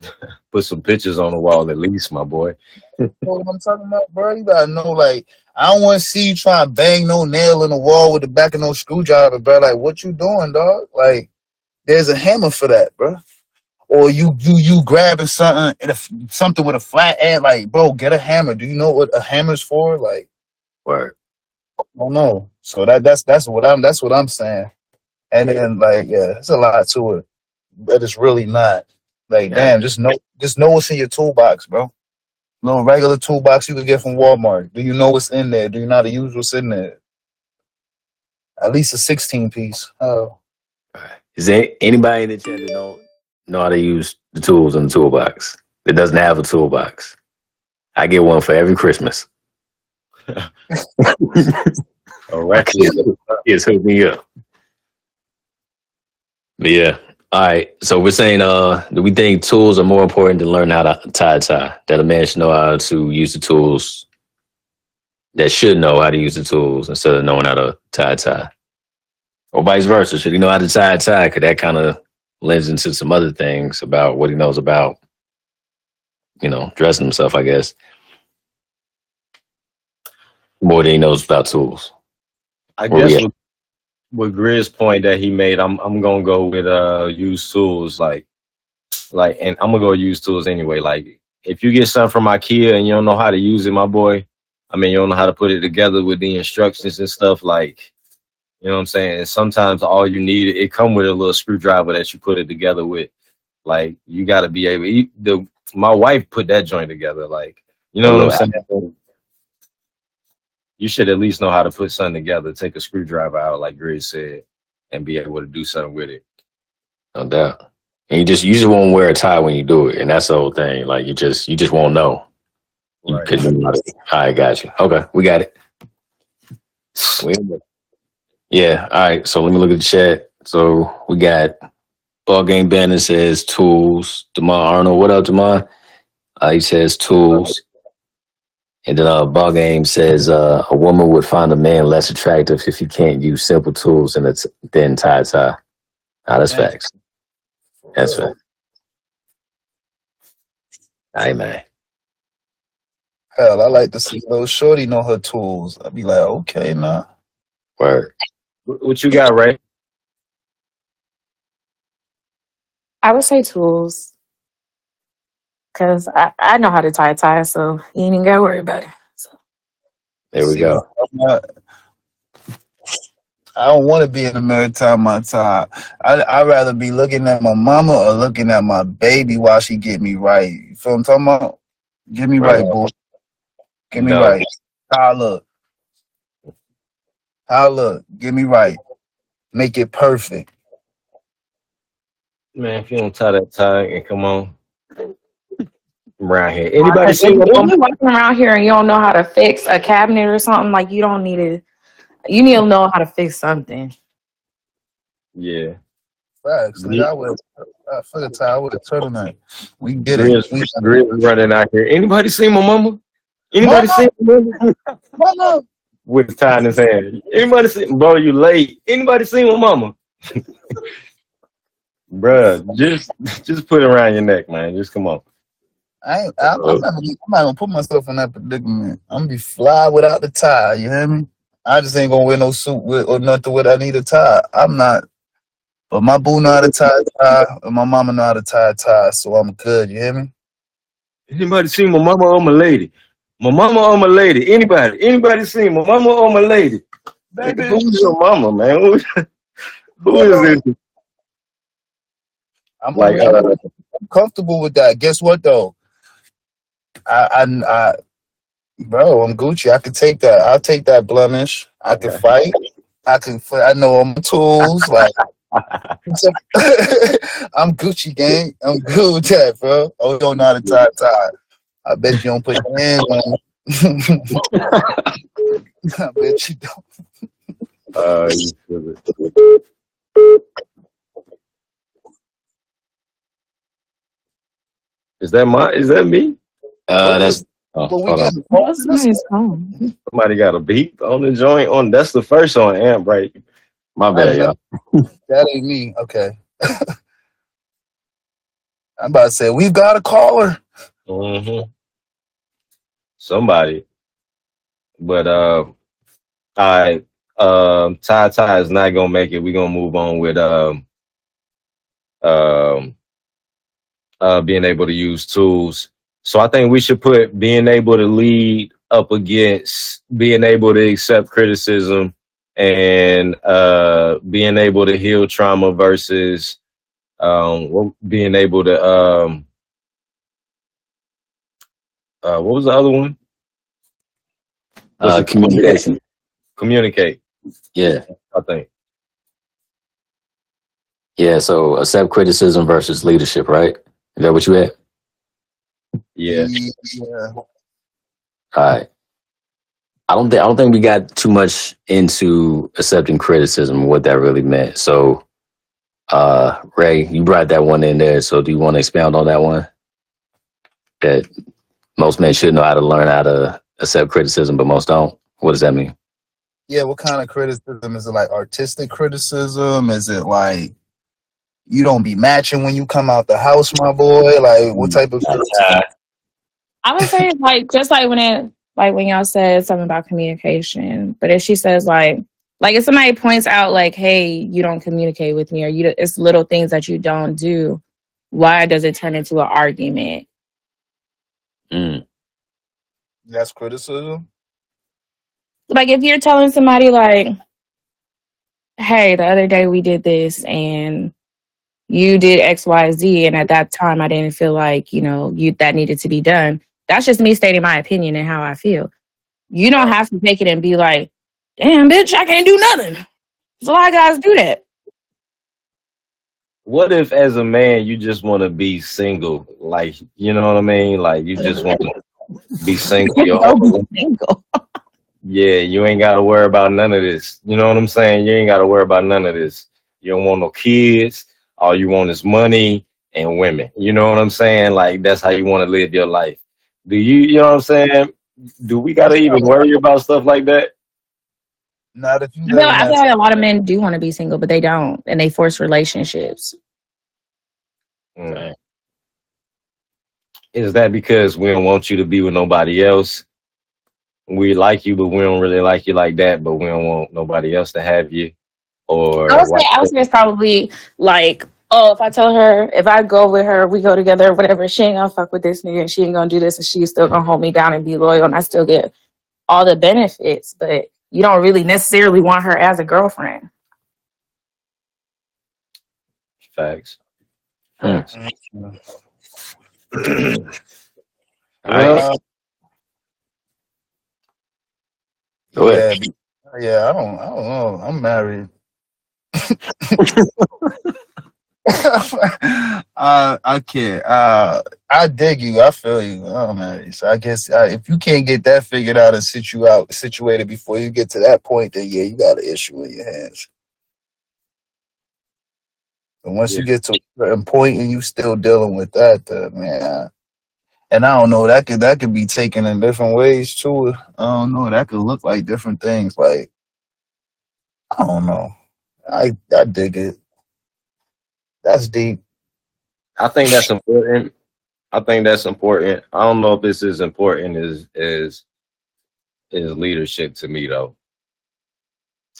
Put some pictures on the wall at least, my boy. You know what I'm talking about, bro? You gotta know, like, I don't want to see you try to bang no nail in the wall with the back of no screwdriver, bro. Like, what you doing, dog? Like, there's a hammer for that, bro. Or you you you grabbing something in a, something with a flat end, like, bro, get a hammer. Do you know what a hammer's for? Like, Word. I don't know. So that that's that's what I'm that's what I'm saying. And then like, yeah, there's a lot to it, but it's really not. Like, damn, just know just know what's in your toolbox, bro. No regular toolbox you could get from Walmart. Do you know what's in there? Do you know how to use what's in there? At least a 16 piece. Oh, Is there anybody in the chat that don't know how to use the tools in the toolbox It doesn't have a toolbox? I get one for every Christmas. All right. Kids hook me up. But yeah. All right. So we're saying uh do we think tools are more important than learning how to tie a tie? That a man should know how to use the tools that should know how to use the tools instead of knowing how to tie a tie. Or vice versa. Should he know how to tie a tie? Could that kind of lends into some other things about what he knows about, you know, dressing himself, I guess. More than he knows about tools. I Where guess with, with Grizz's point that he made, I'm I'm gonna go with uh use tools like like and I'm gonna go use tools anyway. Like if you get something from IKEA and you don't know how to use it, my boy, I mean you don't know how to put it together with the instructions and stuff, like you know what I'm saying? And sometimes all you need it come with a little screwdriver that you put it together with. Like you gotta be able you, the my wife put that joint together, like you know what I'm oh, saying? you should at least know how to put something together, take a screwdriver out, like Grizz said, and be able to do something with it. No doubt. And you just you just won't wear a tie when you do it, and that's the whole thing. Like you just you just won't know. You Right. couldn't. All right, got you. Okay, we got it. We. Yeah. All right. So let me look at the chat. So we got ball game banner says tools. Demar Arnold. What up, Demar? Uh, he says tools. And then uh, ball game says uh, a woman would find a man less attractive if he can't use simple tools and it's thin tie tie. Ah, that's Man. facts. That's facts. Hey man. Hell, I like to see little shorty know her tools. I'd be like, okay, nah. Word. What what you got, Ray? I would say tools. Cause I, I know how to tie a tie, so you ain't even gotta worry about it. So There we See, go. I'm not- I don't want to be in the maritime my time. I I'd rather be looking at my mama or looking at my baby while she get me right. You feel what I'm talking about? Get me right, Right. boy. Get me No. right. How I look. How I look. Get me right. Make it perfect. Man, if you don't tie that tie and come on. Come around here. Anybody if, see my if mama? you're walking around here and you don't know how to fix a cabinet or something, like you don't need to you need to know how to fix something. Yeah. Facts. Nigga, I would I feel the tie. I would have turtleneck. We did Grizz, it. We, Grizz running out here. Anybody see my mama? Anybody Mama? see my mama? mama. With tie in his hand. Anybody see bro, you late. Anybody see my mama? Bruh, just just put it around your neck, man. Just come on. I ain't, I'm, I'm, not, gonna- I'm not gonna put myself in that predicament. I'm gonna be fly without the tie. You hear me? I just ain't gonna wear no suit with or nothing with. I need a tie. I'm not. But my boo know how to tie a tie, and my mama know how to tie a tie, so I'm good. You hear me? Anybody see my mama or my lady? My mama or my lady? Anybody? Anybody see my mama or my lady? Baby. Who's your mama, man? Who, who is this? I'm Like, I'm comfortable with that. Guess what though? I, I, I, bro, I'm Gucci. I can take that. I'll take that blemish. I can fight. I can. fi- I know all my tools. Like, I'm Gucci gang. I'm good with that, bro. Oh, you don't know how to tie tie. I bet you don't put your hands on. I bet you don't. Uh, you. Is that my? Is that me? Uh, that's oh, But we hold on. can That's nice home. Somebody got a beep on the joint. On that's the first on amp, right? My bad, y'all. That ain't me. Okay. I'm about to say we've got a caller. Mm-hmm. Somebody. But uh, right. Um, Ty Ty is not gonna make it. We're gonna move on with um, um, uh, being able to use tools. So I think we should put being able to lead up against being able to accept criticism and uh, being able to heal trauma versus um, being able to um, uh, what was the other one? Uh, communication. Communicate. Yeah. I think. Yeah. So accept criticism versus leadership, right? Is that what you had? Yeah. Yeah. All right. I don't think I don't think we got too much into accepting criticism what that really meant. So uh Ray, you brought that one in there. So do you want to expound on that one? That most men should know how to learn how to accept criticism, but most don't. What does that mean? Yeah, what kind of criticism? Is it like artistic criticism? Is it like you don't be matching when you come out the house, my boy? Like what type of criticism? I would say like just like when it like when y'all said something about communication, but if she says like like if somebody points out like, hey, you don't communicate with me, or you it's little things that you don't do, why does it turn into an argument? Mm. That's criticism? Like if you're telling somebody like, hey, the other day we did this and you did X, Y, Z, and at that time I didn't feel like, you know, you that needed to be done. That's just me stating my opinion and how I feel. You don't have to take it and be like, damn, bitch, I can't do nothing. There's a lot of guys do that. What if, as a man, you just want to be single? Like, you know what I mean? Like, you just want to be single. your be single. Yeah, you ain't got to worry about none of this. You know what I'm saying? You ain't got to worry about none of this. You don't want no kids. All you want is money and women. You know what I'm saying? Like that's how you want to live your life. Do you? You know what I'm saying? Do we got to even worry about stuff like that? Not if you I feel, in I that feel like a lot of men do want to be single, but they don't, and they force relationships. Mm. Is that because we don't want you to be with nobody else? We like you, but we don't really like you like that. But we don't want nobody else to have you. Or I would say, I would say it's probably like, oh, if I tell her, if I go with her, we go together, whatever, she ain't gonna fuck with this nigga, and she ain't gonna do this, and she's still gonna hold me down and be loyal, and I still get all the benefits, but you don't really necessarily want her as a girlfriend. facts. Facts. All right. Uh, Go ahead. yeah, yeah, I don't, I don't know. I'm married. uh, I can't. Uh, I dig you. I feel you. I'm married, so I guess uh, if you can't get that figured out and sit you out situated before you get to that point, then yeah, you got an issue in your hands. And once you get to a certain point and you still dealing with that, then man. And I don't know that could that could be taken in different ways too. I don't know. That could look like different things. Like I don't know. I I dig it. That's deep. I think that's important. I think that's important. I don't know if this is important as is is leadership to me though.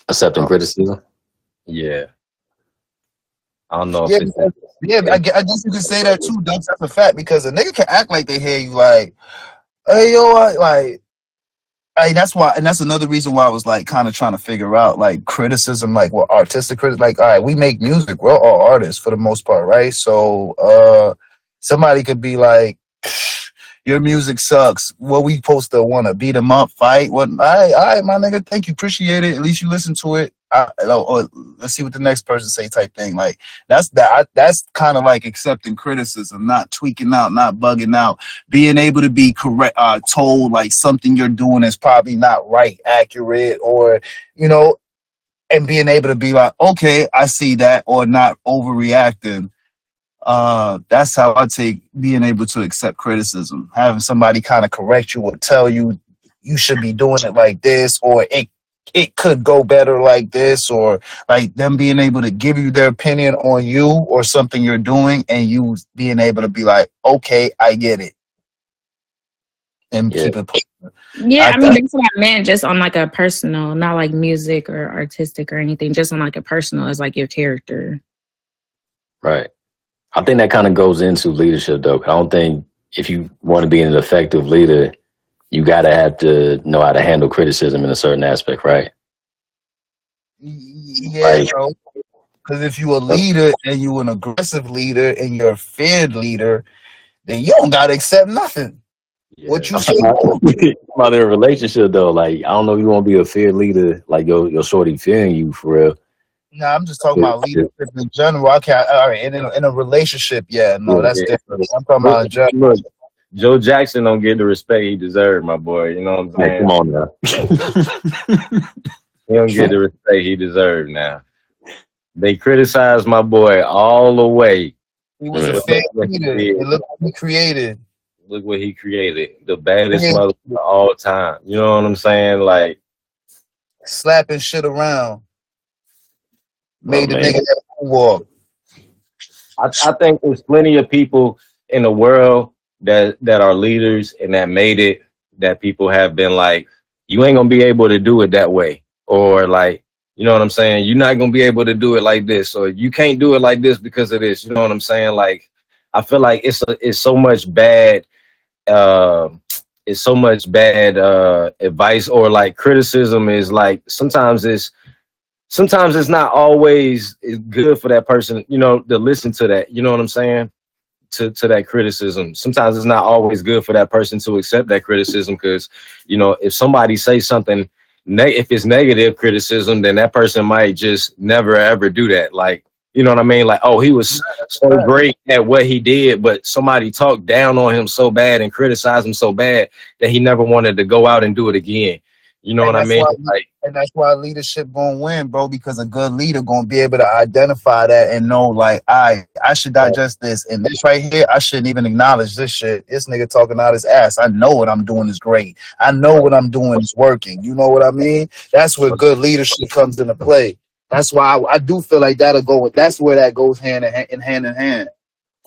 Accepting uh, criticism. Yeah. I don't know if Yeah, it's because- yeah. I, gue- I guess you could say that too. That's, that's a fact because a nigga can act like they hear you. Like, hey yo, I, like I, that's why, and that's another reason why I was like kind of trying to figure out like criticism, like what artistic criticism. Like, all right, we make music, we're all artists for the most part, right? So, uh, somebody could be like, your music sucks. What we supposed to want to beat them up, fight? What? All right, all right, my nigga. Thank you, appreciate it. At least you listen to it. I, oh, let's see what the next person say, type thing. Like that's that. That's kind of like accepting criticism, not tweaking out, not bugging out, being able to be correct, uh, told like something you're doing is probably not right, accurate, or you know, and being able to be like, okay, I see that, or not overreacting uh, that's how I take being able to accept criticism. Having somebody kind of correct you or tell you you should be doing it like this, or it it could go better like this, or like them being able to give you their opinion on you or something you're doing, and you being able to be like, okay, I get it, and Yeah. keep it. Yeah, I I, mean, thought- that's what I meant, just on like a personal, not like music or artistic or anything, just on like a personal as like your character. Right. I think that kind of goes into leadership, though. I don't think if you want to be an effective leader, you got to have to know how to handle criticism in a certain aspect, right? Yeah, Like-. Because if you're a leader and you're an aggressive leader and you're a feared leader, then you don't gotta accept nothing. What you say? about a relationship, though, like I don't know, if you want to be a fear leader, like your your shorty fearing you for real. Nah, I'm just talking about leadership in general. I can't. All right, in a, in a relationship, yeah, no, that's yeah. different. I'm talking about in general. Look, Joe Jackson don't get the respect he deserved, my boy. You know what I'm Like, saying? come on now. He don't get the respect he deserved now. They criticize my boy all the way. He was a Yeah. fake he leader. did. Look what he created. Look what he created. The baddest Yeah. mother of all time. You know what I'm saying? Like, Slapping shit around. Made the nigga that. I, I think there's plenty of people in the world that that are leaders and that made it that people have been like, you ain't gonna be able to do it that way. Or like, you know what I'm saying? You're not gonna be able to do it like this, or you can't do it like this because of this. You know what I'm saying? Like, I feel like it's a, it's so much bad uh, it's so much bad uh advice or like criticism is like sometimes it's sometimes it's not always good for that person, you know, to listen to that. You know what I'm saying? To to that criticism. Sometimes it's not always good for that person to accept that criticism because, you know, if somebody says something, ne- if it's negative criticism, then that person might just never ever do that. Like, you know what I mean? Like, oh, he was so great at what he did, but somebody talked down on him so bad and criticized him so bad that he never wanted to go out and do it again. You know And what I mean? why- Like, And that's why leadership gonna win, bro, because a good leader gonna be able to identify that and know like I I should digest this and this right here, I shouldn't even acknowledge this shit. This nigga talking out his ass. I know what I'm doing is great. I know what I'm doing is working. You know what I mean? That's where good leadership comes into play. That's why I, I do feel like that'll go with that's where that goes hand in hand in hand in hand.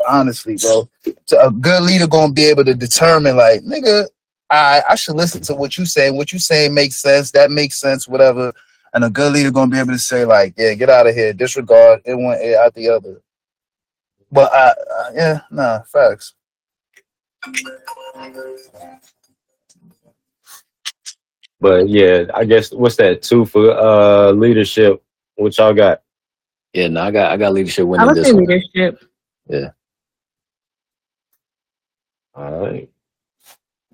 Honestly, bro. So a good leader gonna be able to determine like, nigga, I I should listen to what you say. What you say makes sense. That makes sense. Whatever. And a good leader gonna be able to say like, yeah, get out of here. Disregard. It one it out the other. But I, uh, yeah, nah, facts. but yeah, I guess what's that two for uh leadership? What y'all got? Yeah, no, I got I got leadership I winning would this say one. leadership. Yeah. All right.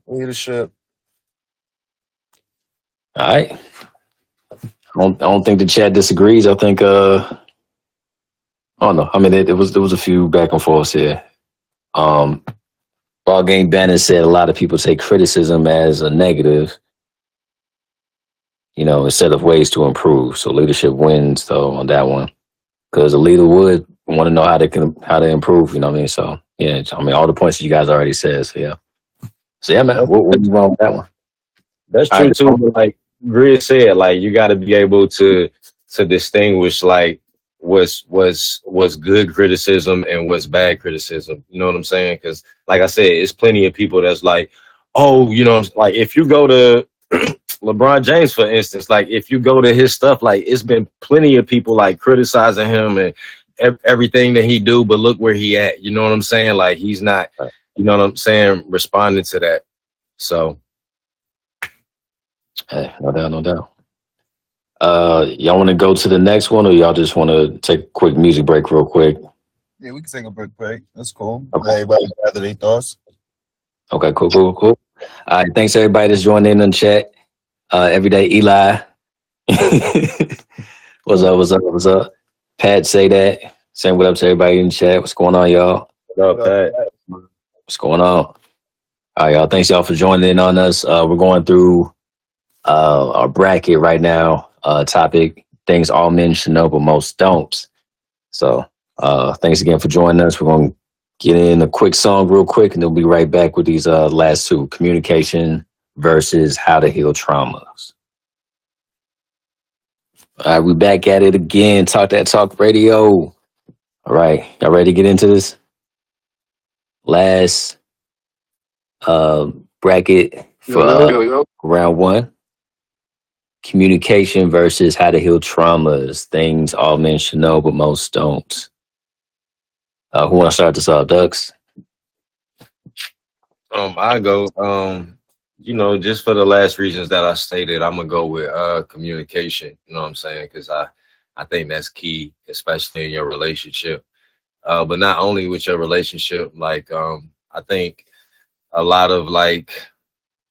Leadership. All right. I don't I don't think the chat disagrees. I think uh I don't know. I mean it, it was there was a few back and forths here. Um Ball Game Bannon said a lot of people take criticism as a negative, you know, instead of ways to improve. So leadership wins though on that one. Because a leader would want to know how to can how to improve, you know what I mean? So yeah, I mean all the points that you guys already said. So yeah. So yeah, man, what, what's wrong with that one? That's true right. too. But like Grid said, like you got to be able to to distinguish like what's what's what's good criticism and what's bad criticism. You know what I'm saying? Because like I said, it's plenty of people that's like, oh, you know, like if you go to LeBron James, for instance, like if you go to his stuff, like it's been plenty of people like criticizing him and everything that he do, but look where he at. You know what I'm saying? Like he's not, Right. You know what I'm saying, responding to that. So Hey, no doubt, no doubt. Uh, y'all want to go to the next one, or y'all just want to take a quick music break, real quick? Yeah, we can take a break. Break. That's cool. Okay. Everybody gather their thoughts. Okay, cool, cool, cool. All right, thanks everybody that's joining in on chat. Uh, everyday Eli. what's up? What's up? What's up? Pat, say that. Saying what up to everybody in the chat. What's going on, y'all? What up, Pat? What's going on? All right, y'all. Thanks y'all for joining in on us. Uh, we're going through uh, our bracket right now. Uh, topic: things all men should know, but most don't. So, uh, thanks again for joining us. We're to get in a quick song real quick, and then we'll be right back with these uh, last two: communication versus how to heal traumas. All right, we back at it again. Talk that talk radio. All right, y'all ready to get into this? Last uh, bracket for uh, round one. Communication versus how to heal traumas. Things all men should know, but most don't. Uh, who want to start this off, Ducks? Um, I go. Um, you know, just for the last reasons that I stated, I'm gonna go with uh communication. You know what I'm saying? Because I, I think that's key, especially in your relationship. Uh, but not only with your relationship, like um, I think a lot of like,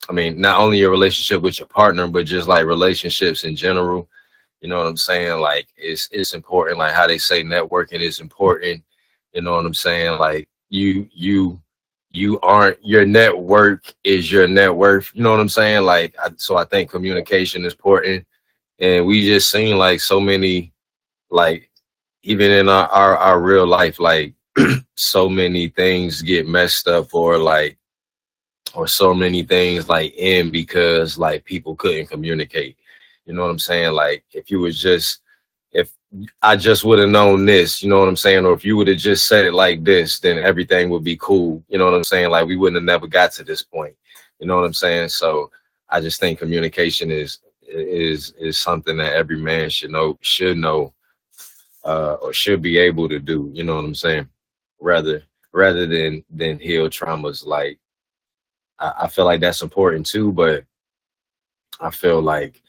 I mean, not only your relationship with your partner, but just like relationships in general. You know what I'm saying? Like, it's it's important. Like how they say networking is important. You know what I'm saying? Like you you you aren't your network is your net worth. You know what I'm saying? Like, I, so I think communication is important, and we just seen like so many, like even in our our, our real life, like so many things get messed up or like, or so many things like end because like people couldn't communicate. You know what I'm saying? Like, if you was just if I just would have known this, you know what I'm saying? Or if you would have just said it like this, then everything would be cool. You know what I'm saying? Like we wouldn't have never got to this point. You know what I'm saying? So I just think communication is is is something that every man should know should know uh or should be able to do. You know what I'm saying? Rather rather than than heal traumas. Like I, I feel like that's important too, but I feel like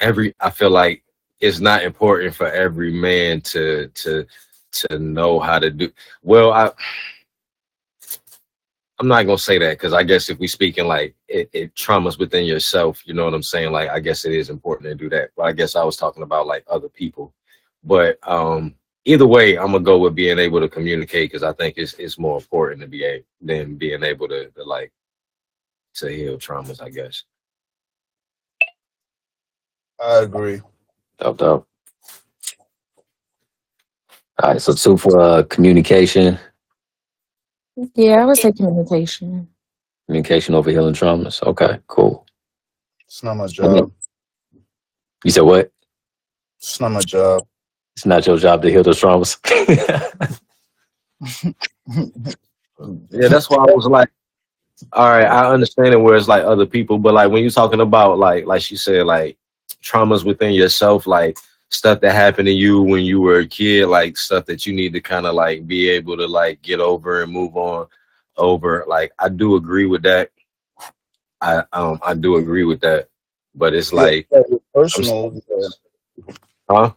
every I feel like it's not important for every man to to to know how to do well I I'm not gonna say that because I guess if we speaking like it, it traumas within yourself, you know what I'm saying? Like I guess it is important to do that. But I guess I was talking about like other people. But um either way, I'm gonna go with being able to communicate because I think it's it's more important to be a than being able to, to like to heal traumas, I guess. I agree. Dope, dope. All right, so two for uh, communication, Yeah, I would say communication. communication over healing traumas. Okay, cool. It's not my job. You said what? It's not my job. It's not your job to heal those traumas. Yeah, that's why I was like, all right, I understand it where it's like other people, but like when you're talking about like like she said, like traumas within yourself, like stuff that happened to you when you were a kid, like stuff that you need to kind of like be able to like get over and move on over. Like I do agree with that. I um I do agree with that. But it's like Yeah, personal. huh?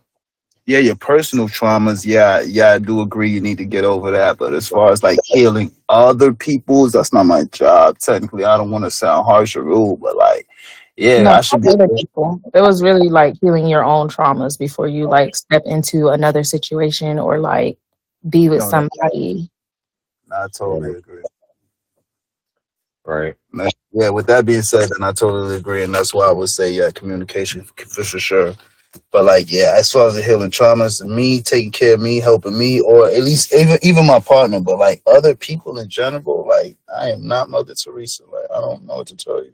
Yeah, your personal traumas. Yeah, yeah, I do agree. You need to get over that. But as far as like healing other people's, that's not my job. Technically, I don't want to sound harsh or rude, but like, yeah, no, I should be. other people. It was really like healing your own traumas before you like step into another situation or like be with No, no. somebody. I totally agree. Right. Yeah, with that being said, then I totally agree, and that's why I would say yeah, communication for, for sure. But like, yeah, as far as the healing traumas, me taking care of me, helping me, or at least even even my partner, but like other people in general, like I am not Mother Teresa. Like I don't know what to tell you.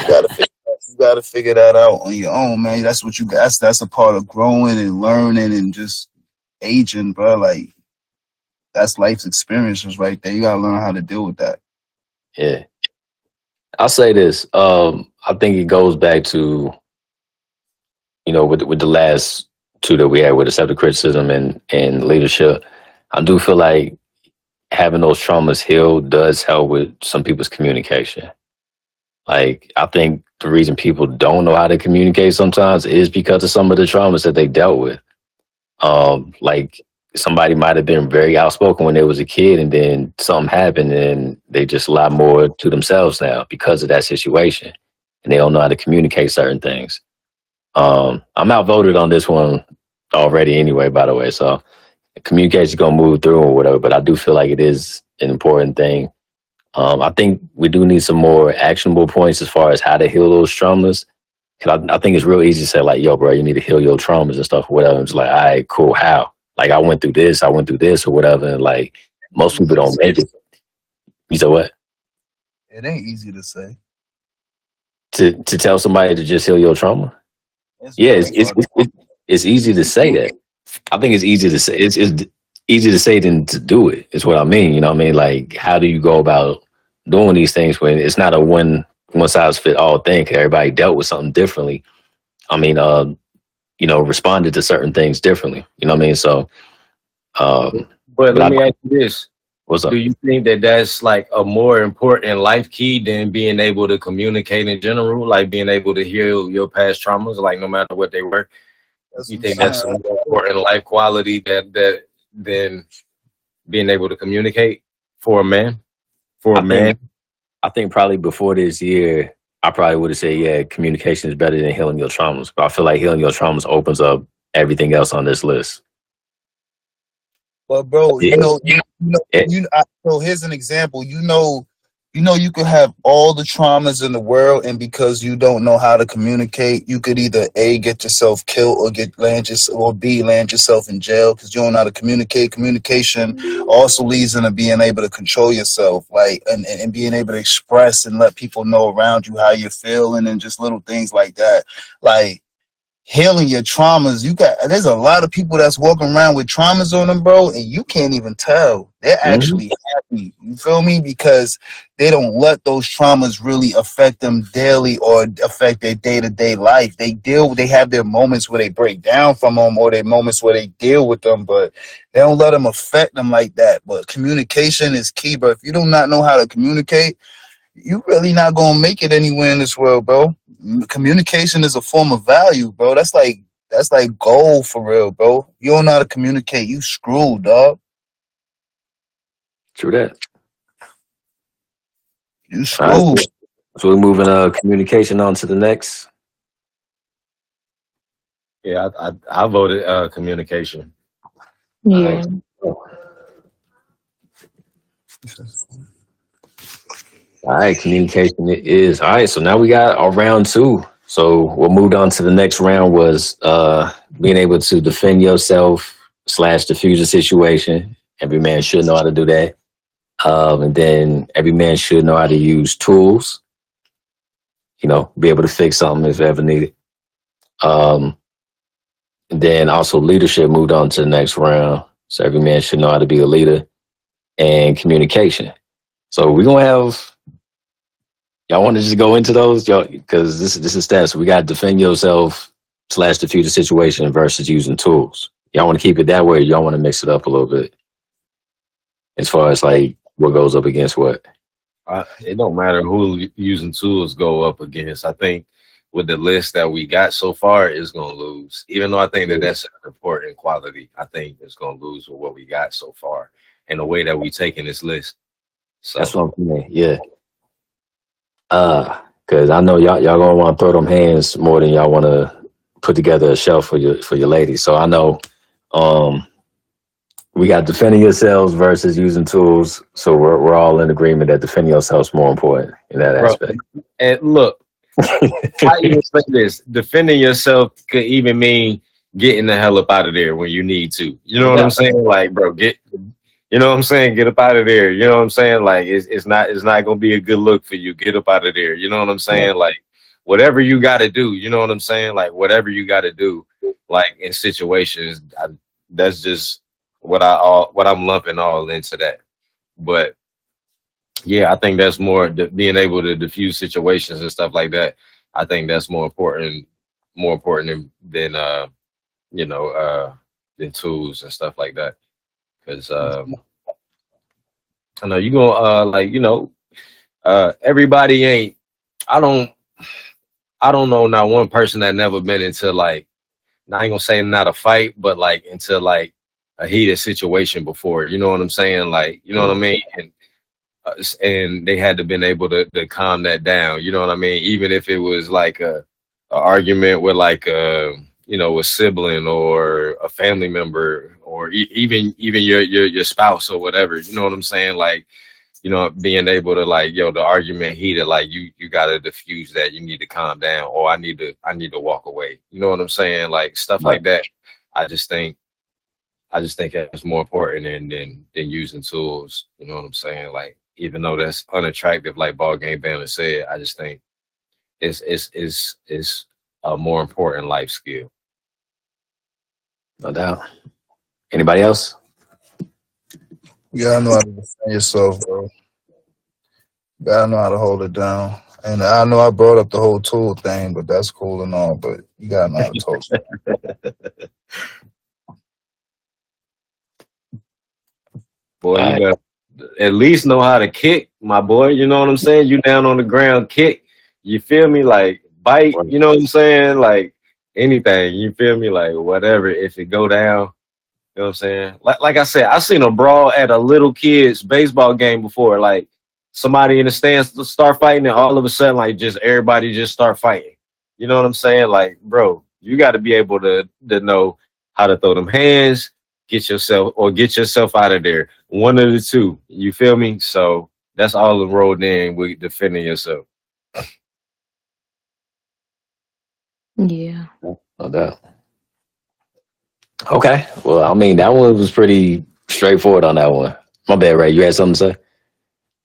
You gotta figure, you gotta figure that out on your own, man. That's what you that's that's a part of growing and learning and just aging, bro. Like that's life's experiences right there. You gotta learn how to deal with that. Yeah. I'll say this. Um, I think it goes back to, you know, with with the last two that we had with accepted criticism and, and leadership. I do feel like having those traumas healed does help with some people's communication. Like I think the reason people don't know how to communicate sometimes is because of some of the traumas that they dealt with. Um, like somebody might have been very outspoken when they was a kid and then something happened and they just a lot more to themselves now because of that situation and they don't know how to communicate certain things. Um, I'm outvoted on this one already anyway, by the way. So communication is gonna move through or whatever, but I do feel like it is an important thing. Um, I think we do need some more actionable points as far as how to heal those traumas. Cause I, I think it's real easy to say like, yo, bro, you need to heal your traumas and stuff or whatever. It's like, all right, cool. How? Like I went through this, I went through this or whatever. And like most people don't make it. You said what? It ain't easy to say. To to tell somebody to just heal your trauma? It's Yeah, it's it's, it's, it's easy to say that. I think it's easy to say. It's, it's easy to say than to do it. Is what I mean. You know what I mean? Like, how do you go about doing these things when it's not a one one size fit all thing. everybody dealt with something differently. I mean, uh, you know, responded to certain things differently. You know what I mean? So, um, But But let I- me ask you this: what's up? Do you think that that's like a more important life key than being able to communicate in general, like being able to heal your past traumas, like no matter what they were? That's You think I'm that's a more important life quality that that than being able to communicate for a man? For a I man, think, I think probably before this year, I probably would have said, yeah, communication is better than healing your traumas. But I feel like healing your traumas opens up everything else on this list. But bro, Yeah. you know, you know, Yeah. you. I, so here's an example. You know, you know, you could have all the traumas in the world, and because you don't know how to communicate, you could either a get yourself killed or get land yourself, or b land yourself in jail because you don't know how to communicate. Communication also leads into being able to control yourself, like and, and, being able to express and let people know around you how you're feeling and just little things like that. Like healing your traumas. You got there's a lot of people that's walking around with traumas on them, bro, and you can't even tell. They're Mhm. actually happy. You feel me? Because they don't let those traumas really affect them daily or affect their day to day life. They deal. They have their moments where they break down from them, or their moments where they deal with them, but they don't let them affect them like that. But communication is key, bro. If you do not know how to communicate, you really not gonna make it anywhere in this world, bro. Communication is a form of value, bro. That's like that's like gold for real, bro. You don't know how to communicate, you screwed, dog. True that. You All right. screwed. So we're moving uh communication on to the next. yeah, I, I, I voted uh, communication. Yeah. All right, communication it is. All right, so now we got our round two. So what moved on to the next round was uh being able to defend yourself slash diffuse a situation. Every man should know how to do that. Um, and then every man should know how to use tools. You know, be able to fix something if ever needed. Um, and then also leadership moved on to the next round. So every man should know how to be a leader and communication. So we're gonna have y'all want to just go into those, y'all, because this is this is stats. We got to defend yourself slash defuse the situation versus using tools. Y'all want to keep it that way. Or y'all want to mix it up a little bit as far as like what goes up against what. Uh, it don't matter who using tools go up against. I think with the list that we got so far, is gonna lose. Even though I think that that's an important quality, I think it's gonna lose with what we got so far and the way that we taking this list. So That's what I'm saying. Yeah. Uh, cause I know y'all y'all gonna want to throw them hands more than y'all want to put together a shelf for your for your ladies. So I know, um, we got defending yourselves versus using tools. So we're we're all in agreement that defending yourselves is more important in that Bro. aspect. and look, I even say this: defending yourself could even mean getting the hell up out of there when you need to. You know what I'm saying? Like, bro, get. You know what I'm saying? Get up out of there. You know what I'm saying? Like, it's it's not it's not gonna be a good look for you. Get up out of there. You know what I'm saying? Like, whatever you got to do. You know what I'm saying? Like, whatever you got to do. Like in situations, I, that's just what I all what I'm lumping all into that. But yeah, I think that's more being able to diffuse situations and stuff like that. I think that's more important, more important than, than uh, you know, uh, than tools and stuff like that. Because um, I know you gonna uh, like you know, uh, everybody ain't I don't I don't know not one person that never been into like not gonna say not a fight, but like into like a heated situation before. You know what I'm saying? Like, you know what I mean? And uh, and they had to been able to, to calm that down. You know what I mean? Even if it was like a, a argument with like a you know a sibling or a family member or e- even even your your your spouse or whatever. You know what I'm saying? Like you know being able to like yo the argument heated like you you got to diffuse that you need to calm down or i need to i need to walk away you know what i'm saying like stuff like that i just think i just think that's more important than than, than using tools you know what i'm saying like even though that's unattractive like ball game bandit said i just think it's it's it's it's a more important life skill No doubt. Anybody else? You gotta know how to defend yourself, bro. You gotta know how to hold it down. And I know I brought up the whole tool thing, but that's cool and all. But you gotta know how to talk. boy you better at least know how to kick my boy you know what i'm saying you down on the ground kick you feel me like bite you know what i'm saying like anything you feel me? Like whatever if it go down you know what i'm saying? Like, like i said i seen a brawl at a little kid's baseball game before like somebody in the stands start fighting and all of a sudden like just everybody just start fighting. You know what i'm saying? Like bro you got to be able to to know how to throw them hands get yourself or get yourself out of there. One of the two you feel me? So that's all enrolled in with defending yourself Yeah. No doubt. Okay. Well, I mean, that one was pretty straightforward on that one. My bad, Ray. You had something to say?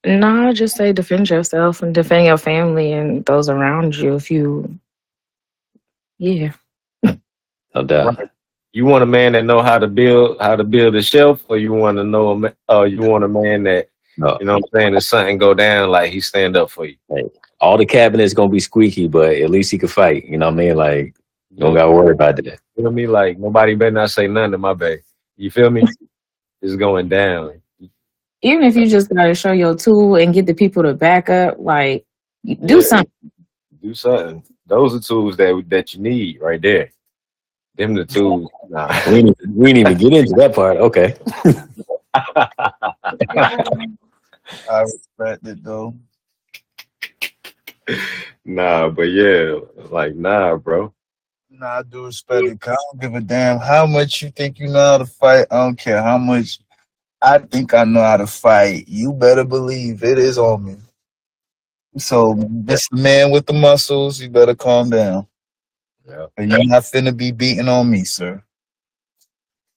No, just say defend yourself and defend your family and those around you if you yeah. No doubt. you want a man that know how to build how to build a shelf or you want to know a ma- uh, you want a man that No. you know what i'm saying if something go down like he stand up for you All the cabinets gonna be squeaky, but at least he can fight. You know what I mean? Like, you don't gotta worry about that. you feel me like nobody better not say nothing to my baby you feel me it's going down Even if you just gotta show your tool and get the people to back up, like do Yeah. something. do something those are tools that that you need right there them the tools nah. We didn't, we didn't even get into that part. Okay. I respect it though. Nah but yeah like nah bro Nah, I do respect it. I don't give a damn how much you think you know how to fight. I don't care how much I think I know how to fight. You better believe it is on me. So this man with the muscles, you better calm down. yeah And you're not finna be beating on me, sir.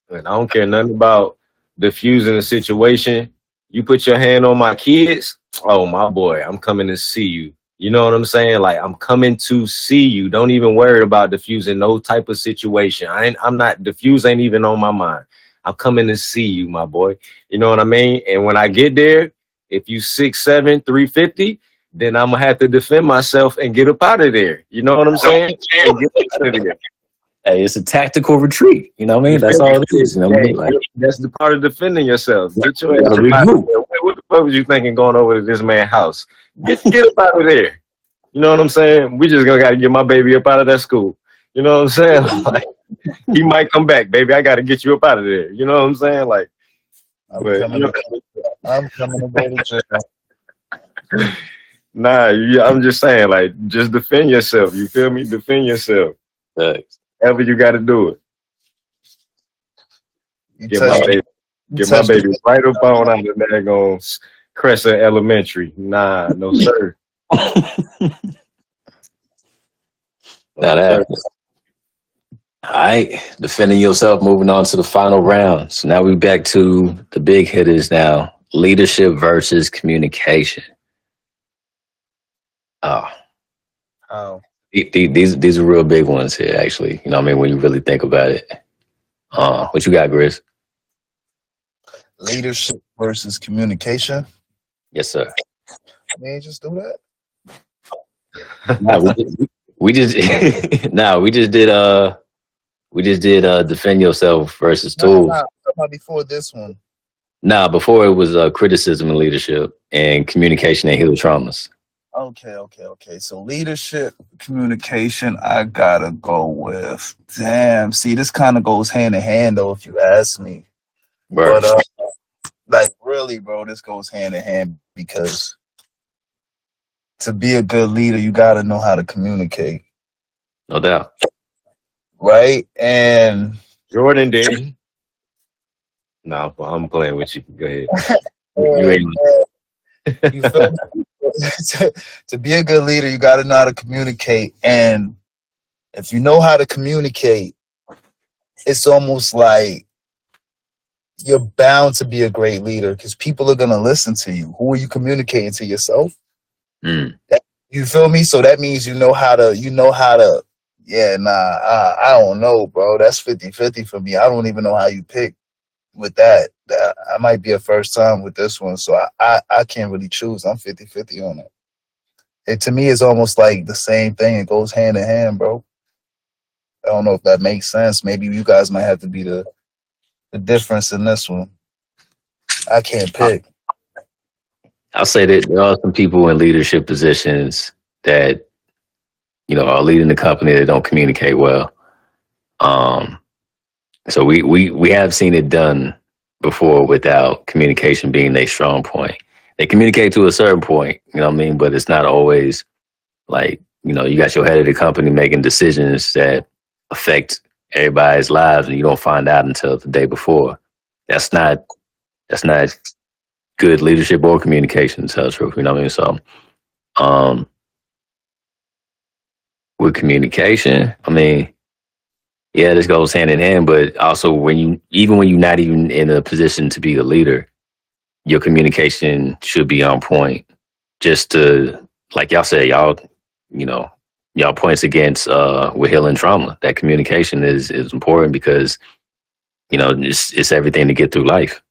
And I don't care nothing about diffusing the situation. You put your hand on my kids, oh my boy, I'm coming to see you. You know what I'm saying? Like I'm coming to see you. Don't even worry about diffusing no type of situation. I ain't, I'm not diffuse ain't even on my mind. I'm coming to see you, my boy. You know what I mean? And when I get there, if you six seven, three fifty, then I'm gonna have to defend myself and get up out of there. You know what I'm saying? And get up out of there. Hey, it's a tactical retreat. You know what I mean? That's all it is. You know what I mean? Like, That's the part of defending yourself. Get your You ass gotta up out of regroup. there. What what fuck was you thinking going over to this man's house? Get, get up out of there. You know what I'm saying? We just gonna gotta get my baby up out of that school. You know what I'm saying? Like, he might come back, baby. I gotta get you up out of there. You know what I'm saying? Like, I'm but, coming, you know, to, I'm coming to go to jail. nah, you, I'm just saying, like, just defend yourself. You feel me? Defend yourself. Facts. However you gotta do it. You Get my baby, you get my touch- baby right up on out of there going Crescent Elementary. Nah, no sir. Now that. All right, defending yourself. Moving on to the final round. So now we're back to the big hitters. Now, leadership versus communication. Oh, Oh, the- the- these these are real big ones here. Actually, you know, what I mean, when you really think about it. Uh, what you got, Grizz? Leadership versus communication. Yes, sir. Man, just do that. Nah, we just, we just nah, we just did uh, we just did uh, defend yourself versus Nah, tools. nah, I'm talking about before this one. Nah, before it was uh, criticism and leadership and communication and heal traumas. Okay, okay, okay. So leadership, communication, I gotta go with. Damn, see, this kind of goes hand in hand, though, if you ask me. But uh, like, really, bro, this goes hand in hand because to be a good leader, you gotta know how to communicate, no doubt. right? And Jordan did. No, nah, I'm playing with you. Go ahead. You ain't- feel to, to be a good leader, you got to know how to communicate. And if you know how to communicate, it's almost like you're bound to be a great leader because people are going to listen to you. Who are you communicating to yourself? Mm. You feel me? So that means you know how to, you know how to, yeah, nah, I, I don't know, bro. That's 50 50 for me. I don't even know how you pick with that. That I might be a first time with this one, so I, I, I can't really choose. I'm 50 50 on it. It to me is almost like the same thing. It goes hand in hand, bro. I don't know if that makes sense. Maybe you guys might have to be the the difference in this one. I can't pick. I'll say that there are some people in leadership positions that, you know, are leading the company that don't communicate well. Um, so we we we have seen it done before without communication being a strong point. They communicate to a certain point, you know what I mean, but it's not always like, you know, you got your head of the company making decisions that affect everybody's lives and you don't find out until the day before. That's not that's not good leadership or communication to tell the truth, you know what I mean? So um with communication, I mean, yeah, this goes hand in hand, but also when you even when you're not even in a position to be a leader, your communication should be on point. Just to like y'all said, y'all, you know, y'all points against uh with healing trauma. That communication is is important because, you know, it's it's everything to get through life.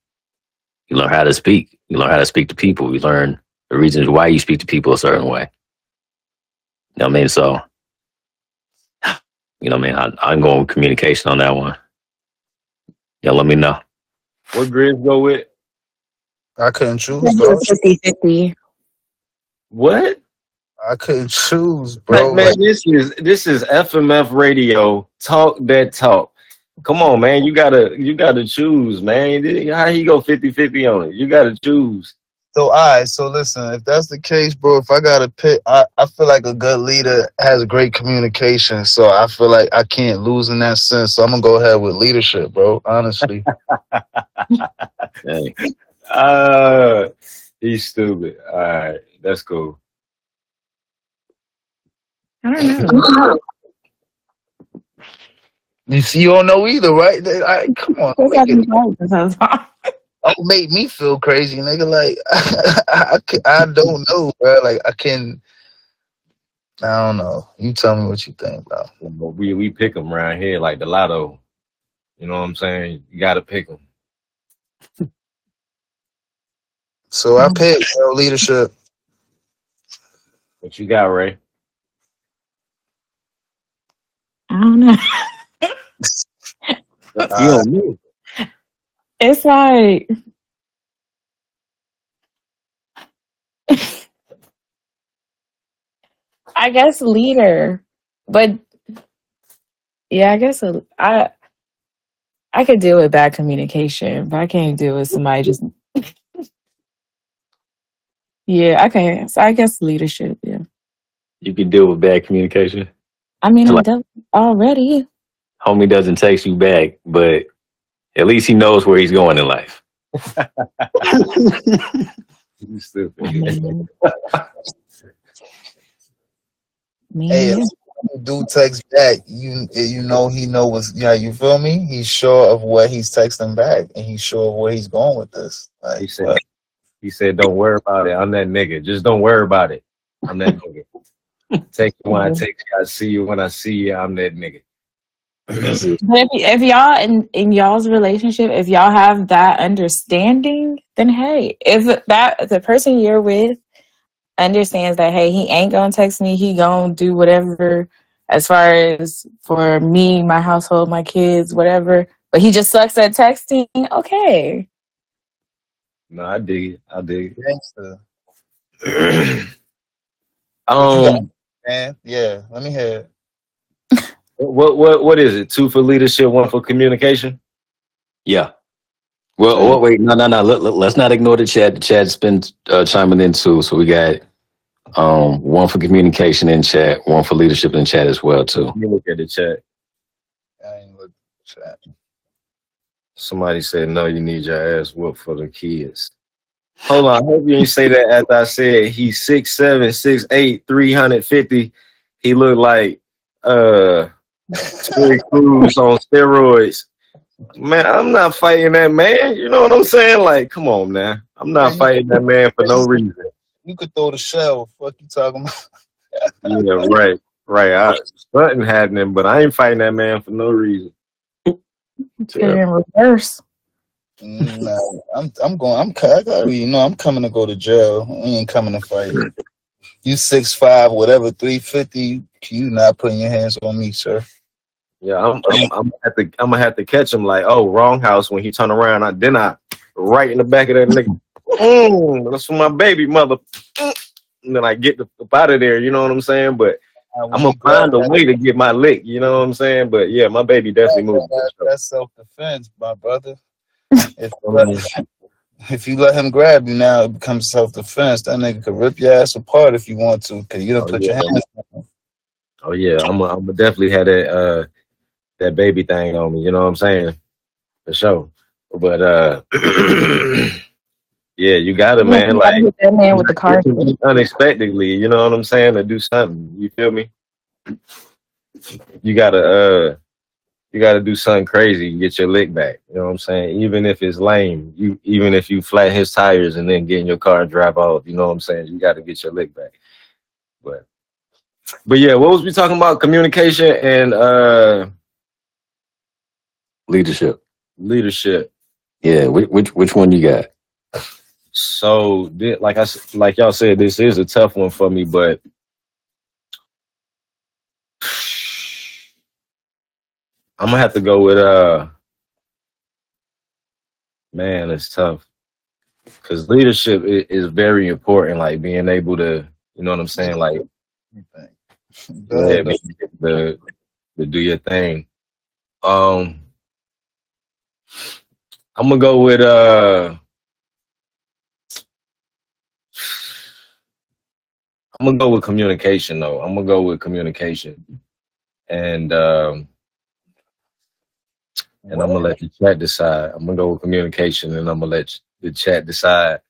You learn how to speak. You learn how to speak to people. You learn the reasons why you speak to people a certain way. You know what I mean? So you know what I mean? I, I'm going with communication on that one. Yeah, let me know. What Grizz go with? I couldn't choose, bro. 50 50. What? I couldn't choose, bro. man, man, this is this is FMF radio. Talk that talk. Come on, man. You gotta you gotta choose, man. How he go 50-50 on it? You gotta choose. So, all right. So, listen, if that's the case, bro, if I got to pick, I, I feel like a good leader has great communication. So, I feel like I can't lose in that sense. So, I'm going to go ahead with leadership, bro, honestly. Uh he's stupid. All right, that's cool. I don't know. you see, you don't know either, right? I, come on. Who got Make, me right this whole time? don't make me feel crazy, nigga. Like, I, ca- I don't know, bro. Like, I can, I don't know. You tell me what you think, bro. But we we pick them around here like the lotto. You know what I'm saying? You gotta pick them. So, I picked bro, leadership. What you got, Ray? I don't know. you. It's like I guess leader, but yeah, I guess a, I I could deal with bad communication, but I can't deal with somebody just. yeah, okay. So I guess leadership. Yeah, you can deal with bad communication. I mean, I'm Like- done already. Homie doesn't text you back, but at least he knows where he's going in life. You stupid. Man, Hey, if you do text back, you you know he know what's yeah, you feel me? He's sure of what he's texting back and he's sure of where he's going with this. Like, He said he said, Don't worry about it. I'm that nigga. Just don't worry about it. I'm that nigga. Take you when I take you. I see you when I see you. I'm that nigga. That's it. But if, if y'all in, in y'all's relationship, if y'all have that understanding, then hey, if that the person you're with understands that hey, he ain't gonna text me, he gonna do whatever as far as for me, my household, my kids, whatever. But he just sucks at texting. Okay, No, I dig it. I dig gangster. it. Um, Man, yeah, let me hear. what what what is it? Two for leadership, one for communication. Yeah. Well, So- oh, wait, no, no, no. Let, let, us not ignore the chat. The chat's been uh, chiming in too. So we got um, one for communication in chat, one for leadership in chat as well too. Let me look at the chat. I ain't look chat. Somebody said no. You need your ass whooped for the kids. Hold on. I hope you didn't say that as I said he's six seven, six eight, three hundred fifty. He looked like uh Terry Crews on steroids. Man, I'm not fighting that man. You know what I'm saying? Like, come on, man. I'm not fighting that man for no reason. You could throw the shell. Fuck you talking about? Yeah, right, right. I, something happening, but I ain't fighting that man for no reason. Get in reverse. Mm, Nah, I'm I'm going. I'm I already you know I'm coming to go to jail. I ain't coming to fight. You six five, whatever, three fifty. You not putting your hands on me, sir. Yeah, I'm, I'm, I'm, gonna have to, I'm gonna have to catch him like, oh, wrong house. When he turn around, I then I right in the back of that nigga. Mm, that's for my baby mother. Mm. And then I get the up out of there. You know what I'm saying? But I'm gonna find a way to get my lick. You know what I'm saying? But yeah, my baby definitely moved. that- That's self defense, my brother. If you, let, if you let him grab you now, it becomes self defense. That nigga could rip your ass apart if you want to, because you don't Oh, put yeah. your hands on him. Oh yeah, I'm, gonna- I'm gonna definitely have that, uh, that baby thing on me. You know what I'm saying? For sure. But uh, yeah, you got to man. You Like that man with the car. unexpectedly, you know what I'm saying, to do something. You feel me? You gotta uh you gotta do something crazy and get your lick back. You know what I'm saying? Even if it's lame, you even if you flat his tires and then get in your car and drive off, you know what I'm saying? You gotta get your lick back. But but yeah, what was we talking about? Communication and uh Leadership. leadership. Yeah. Which which, which one you got? So, like I like y'all said, this is a tough one for me, but I'm gonna have to go with uh. Man, it's tough because leadership i- is very important. Like being able to, you know what I'm saying, like yeah, ahead. being able to, to do your thing. Um, I'm gonna go with uh. I'm gonna go with communication though. I'm gonna go with communication, and um, and I'm gonna let the chat decide. I'm gonna go with communication, and I'm gonna let the chat decide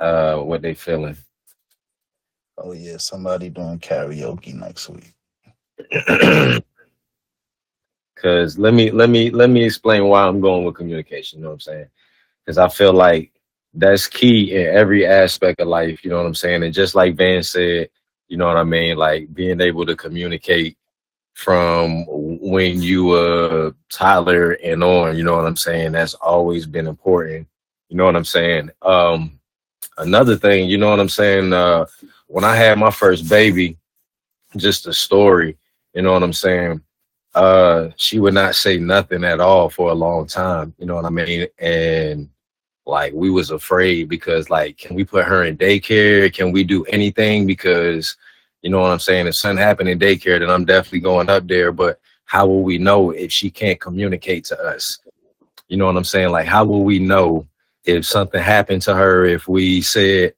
uh, what they feeling. Oh yeah, somebody doing karaoke next week. Cause let me let me let me explain why I'm going with communication. You know what I'm saying? Because I feel like that's key in every aspect of life. You know what I'm saying? And just like Van said, you know what I mean? Like being able to communicate from when you were Tyler and on. You know what I'm saying? That's always been important. You know what I'm saying? Um, another thing, you know what I'm saying? Uh, when I had my first baby, just a story. You know what I'm saying? uh she would not say nothing at all for a long time you know what i mean and like we was afraid because like can we put her in daycare can we do anything because you know what i'm saying if something happened in daycare then i'm definitely going up there but how will we know if she can't communicate to us you know what i'm saying like how will we know if something happened to her if we said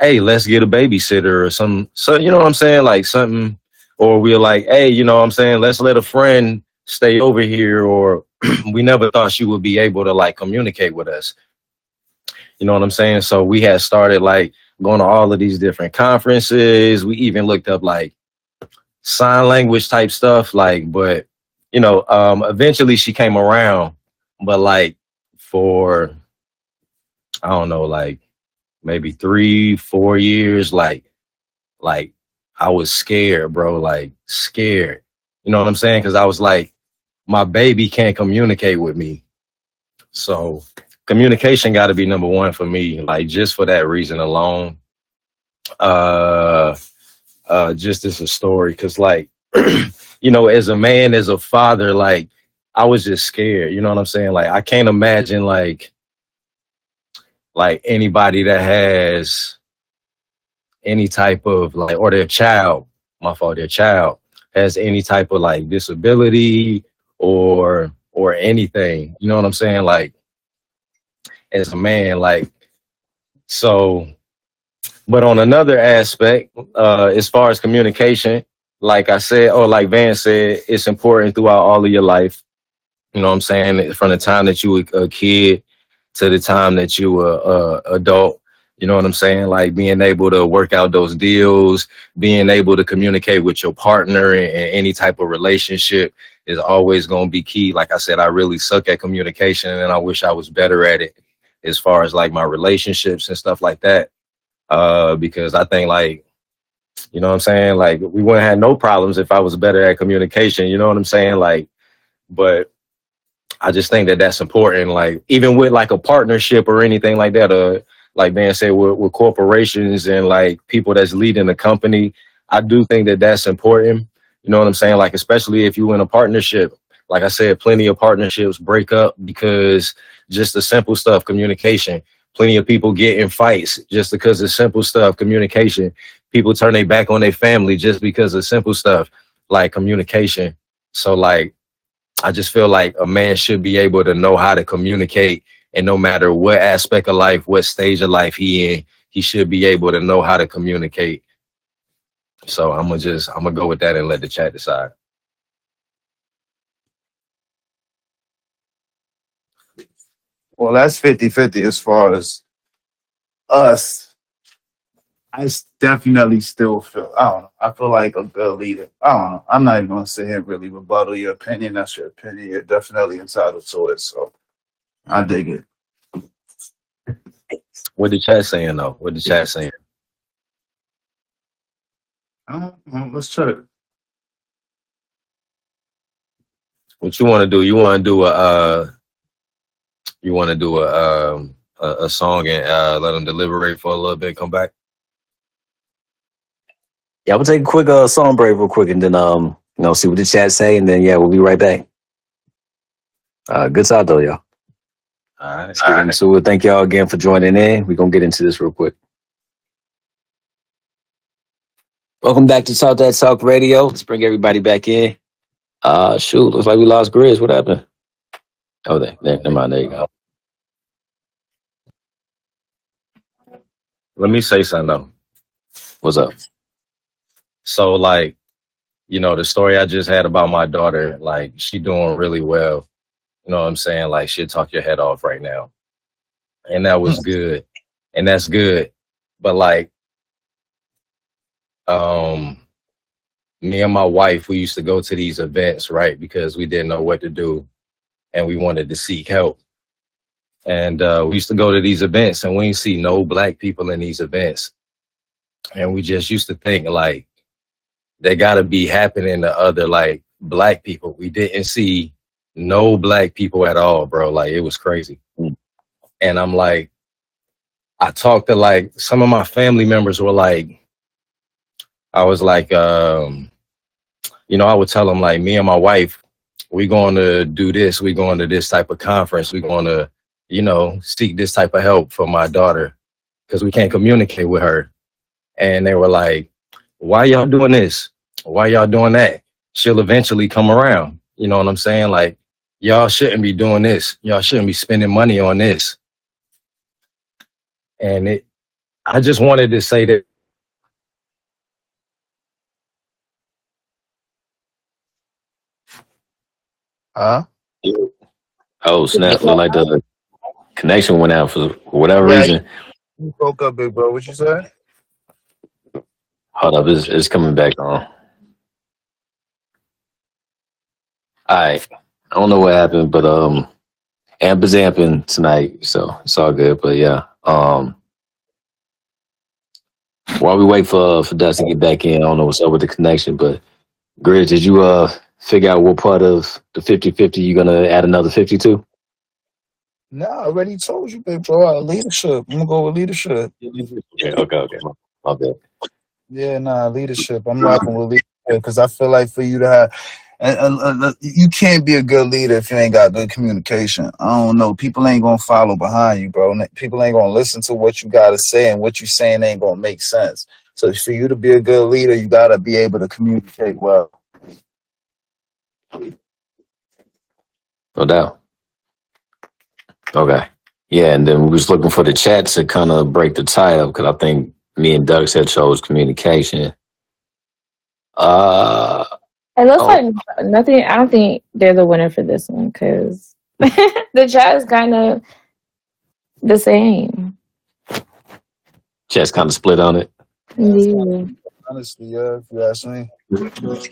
hey let's get a babysitter or some so you know what i'm saying like something or we're like, hey, you know what I'm saying? Let's let a friend stay over here, or we never thought she would be able to like communicate with us. You know what I'm saying? So we had started like going to all of these different conferences. We even looked up like sign language type stuff, like, but you know, um, eventually she came around, but like for I don't know, like maybe three, four years, like, like I was scared, bro, like scared. You know what I'm saying? Because I was like, my baby can't communicate with me. So communication got to be number one for me, like just for that reason alone. Uh, uh, just as a story, because like, you know, as a man, as a father, like I was just scared. You know what I'm saying? Like I can't imagine like, like anybody that has any type of like, or their child, my fault, their child has any type of like disability or or anything. You know what I'm saying? Like as a man, like so. But on another aspect, uh, as far as communication, like I said, or like Van said, it's important throughout all of your life. You know what I'm saying? From the time that you were a kid to the time that you were a adult. You know what I'm saying? Like being able to work out those deals, being able to communicate with your partner in, in any type of relationship is always going to be key. Like I said, I really suck at communication and I wish I was better at it as far as like my relationships and stuff like that. Uh, because I think like, you know what I'm saying? Like we wouldn't have no problems if I was better at communication. You know what I'm saying? Like, but I just think that that's important. Like even with like a partnership or anything like that, uh, like man said, with, with corporations and like people that's leading the company, I do think that that's important. You know what I'm saying? Like especially if you in a partnership. Like I said, plenty of partnerships break up because just the simple stuff, communication. Plenty of people get in fights just because of simple stuff, communication. People turn their back on their family just because of simple stuff like communication. So like I just feel like a man should be able to know how to communicate and no matter what aspect of life, what stage of life he in, he should be able to know how to communicate. So I'm gonna just I'm gonna go with that and let the chat decide. Well, that's 50 50 as far as us. I s- definitely still feel, I don't know, I feel like a good leader. I don't know. I'm not even going to sit here and really rebuttal your opinion. That's your opinion. You're definitely entitled to it. So I dig it. What the chat saying though? What the chat saying? I don't know. Let's check. What you want to do? You want to do a uh, you want to do a um a, a song and uh, let them deliberate for a little bit. Come back. Yeah, we'll take a quick uh, song break real quick and then um, you know, see what the chat say, and then yeah, we'll be right back. Uh, good side though, y'all. All right. All right. So we'll thank y'all again for joining in. We're gonna get into this real quick. Welcome back to Talk That Talk Radio. Let's bring everybody back in. Uh shoot, looks like we lost Grizz. What happened? Oh, there, there, never mind. There you go. Let me say something though. What's up? So like, you know, the story I just had about my daughter, like she doing really well. You know what I'm saying? Like she'll talk your head off right now. And that was good. And that's good. But like um me and my wife, we used to go to these events, right? Because we didn't know what to do and we wanted to seek help. And uh, we used to go to these events and we didn't see no black people in these events. And we just used to think like they gotta be happening to other like black people. We didn't see no black people at all, bro. Like it was crazy. And I'm like, I talked to like some of my family members were like, I was like, um, you know, I would tell them like me and my wife, we going to do this, We're going to this type of conference, We're going to, you know, seek this type of help for my daughter because we can't communicate with her. And they were like, why y'all doing this? Why y'all doing that? She'll eventually come around. You know what I'm saying? Like, y'all shouldn't be doing this. Y'all shouldn't be spending money on this. And it, I just wanted to say that Huh? Oh snap! Look like the connection went out for whatever Yeah. reason. You broke up, big bro. What you say? Hold up, it's, it's coming back on. All right. I don't know what happened, but um Amber's amping tonight, so it's all good. But yeah. Um while we wait for for Dust to get back in, I don't know what's up with the connection, but Grizz, did you uh figure out what part of the 50-50 you're gonna add another 52? No, I already told you, big bro. Uh, leadership. I'm gonna go with leadership. Yeah, okay, okay. My, my bad. Yeah, nah, leadership. I'm rocking with leadership because I feel like for you to have, and, and, and, uh, you can't be a good leader if you ain't got good communication. I don't know. People ain't gonna follow behind you, bro. People ain't gonna listen to what you gotta say, and what you're saying ain't gonna make sense. So for you to be a good leader, you gotta be able to communicate well. No doubt. Okay. Yeah, and then we was looking for the chat to kind of break the tie up because I think me and Doug said chose communication. Uh, It looks Oh. like nothing. I don't think they're the winner for this one because the chat is kind of the same. chat's kind of split on it. Yeah. Honestly, yeah, if you ask me. Because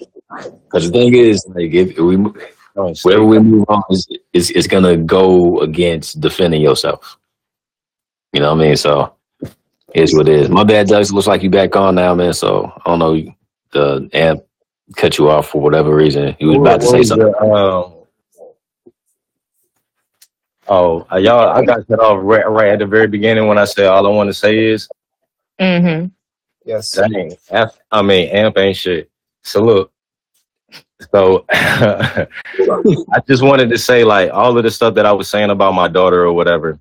the thing is, like, if we mo- wherever we move on, is is it's gonna go against defending yourself. You know what I mean? So it's what it is. My bad, Doug. Looks like you back on now, man. So I don't know. The amp cut you off for whatever reason. You was about to say something. the, um, oh, uh, y'all, I got cut off right, right at the very beginning when I said all I want to say is, Mm-hmm. Yes. dang, F, I mean, amp ain't shit. Salute. So I just wanted to say, like, all of the stuff that I was saying about my daughter or whatever,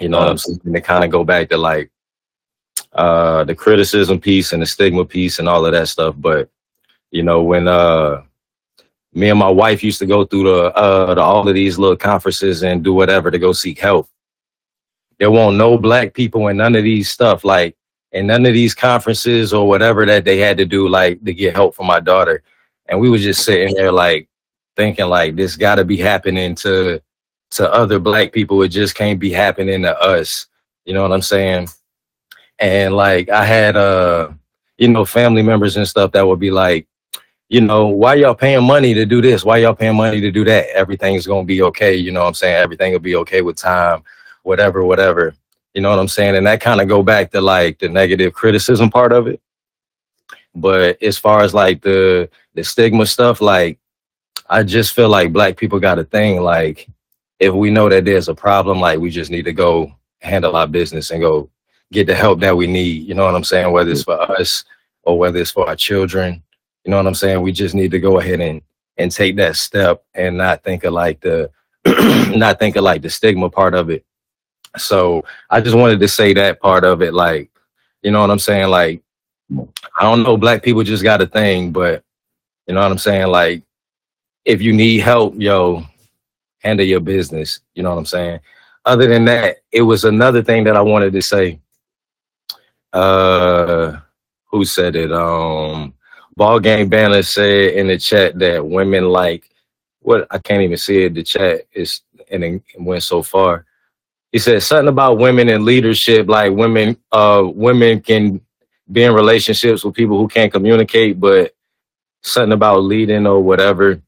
you know what I'm saying? To kind of go back to like uh the criticism piece and the stigma piece and all of that stuff. But you know, when uh me and my wife used to go through the uh the, all of these little conferences and do whatever to go seek help. There won't no black people in none of these stuff, like in none of these conferences or whatever that they had to do, like to get help for my daughter. And we were just sitting there like thinking like this gotta be happening to to other black people. It just can't be happening to us. You know what I'm saying? And like I had uh, you know, family members and stuff that would be like, you know, why y'all paying money to do this? Why y'all paying money to do that? Everything's gonna be okay. You know what I'm saying? Everything will be okay with time, whatever, whatever. You know what I'm saying? And that kind of go back to like the negative criticism part of it. But as far as like the the stigma stuff, like I just feel like black people got a thing. Like if we know that there's a problem, like we just need to go handle our business and go get the help that we need. You know what I'm saying? Whether it's for us or whether it's for our children. You know what I'm saying? We just need to go ahead and and take that step and not think of like the not think of like the stigma part of it. So I just wanted to say that part of it, like, you know what I'm saying? Like, I don't know, black people just got a thing, but you know what I'm saying? Like, if you need help, yo, handle your business. You know what I'm saying? Other than that, it was another thing that I wanted to say. Uh who said it? Um Ball Game Banner said in the chat that women like what I can't even see it. The chat is and it went so far. He said something about women in leadership, like women, uh, women can be in relationships with people who can't communicate, but something about leading or whatever.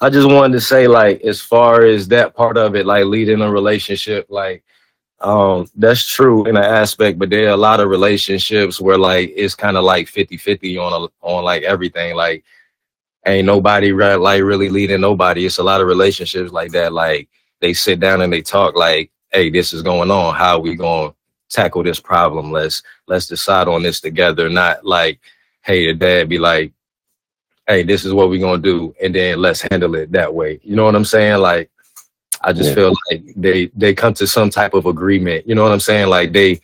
I just wanted to say, like, as far as that part of it, like leading a relationship, like, um, that's true in an aspect, but there are a lot of relationships where like it's kind of like 50-50 on a, on like everything. Like, ain't nobody like really leading nobody. It's a lot of relationships like that. Like they sit down and they talk like, hey, this is going on. How we gonna tackle this problem? Let's let's decide on this together. Not like, hey, the dad be like, hey, this is what we're gonna do, and then let's handle it that way. You know what I'm saying? Like, I just Yeah. feel like they they come to some type of agreement. You know what I'm saying? Like they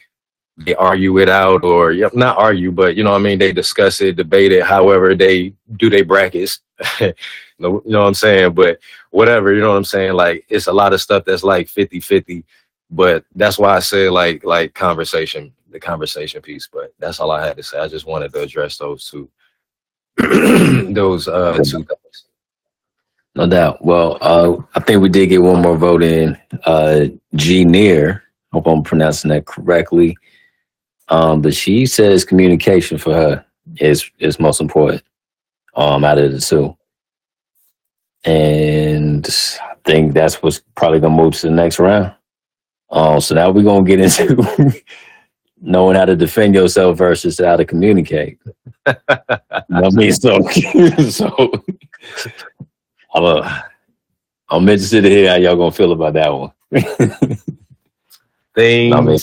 they argue it out, or not argue, but you know what I mean. They discuss it, debate it. However, they do their brackets. you you know what I'm saying? But whatever, you know what I'm saying? Like it's a lot of stuff that's like 50-50. But that's why I say like like conversation, the conversation piece. But that's all I had to say. I just wanted to address those two those uh two things. No doubt. Well, uh, I think we did get one more vote in. Uh, G Near, hope I'm pronouncing that correctly. Um, but she says communication for her is is most important. Um, out of the two, and I think that's what's probably gonna move to the next round. Um, so now we're gonna get into knowing how to defend yourself versus how to communicate. You know what I mean, so so I'm a, I'm interested to hear how y'all gonna feel about that one. Things I mean,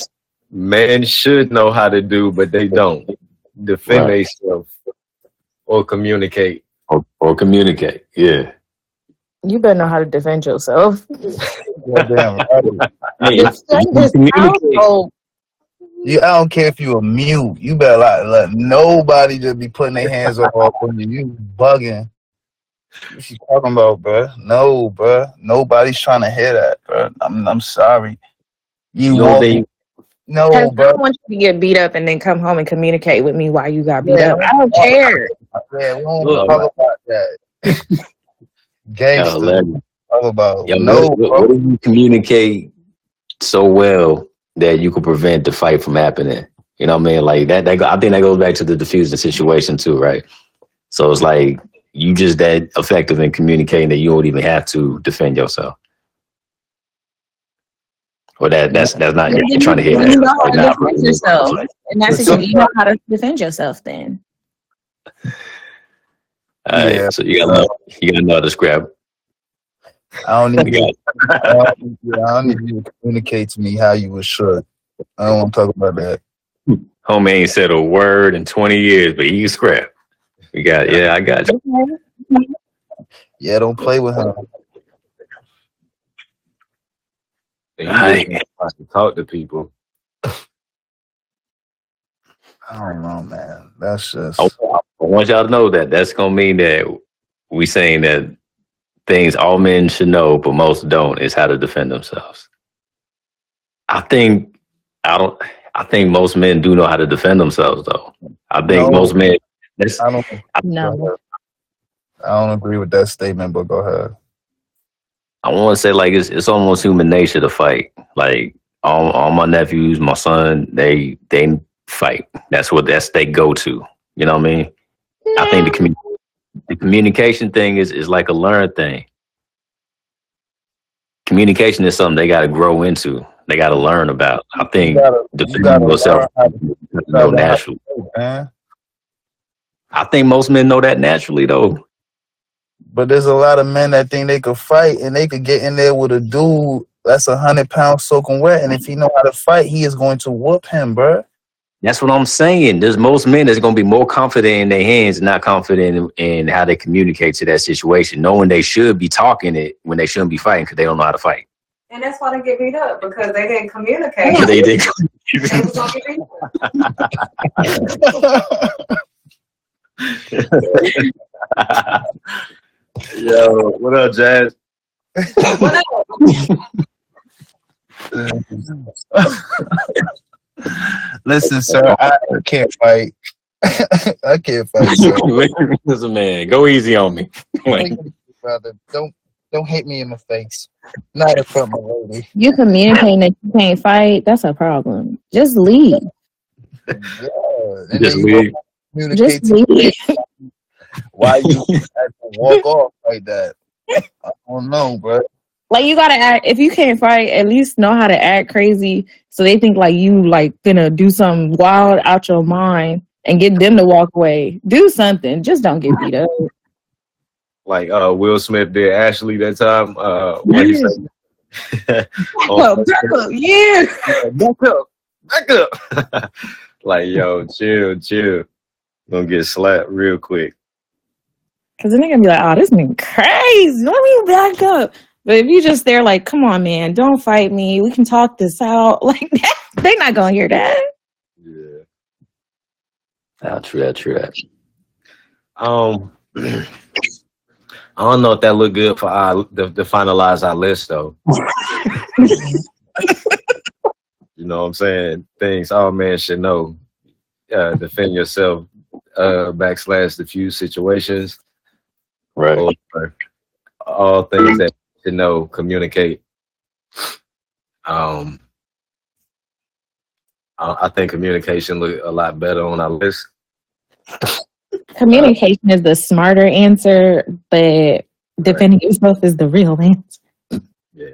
men should know how to do, but they don't defend Right. themselves or communicate. or, or communicate. Yeah. You better know how to defend yourself. Goddamn right. Hey, Defend you this You, I don't care if you a mute. You better like let nobody just be putting their hands up on you. You bugging. What you talking about, bro? No, bro. Nobody's trying to hear that, bro. I'm I'm sorry. You, You know, won't- they, no, Because I don't want you to get beat up and then come home and communicate with me why you got beat Yeah. up. I don't care. Yeah, we don't Look. talk about that. Gangster. Let talk about Yo, no, what, what, what do you communicate so well that you could prevent the fight from happening? You know what I mean? Like that, that go- I think that goes back to the diffusing situation too, right? So it's like you just that effective in communicating that you don't even have to defend yourself. Or that that's that's not you're, you're trying to hear that. You know how Like, to nah, defend yourself. And that's So- you know how to defend yourself then. All right, Yeah. so you gotta know, you gotta know how to scrap. I don't You need got you. I don't need you- I don't need you to communicate to me how you was should. I don't want to talk about that. homie ain't said a word in 20 years, but he can scrap. You got yeah, I got you. Yeah, don't play with him. And you Aight. just want to talk to people. I don't know, man. That's just I I want y'all to know that that's gonna mean that we saying that things all men should know, but most don't, is how to defend themselves. I think I don't. I think most men do know how to defend themselves, though. I think No. most men. I don't. No. I don't agree with that statement, but go ahead. I want to say like it's it's almost human nature to fight. Like all, all my nephews, my son, they they fight. That's what that's they go to. You know what I mean? I think the commu- the communication thing is is like a learned thing. Communication is something they got to grow into. They got to learn about. I think defending yourself learn how to know gotta learn how to naturally. man. I think most men know that naturally though. But there's a lot of men that think they could fight and they could get in there with a dude that's a hundred pounds soaking wet, and if he know how to fight, he is going to whoop him, bruh. That's what I'm saying. There's most men that's going to be more confident in their hands, not confident in, in how they communicate to that situation, knowing they should be talking it when they shouldn't be fighting because they don't know how to fight. And that's why they get beat up because they didn't communicate. they, they, They was gonna get beat up. Yo, what up, Jazz? What up? Listen, sir, I can't fight. I can't fight, sir. Listen, man, go easy on me. brother. Don't don't hit me in the face. Not in front of my lady. You communicating that you can't fight, that's a problem. Just leave. Yeah. Just then you leave. Just leave. why you had to walk off like that. I don't know, bro. Like you gotta act if you can't fight, at least know how to act crazy so they think like you like gonna do something wild out your mind and get them to walk away. Do something. Just don't get beat up. Like uh, Will Smith did Ashley that time. Uh, he said, Well, Pepper, yeah. back up, back up. like, yo, chill, chill. Gonna get slapped real quick. Cause then they're gonna be like, oh, this nigga crazy. Let me back up. But if you just there like, come on, man, don't fight me. We can talk this out. Like that, they're not gonna hear that. Yeah. Ah, true that, true that. Um, I don't know if that look good for our to, to finalize our list though. you know what I'm saying? Things all men should know. Uh, defend yourself. Uh, backslash the few situations Right. or all things that you should know. Communicate. Um, I, I think communication look a lot better on our list. Communication is the smarter answer, but defending yourself is the real answer. Yeah.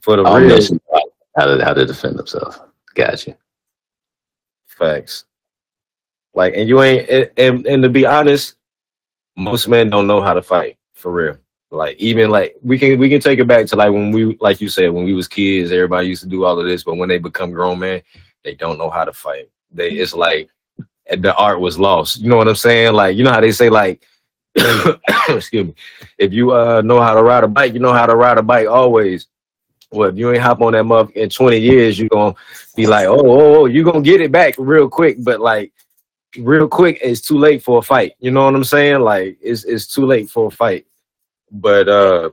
For the All real men should know how to how to defend themselves. Gotcha. Facts. Like, and you ain't, and, and, and to be honest, most men don't know how to fight for real. Like, even like we can we can take it back to like when we, like you said, when we was kids, everybody used to do all of this, but when they become grown men, they don't know how to fight. They, it's like the art was lost. You know what I'm saying? Like, you know how they say like, excuse me, if you uh know how to ride a bike, you know how to ride a bike always. Well, if you ain't hop on that muff in 20 years, you gonna be like, oh, oh, oh, you gonna get it back real quick. But like real quick, it's too late for a fight. You know what I'm saying? Like it's it's too late for a fight. But uh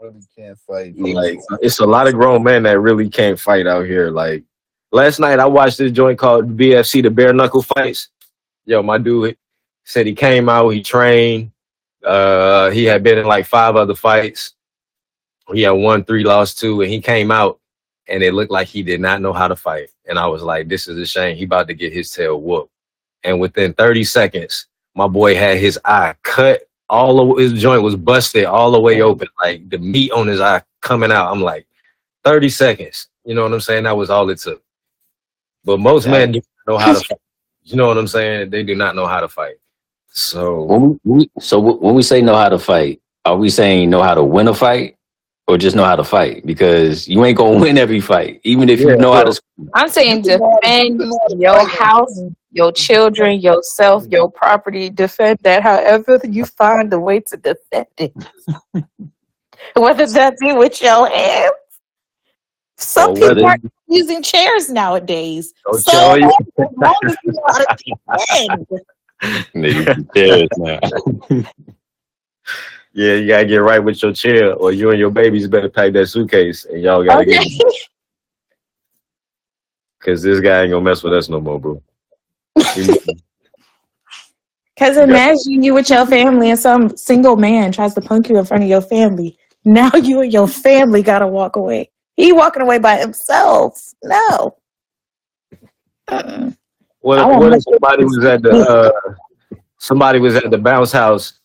Really can't fight. like it's a lot of grown men that really can't fight out here. Like last night I watched this joint called BFC the bare knuckle fights. Yo, my dude said he came out, he trained, uh he had been in like five other fights. He had won three, lost two, and he came out and it looked like he did not know how to fight. And I was like, this is a shame. He about to get his tail whooped. And within 30 seconds, my boy had his eye cut all of his joint was busted all the way open, like the meat on his eye coming out. I'm like, 30 seconds. You know what I'm saying? That was all it took. But most men do not know how to fight. You know what I'm saying? They do not know how to fight. So When we, we, so when we say know how to fight, are we saying know how to win a fight or just know how to fight? Because you ain't gonna win every fight, even if Yeah, you know how well- to. I'm saying defend your house, your children, yourself, your property. Defend that however you find a way to defend it. Whether that be with your hands. Some Or people are using chairs nowadays. Don't So you. as long as you know how to defend. Nigga, yes, man. Yeah, you gotta get right with your chair, or you and your babies better pack that suitcase, and y'all gotta Okay. get because this guy ain't gonna mess with us no more, bro. Because imagine you with your family and some single man tries to punk you in front of your family. Now you and your family gotta walk away. He walking away by himself. No. Mm-mm. What, I what if somebody was at the uh, somebody was at the bounce house,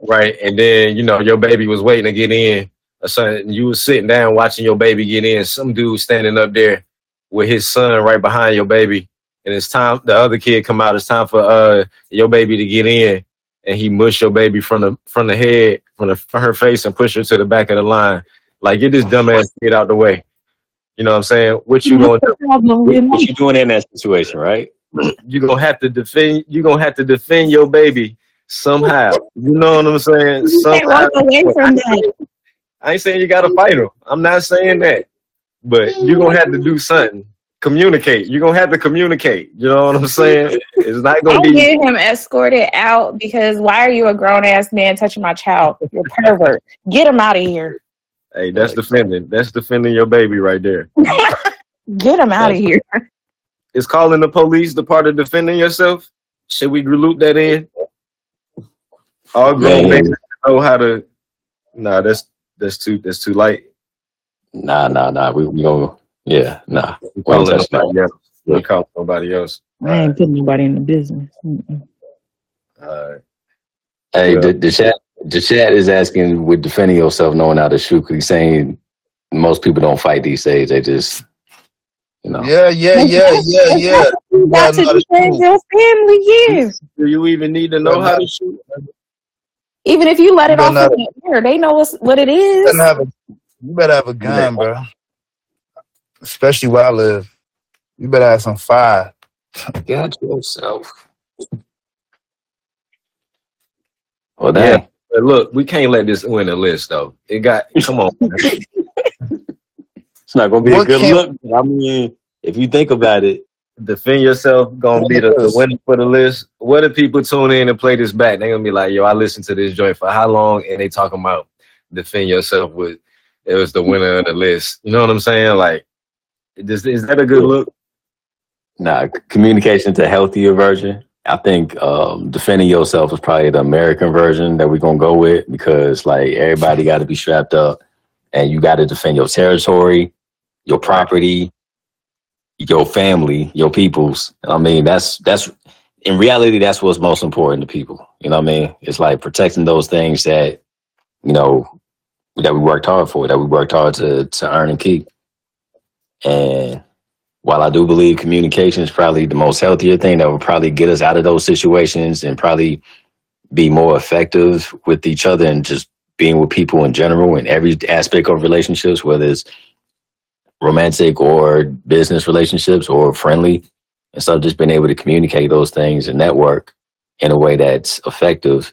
right? And then you know your baby was waiting to get in, or something. You was sitting down watching your baby get in. Some dude standing up there with his son right behind your baby, and it's time. The other kid come out. It's time for uh your baby to get in, and he mush your baby from the from the head from the from her face and push her to the back of the line. Like get this dumbass kid out the way. You know what I'm saying? What you gonna do? Problem with What you doing in that situation, right? you gonna have to defend you gonna have to defend your baby somehow. You know what I'm saying? You can't walk away from that. I ain't saying you gotta fight him. I'm not saying that. But you're gonna have to do something. Communicate. You're gonna have to communicate. You know what I'm saying? It's not gonna be getting him escorted out because why are you a grown ass man touching my child? You're a pervert. Get him out of here. hey, that's defending. That's defending your baby right there. Get him out of here. Is calling the police the part of defending yourself? Should we loop that in? All grown Man. men know how to nah, that's that's too that's too light. Nah, nah, nah. We we gonna yeah, nah. We Well, calling that's nobody else. We calling nobody else. I ain't putting nobody in the business. Mm-mm. Uh, Hey, Yeah. the, the chat the chat is asking with defending yourself, knowing how to shoot. 'cause He's saying most people don't fight these days. They just you know. Yeah, yeah, yeah, yeah, yeah. You got to defend it's your family, yeah. do you even need to know how to shoot? Even if you let it You off better in the air, they know what's, what it is. You better have a, you better have a gun, bro. Especially where I live. You better have some fire. Got yourself. Well, Yeah. But look, we can't let this win the list though. It got come on. It's not gonna be a good look. I mean, if you think about it, Defend yourself gonna be the, the winner for the list. What if people tune in and play this back? They're gonna be like, yo, I listened to this joint for how long? And they talking about defend yourself with it was the winner of the list. You know what I'm saying? Like is, is that a good look? nah, communication to healthier version. I think um, defending yourself is probably the American version that we're gonna go with because like everybody got to be strapped up, and you got to defend your territory, your property, your family, your peoples. I mean, that's that's in reality that's what's most important to people. You know what I mean? It's like protecting those things that you know that we worked hard for, that we worked hard to to earn and keep. And while I do believe communication is probably the most healthier thing that will probably get us out of those situations and probably be more effective with each other and just being with people in general in every aspect of relationships, whether it's romantic or business relationships or friendly. And so just being able to communicate those things and network in a way that's effective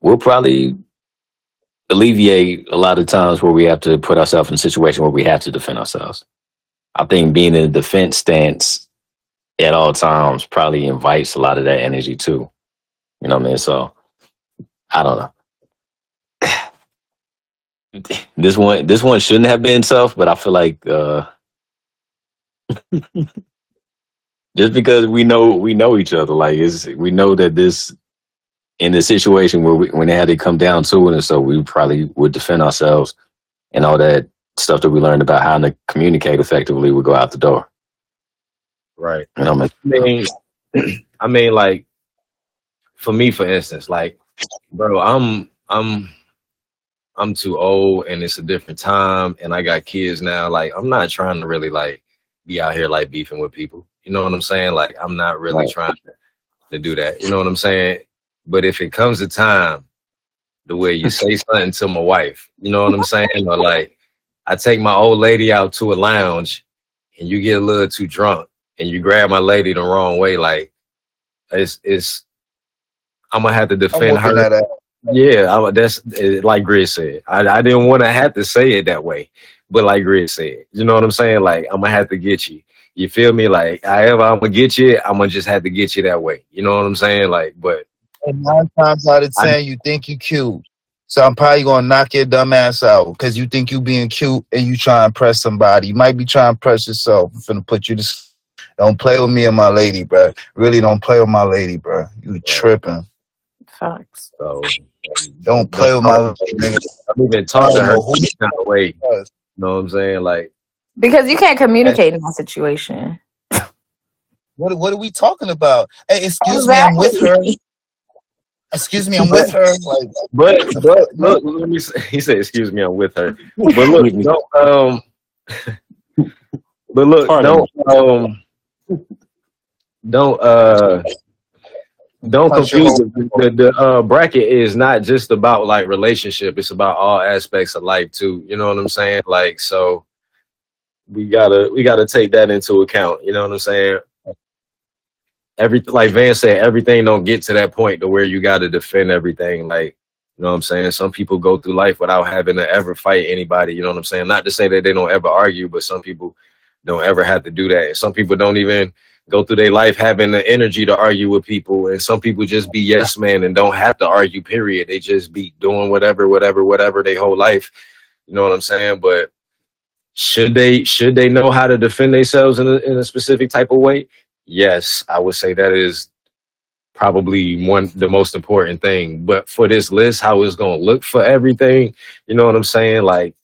will probably alleviate a lot of times where we have to put ourselves in a situation where we have to defend ourselves. I think being in a defense stance at all times probably invites a lot of that energy too. You know what I mean? So I don't know. This one this one shouldn't have been tough, but I feel like uh just because we know we know each other, like is we know that this in the situation where we, when they had to come down to it, and so we probably would defend ourselves and all that stuff that we learned about how to communicate effectively would go out the door. Right. You know what I mean, I mean, like for me, for instance, like, bro, I'm I'm I'm too old and it's a different time and I got kids now. Like, I'm not trying to really like be out here like beefing with people. You know what I'm saying? Like, I'm not really Right. trying to, to do that. You know what I'm saying? But if it comes to time, the way you say something to my wife, you know what I'm saying? Or like, I take my old lady out to a lounge and you get a little too drunk and you grab my lady the wrong way, like, it's, it's, I'm gonna have to defend her. Yeah, I, that's eh, like Grid said. I, I didn't want to have to say it that way, but like Grid said, you know what I'm saying? Like I'm gonna have to get you. You feel me? Like however I'm gonna get you, I'm gonna just have to get you that way. You know what I'm saying? Like, but And nine times out of I- ten, you think you cute. So I'm probably gonna knock your dumb ass out because you think you being cute and you try and press somebody. You might be trying to press yourself. I'm finna put you to. s- Don't play with me and my lady, bro. Really, don't play with my lady, bro. You tripping? Facts. so Don't play with my lady. I'm even talking to I her don't know kind of way. You know what I'm saying? Like, Because you can't communicate in that situation. What what are we talking about? Hey, excuse me, I'm with her. Excuse me, I'm with her. Like, but but look, let me. Say, he said, "Excuse me, I'm with her." But look, don't um. But look, Pardon don't um. Don't uh. Don't Punch confuse it. The, the uh, bracket is not just about like relationship. It's about all aspects of life too. You know what I'm saying? Like so, we gotta we gotta take that into account. You know what I'm saying? Every like Van said, everything don't get to that point to where you got to defend everything. Like you know what I'm saying? Some people go through life without having to ever fight anybody. You know what I'm saying? Not to say that they don't ever argue, but some people don't ever have to do that. Some people don't even go through their life having the energy to argue with people. And some people just be yes man and don't have to argue, period. They just be doing whatever, whatever, whatever their whole life. You know what I'm saying? But should they should they know how to defend themselves in a, in a specific type of way? Yes, I would say that is probably one the most important thing. But for this list, how it's gonna look for everything, you know what I'm saying? Like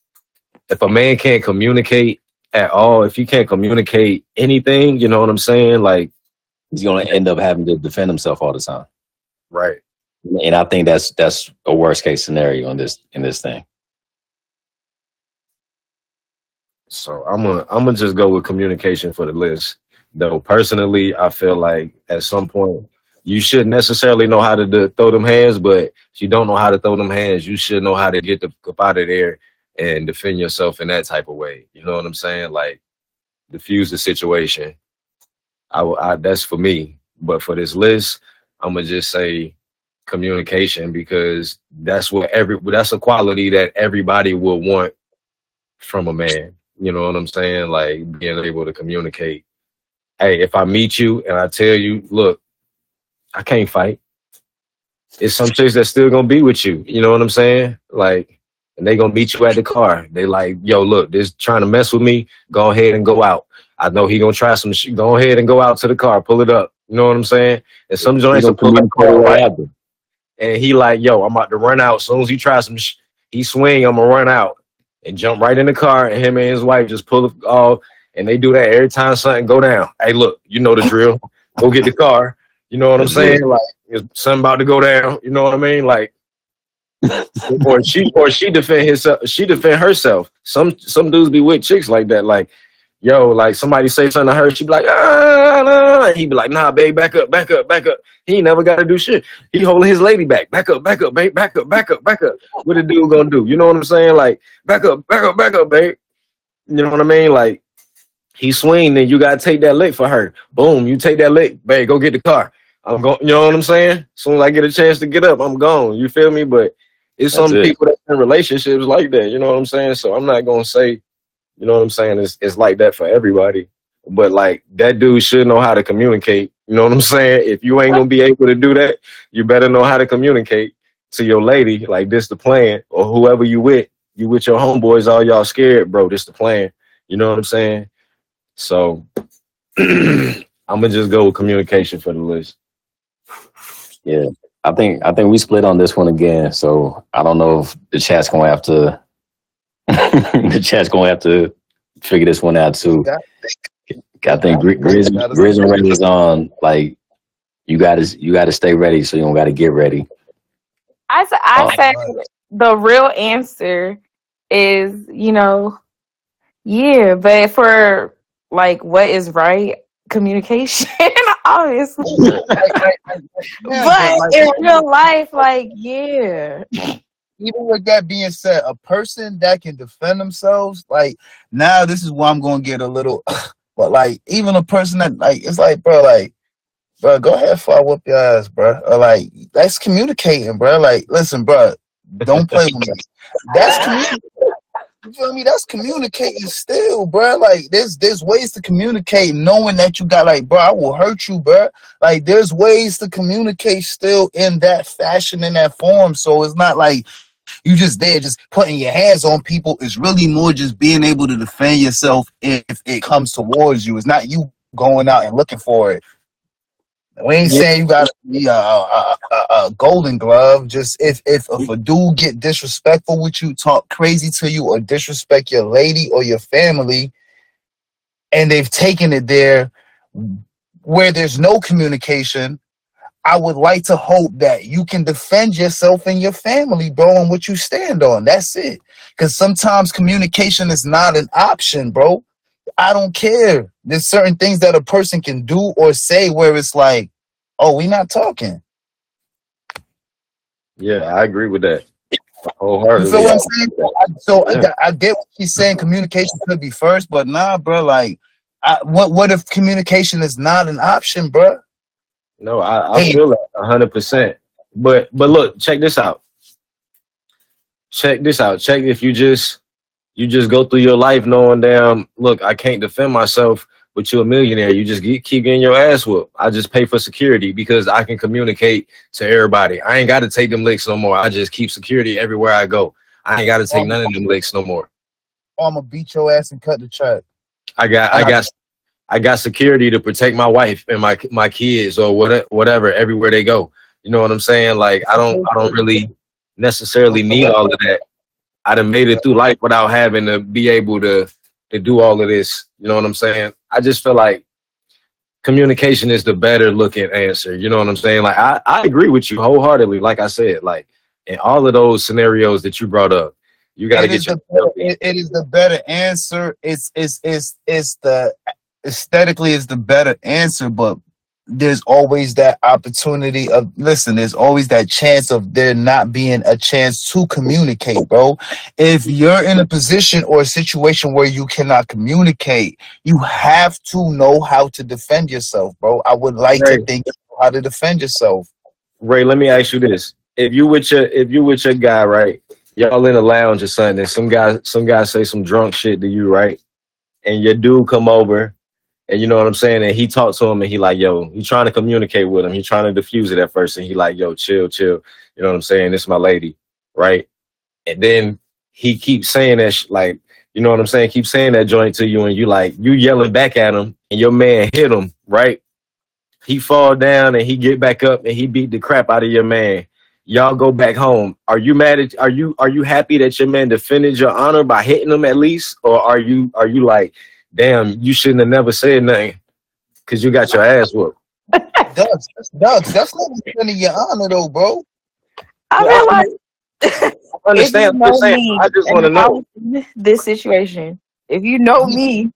if a man can't communicate at all, if you can't communicate anything, you know what I'm saying? Like He's gonna end up having to defend himself all the time. right. And I think that's that's a worst case scenario in this in this thing. So I'm gonna I'm gonna just go with communication for the list. Though personally, I feel like at some point you shouldn't necessarily know how to do, throw them hands, but if you don't know how to throw them hands, you should know how to get the up out of there and defend yourself in that type of way. You know what I'm saying? Like diffuse the situation. I, I that's for me. But for this list, I'm gonna just say communication because that's what every that's a quality that everybody will want from a man. You know what I'm saying? Like being able to communicate. Hey, if I meet you and I tell you, look, I can't fight. It's some chicks that's still gonna be with you. You know what I'm saying? Like, and they gonna meet you at the car. They like, yo, look, this trying to mess with me. Go ahead and go out. I know he gonna try some shit. Go ahead and go out to the car, pull it up. You know what I'm saying? And some joints will pull up car right and he like, yo, I'm about to run out. As soon as he tries some, sh- he swing, I'm gonna run out and jump right in the car. And him and his wife just pull it off, and they do that every time something go down. Hey, look, you know the drill. go get the car. You know what I'm saying? Like, something about to go down. You know what I mean? Like, or she or she defend herself She defend herself. Some some dudes be with chicks like that. Like, yo, like somebody say something to her, she be like, ah, nah. he be like, nah, babe, back up, back up, back up. He never got to do shit. He holding his lady back, back up, back up, babe, back up, back up, back up. What the dude gonna do? You know what I'm saying? Like, back up, back up, back up, babe. You know what I mean? Like, he swing, then you gotta take that lick for her. Boom, you take that lick, babe. Go get the car. I'm going. You know what I'm saying? As soon as I get a chance to get up, I'm gone. You feel me? But It's That's some it. people that in relationships like that. You know what I'm saying? So I'm not gonna say, you know what I'm saying? It's it's like that for everybody. But like that dude should know how to communicate. You know what I'm saying? If you ain't gonna be able to do that, you better know how to communicate to your lady. Like this the plan, or whoever you with. You with your homeboys, all y'all scared, bro. This the plan. You know what I'm saying? So I'm gonna just go with communication for the list. Yeah, I think I think we split on this one again. So I don't know if the chat's gonna have to the chat's gonna have to figure this one out too. I think Gri- Grizz Grizz and Ray is on. Like you gotta you gotta stay ready, so you don't gotta get ready. I s- I Oh. said the real answer is you know, yeah, but for like what is right communication, obviously. But in real life, like yeah, even with that being said, a person that can defend themselves, like now this is where I'm gonna get a little but like even a person that like it's like bro, like bro, go ahead for I whoop your ass, bro. Or like that's communicating, bro. Like, listen, bro, don't play with me. That's communicating. You feel me? That's communicating still, bro. Like there's there's ways to communicate knowing that you got like, bro, I will hurt you, bro. Like there's ways to communicate still in that fashion, in that form. So it's not like you just there just putting your hands on people. It's really more just being able to defend yourself if it comes towards you. It's not you going out and looking for it. We ain't saying you got to be a, a, a, a golden glove. Just if, if if a dude get disrespectful with you, talk crazy to you, or disrespect your lady or your family, and they've taken it there where there's no communication, I would like to hope that you can defend yourself and your family, bro, on what you stand on. That's it. Because sometimes communication is not an option, bro. I don't care. There's certain things that a person can do or say where it's like, oh, we not talking. Yeah, I agree with that. You Wholeheartedly. feel what I'm saying? I, so Yeah. I, I get what she's saying. Communication could be first, but nah, bro. Like, I, what what if communication is not an option, bro? No, I, I Hey. feel that hundred percent. But but look, check this out. Check this out. Check if you just you just go through your life knowing damn, look, I can't defend myself, but you're a millionaire. You just get, keep getting your ass whooped. I just pay for security because I can communicate to everybody. I ain't gotta take them licks no more. I just keep security everywhere I go. I ain't gotta take none of them licks no more. I'm gonna beat your ass and cut the check. I got I got I got security to protect my wife and my my kids or whatever whatever everywhere they go. You know what I'm saying? Like I don't I don't really necessarily need all of that. I done made it through life without having to be able to to do all of this. You know what I'm saying? I just feel like communication is the better looking answer. You know what I'm saying? Like I, I agree with you wholeheartedly. Like I said, like in all of those scenarios that you brought up, you gotta get your better- it- it is the better answer. It's it's it's it's the aesthetically is the better answer, but there's always that opportunity of listen, there's always that chance of there not being a chance to communicate, bro. If you're in a position or a situation where you cannot communicate, you have to know how to defend yourself, bro. I would like to Right. think how to defend yourself. Ray, let me ask you this: If you with your if you with your guy, right? Y'all in a lounge or something, and some guy some guy say some drunk shit to you, right? And your dude come over, and you know what I'm saying, and he talked to him, and he like, yo, he trying to communicate with him. He trying to diffuse it at first, and he like, yo, chill, chill. You know what I'm saying? This my lady, right? And then he keeps saying that, sh- like, you know what I'm saying? Keep saying that joint to you, and you like, you yelling back at him, and your man hit him, right? he fall down and he get back up and he beat the crap out of your man. Y'all go back home. Are you mad at are you are you happy that your man defended your honor by hitting him at least? Or are you are you like, damn, you shouldn't have never said nothing because you got your ass whooped? Ducks, that's ducks. That's not defending your honor though, bro. I Yeah, feel I like I understand. you I'm know just saying, me, I just want to know. this situation. If you know me,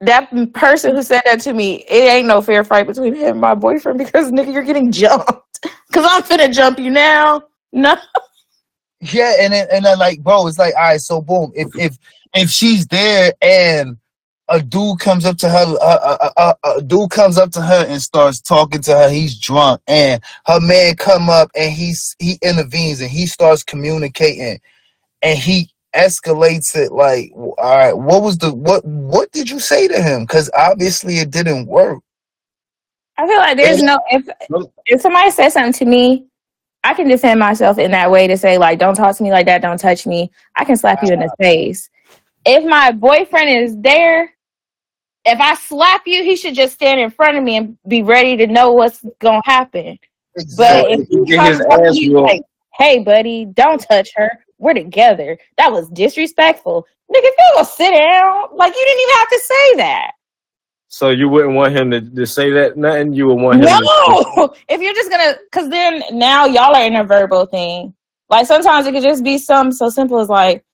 that person who said that to me, it ain't no fair fight between him and my boyfriend because nigga, you're getting jumped. Cause I'm finna jump you now. No, Yeah, and then, and then like, bro, it's like, all right, so boom. If if if she's there and a dude comes up to her, a, a, a, a dude comes up to her and starts talking to her. He's drunk, and her man come up and he's he intervenes and he starts communicating, and he escalates it like, all right, what was the what what did you say to him? Because obviously it didn't work. I feel like there's no if if somebody says something to me, I can defend myself in that way to say like, don't talk to me like that, don't touch me. I can slap you in the face. If my boyfriend is there, if I slap you, he should just stand in front of me and be ready to know what's gonna happen. But Exactly. if if he comes up to whooped- like, "Hey, buddy, don't touch her. We're together," that was disrespectful. Nigga, if you gonna sit down, like you didn't even have to say that. So you wouldn't want him to, to say that nothing. You would want him. To, No, if you're just gonna, because then now y'all are in a verbal thing. Like sometimes it could just be something so simple as like,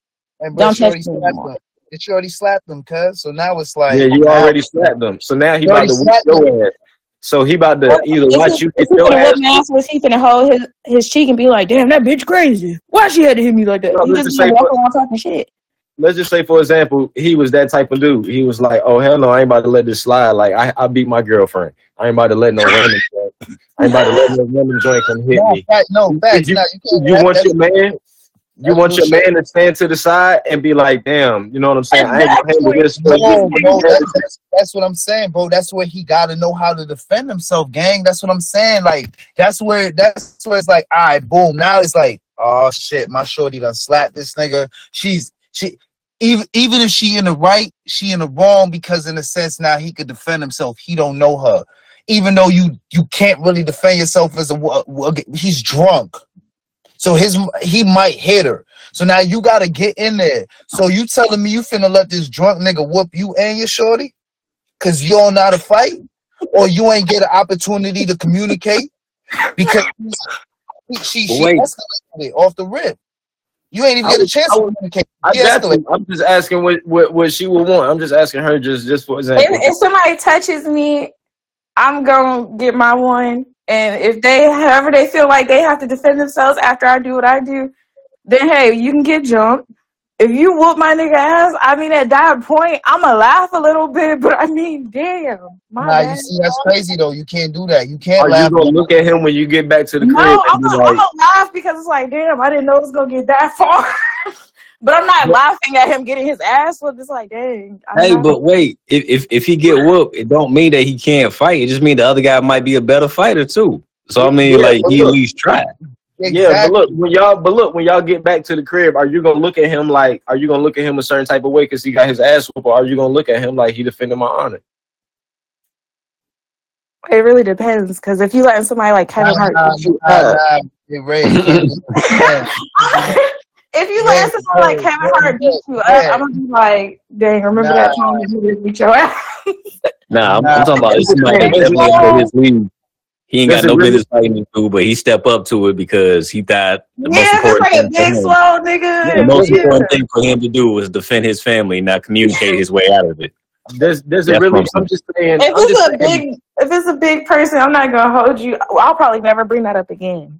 And Don't but she already me slapped anymore. him. And She already slapped him, cuz. So now it's like yeah, you now- already slapped him. So now he You about already to whip slapped your ass. So he about to either if watch he, you if get he your finna ass. whip my ass, was he finna hold his, his cheek and be like, damn, that bitch crazy. Why she had to hit me like that? No, he let's just just be say walking for- around talking shit. Let's just say, for example, he was that type of dude. He was like, "Oh hell no, I ain't about to let this slide. Like I, I beat my girlfriend. I ain't about to let no random. joint- I ain't about to let no random joint come hit No, me. fact, no, facts. You- Nah, you can't You have want that. your man. You That's want your man to stand to the side and be like, "Damn, you know what I'm saying? I ain't gonna handle this." No, for bro, that's, that's, that's what I'm saying, bro. That's where he got to know how to defend himself, gang. That's what I'm saying. Like, that's where that's where it's like, all right, boom. Now it's like, oh shit, my shorty done slapped this nigga. She's she even even if she in the right, she in the wrong because in a sense now he could defend himself. He don't know her, even though you you can't really defend yourself as a wo- wo- he's drunk. So his he might hit her. So now you gotta get in there. So you telling me you finna let this drunk nigga whoop you and your shorty? Cause you don't know how to fight? Or you ain't get an opportunity to communicate? Because she, she, she escalated off the rip. You ain't even I get a chance I to was- communicate. I She got escalated. you. I'm just asking what, what what she would want. I'm just asking her just just for If, example. if somebody touches me, I'm gonna get my one. And if they, however they feel like they have to defend themselves after I do what I do, then hey, you can get jumped. If you whoop my nigga ass, I mean at that point, I'ma laugh a little bit, but I mean, damn, my Nah, you see, that's crazy though. You can't do that. You can't Are you gonna look at him when you get back to the crib No, I'm gonna, like, I'm gonna laugh because it's like, damn, I didn't know it was gonna get that far. But I'm not laughing at him getting his ass whooped. It's like, dang. I'm Hey, not- but wait, if, if if he get whooped, it don't mean that he can't fight. It just mean the other guy might be a better fighter too. So I mean, Yeah, like but he at look- least try. Yeah, but look when y'all, but look when y'all get back to the crib, are you gonna look at him like, are you gonna look at him a certain type of way because he got his ass whooped, or are you gonna look at him like he defended my honor? it really depends. Because if you let somebody like Kevin Nah, Hart nah, beat you nah, up, nah. Hey, Ray, you can't do that. if you Yeah, letting someone like yeah, Kevin Hart beat you up, yeah. I'm gonna be like, dang, remember Nah. that time that you did beat your ass? Nah, I'm, Nah. I'm talking about it's somebody that Does definitely really- his league. He ain't got Does no really- business fighting this dude, but he step up to it because he thought the most yeah, that's important like a thing big him. slow nigga. The most Yeah. important thing for him to do was defend his family, not communicate his way out of it. There's, does it That's really? I'm I'm just saying. If I'm it's a saying, big, if it's a big person, I'm not gonna hold you. I'll probably never bring that up again.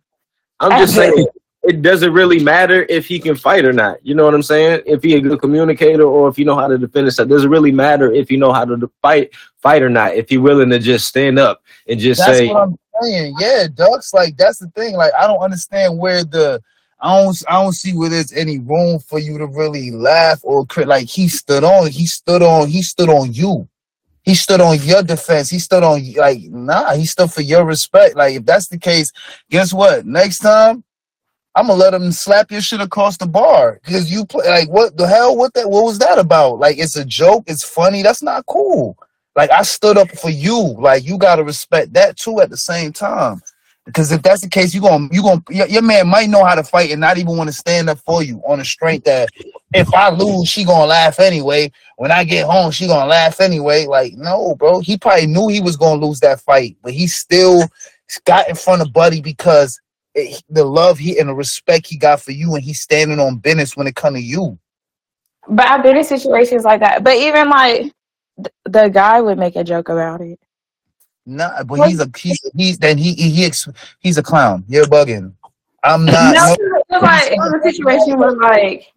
I'm just saying. It doesn't really matter if he can fight or not. You know what I'm saying? If he a good communicator or if you know how to defend himself, doesn't really matter if you know how to fight fight or not. If he willing to just stand up and just That's say, what I'm saying. Yeah, ducks. Like that's the thing. Like I don't understand where the I don't I don't see where there's any room for you to really laugh or crit. Like he stood on. He stood on. He stood on you. He stood on your defense. He stood on like nah. He stood for your respect. Like if that's the case, guess what? Next time. I'm gonna let him slap your shit across the bar because you play like what the hell? What that? What was that about? Like it's a joke. It's funny. That's not cool. Like I stood up for you. Like you gotta respect that too at the same time. Because if that's the case, you gonna you gonna your, your man might know how to fight and not even want to stand up for you on the strength that if I lose, she gonna laugh anyway. When I get home, she gonna laugh anyway. Like no, bro. He probably knew he was gonna lose that fight, but he still got in front of Buddy because Eh, the love he and the respect he got for you, and he's standing on business when it come to you. But I've been in situations like that. But even like th- the guy would make a joke about it. Nah, but he's a he's he's then he he, he ex, he's a clown. You're bugging. I'm not. no, it was like it was a situation where like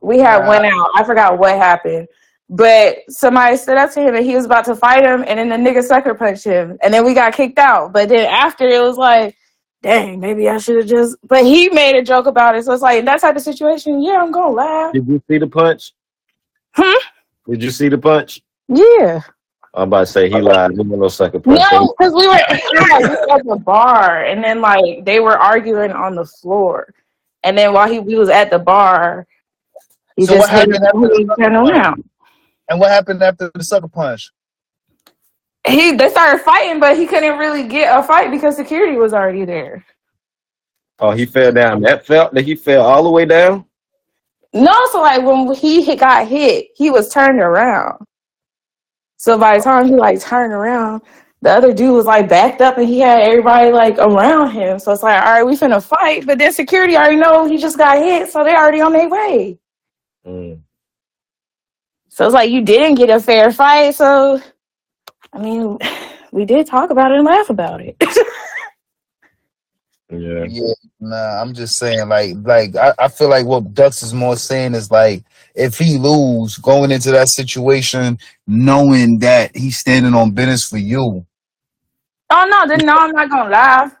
we had went out. I forgot what happened, But somebody stood up to him and he was about to fight him, and then the nigga sucker punched him, and then we got kicked out. But then after it was like, dang, maybe I should have just. But he made a joke about it, so it's like in that type of situation. Yeah, I'm gonna laugh. Did you see the punch? Hmm? Did you see the punch? Yeah. I'm about to say he lied. He no second punch. No, because we were, yeah, we were at the bar, and then like they were arguing on the floor, and then while he we was at the bar, he So just what happened after and the turned around. And what happened after the sucker punch? He they started fighting, but he couldn't really get a fight because security was already there. Oh, he fell down. That felt that he fell all the way down. No, so like when he got hit, he was turned around. So by the time he like turned around, the other dude was like backed up and he had everybody like around him. So it's like, all right, we finna fight. But then security already know he just got hit, so they already on their way. Mm. So it's like you didn't get a fair fight. So I mean, we did talk about it and laugh about it. Yeah. Yeah, nah, I'm just saying, like, like I, I feel like what Dux is more saying is like, if he lose going into that situation, knowing that he's standing on business for you, oh no, then no, I'm not gonna laugh.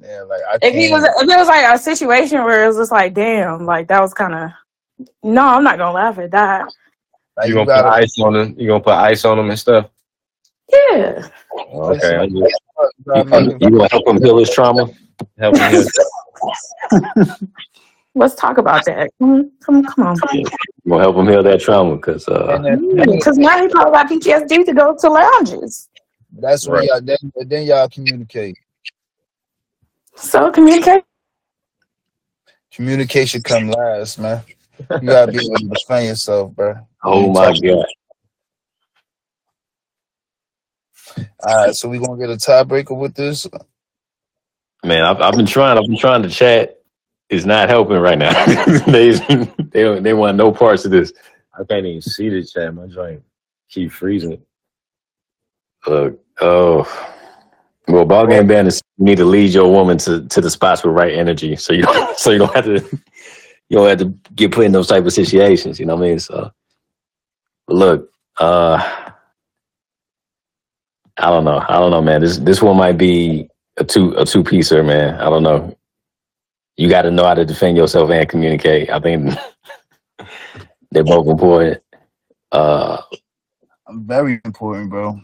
yeah, like I If he was, if it was like a situation where it was just like, damn, like that was kind of. No, I'm not gonna laugh at that. like, You you gonna put gotta, ice on him? You gonna put ice on him and stuff? Yeah. Okay, I'm just you gotta You, you him- gonna help him heal his trauma? helping him. Let's talk about that. Come, come, come on. You gonna help him heal that trauma? Cause uh, and then- Because now he probably got PTSD to go to lounges. that's where Right. y'all then, then y'all communicate. So communicate. Communication come last, man. You gotta be able to defend yourself, bro. oh my god, All right, so we gonna get a tiebreaker with this. man, I've, I've been trying. I've been trying to chat. It's not helping right now. they they don't, they want no parts of this. I can't even see the chat. My joint keep freezing. Look, oh, well, ball game ban is you need to lead your woman to, to the spots with right energy, so you don't so you don't have to you don't have to get put in those type of situations. You know what I mean? So, look, uh, I don't know, I don't know, man. This this one might be a two a two piecer, man. I don't know. You got to know how to defend yourself and communicate. I think they're both important. Uh, Very important, bro.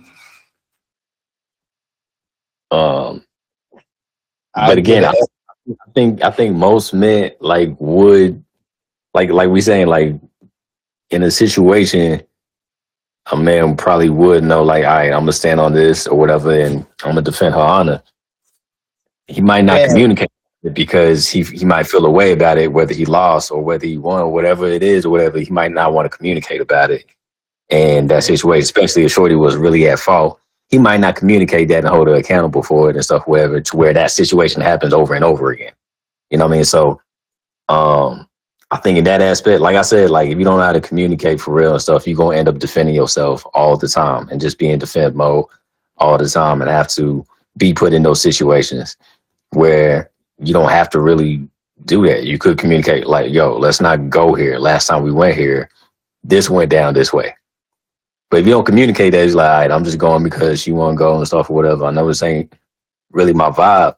um, but again, I. I think I think most men like would like like we saying like in a situation, a man probably would know like, all right, I'm gonna stand on this or whatever, and I'm gonna defend her honor. He might not Yeah. communicate it because he he might feel a way about it, whether he lost or whether he won or whatever it is or whatever. He might not want to communicate about it. And that situation, especially if Shorty was really at fault, he might not communicate that and hold her accountable for it and stuff, whatever, to where that situation happens over and over again. You know what I mean? So um I think in that aspect, like I said, like if you don't know how to communicate for real and stuff, you're gonna end up defending yourself all the time and just be in defense mode all the time and have to be put in those situations where you don't have to really do that. You could communicate like, yo, let's not go here. Last time we went here, this went down this way. But if you don't communicate that, it's like, I'm just going because you want to go and stuff or whatever. I know this ain't really my vibe.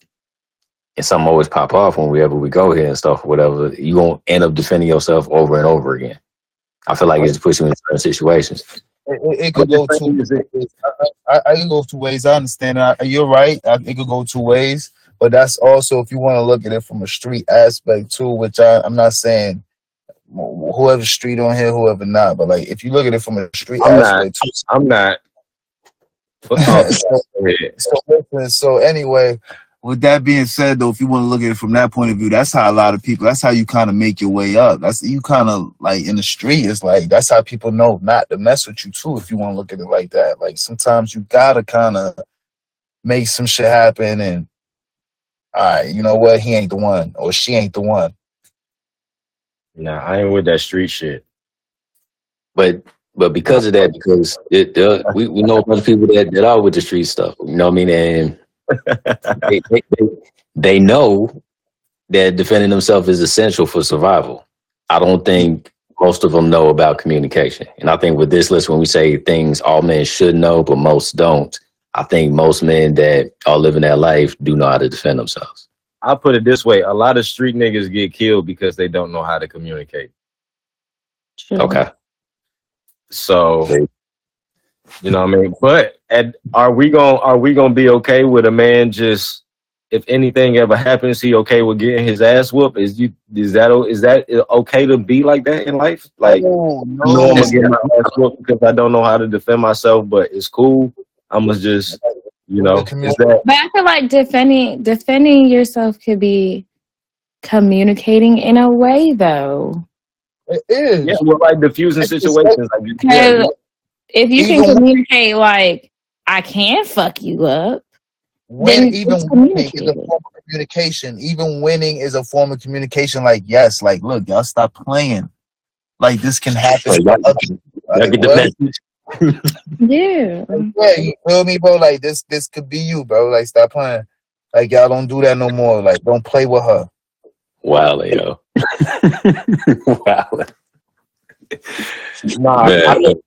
And something always pop off whenever we go here and stuff or whatever. You won't end up defending yourself over and over again. I feel like it's just puts you in certain situations. It, it, it could go two. I, I, I can go two ways. I understand. I, you're right. I, it could go two ways, but that's also if you want to look at it from a street aspect too. Which I, I'm not saying whoever street on here, whoever not, but like if you look at it from a street I'm not. too. I'm not. So, so, listen, so anyway, with that being said, though, if you want to look at it from that point of view, that's how a lot of people. That's how you kind of make your way up. That's you kind of like in the street. It's like that's how people know not to mess with you too. If you want to look at it like that, like sometimes you gotta kind of make some shit happen, and all right, you know what? He ain't the one, or she ain't the one. Nah, I ain't with that street shit. But but because of that, because it, uh, we, we know a bunch of people that, that are with the street stuff. You know what I mean? And they, they, they, they know that defending themselves is essential for survival. I don't think most of them know about communication. And I think with this list, when we say things all men should know, but most don't, I think most men that are living that life do know how to defend themselves. I'll put it this way: a lot of street niggas get killed because they don't know how to communicate. True. Okay. So, you know what I mean? But at, are we going to are we going to be okay with a man just if anything ever happens, he okay with getting his ass whooped? Is you is that o- is that okay to be like that in life? Like, no, I know I'm gonna get my ass whooped because I don't know how to defend myself, but it's cool. I'm gonna just, you know, is that But I feel like defending defending yourself could be communicating in a way though. it is. yeah, well, like diffusing It's situations. Like, yeah, if you can communicate like I can fuck you up, When Then even winning is a form of communication. Even winning is a form of communication. Like, yes, like, look, y'all stop playing. Like, this can happen. So y'all- Y'all Like, get the message. yeah. Yeah, you feel me, bro? Like, this, this could be you, bro. Like, stop playing. Like, y'all don't do that no more. Like, don't play with her. Wow, yo. wow. nah, Man. I think,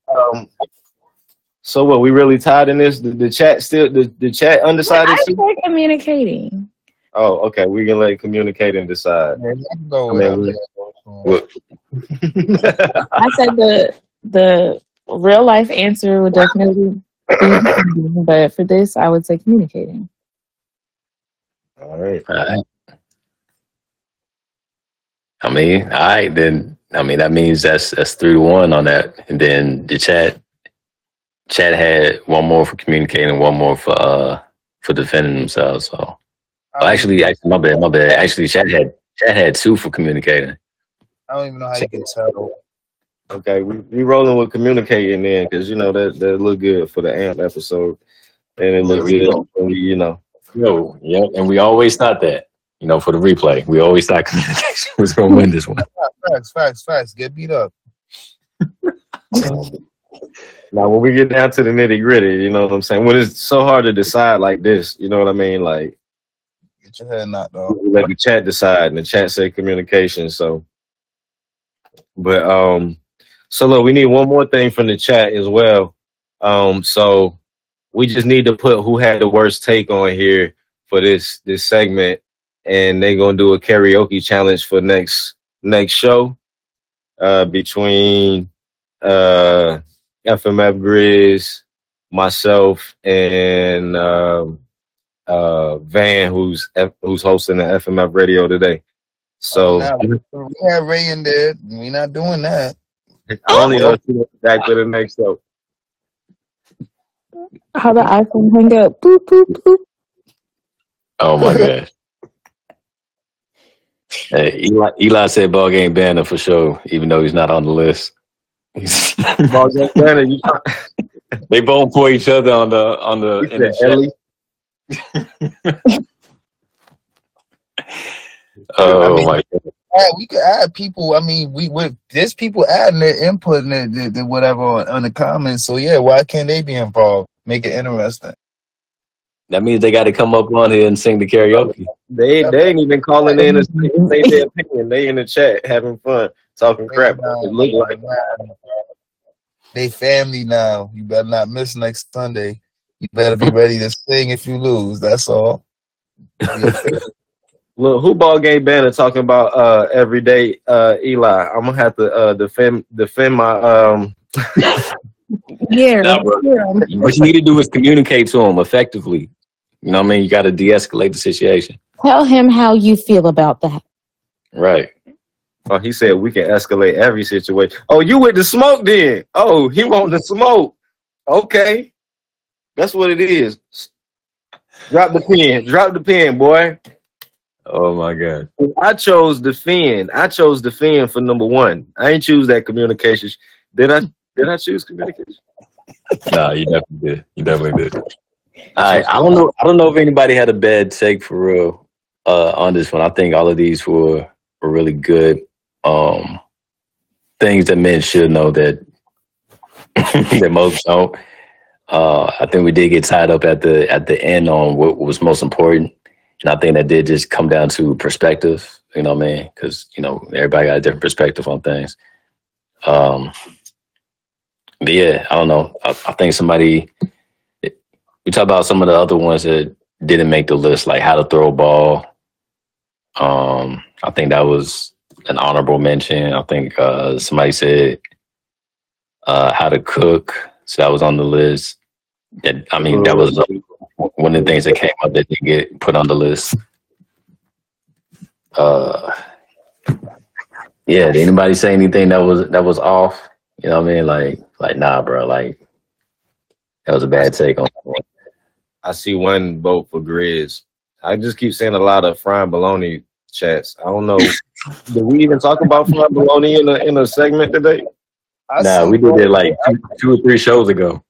so what? We really tied in this? The, the chat still the, the chat undecided. I too? say communicating. Oh, okay. We can let it communicate and decide. Yeah, you can go I mean, that. I said the the real life answer would definitely be but for this I would say communicating. All right. All right. I mean, all right, then I mean that means that's that's three to one on that. And then the chat chat had one more for communicating, one more for uh for defending themselves. So well, actually actually my bad, my bad. Actually Chad had chat had two for communicating. I don't even know how you can tell. Okay, we we rolling with communicating then, because you know that that look good for the amp episode, and it look There good, go. when we, you know. Yo, yeah, and we always thought that. You know, for the replay. We always thought communication was gonna win this one. Facts, facts, facts. Get beat up. Now, when we get down to the nitty gritty, you know what I'm saying. When it's so hard to decide like this, you know what I mean. Like Get your head knocked off. let the chat decide, and the chat say communication. So, but um, so look, we need one more thing from the chat as well. Um, so we just need to put who had the worst take on here for this this segment, and they're gonna do a karaoke challenge for next next show. Uh, between uh FMF Grizz, myself, and um uh Van, who's F- who's hosting the FMF Radio today. So Now, we had Ray in there. We're not doing that. I only know two back to the next show. How the iPhone hang up. Boop boop boop. Oh my god. Hey, Eli, Eli said ball game banner for sure, even though he's not on the list. Ball game banner, you they both for each other on the on the, You in the Ellie? Oh I mean- my god. add, we could add people. I mean, we with there's people adding their input and their, their, their whatever on, on the comments. So yeah, why can't they be involved? Make it interesting. That means they got to come up on here and sing the karaoke. They they ain't even calling in to say their opinion. They in the chat having fun, talking crap. It look like they family now. You better not miss next Sunday. You better be ready to sing if you lose. That's all. Look, who ball game banner talking about uh every day uh Eli. I'm gonna have to uh defend defend my um Yeah. Nah, What you need to do is communicate to him effectively. You know what I mean? You got to de-escalate the situation. Tell him how you feel about that. Right. Oh he said we can escalate every situation. Oh, you with the smoke then. Oh, he want the smoke. Okay. That's what it is. Drop the pen. Drop the pen, boy. Oh my god. I chose defend. I chose defend for number one. I ain't choose that communication. Did I? Did I choose communication? Nah, you definitely did. You definitely did. All right. I don't know. I don't know if anybody had a bad take for real uh, on this one. I think all of these were were really good. Um, things that men should know that that most don't. Uh, I think we did get tied up at the at the end on what was most important, and I think that did just come down to perspective. You know what I mean? Because you know everybody got a different perspective on things. Um, but yeah, I don't know. I, I think somebody we talk about some of the other ones that didn't make the list, like how to throw a ball. Um, I think that was an honorable mention. I think uh, somebody said uh, how to cook, so that was on the list. That I mean, that was uh, one of the things that came up that didn't get put on the list. Uh, yeah, did anybody say anything that was that was off? You know what I mean? Like, like nah, bro. Like that was a bad take on. I see one vote for Grizz. I just keep seeing a lot of frying baloney chats. I don't know. Did we even talk about frying baloney in a in a segment today? I Nah, we did both- it like two, two or three shows ago.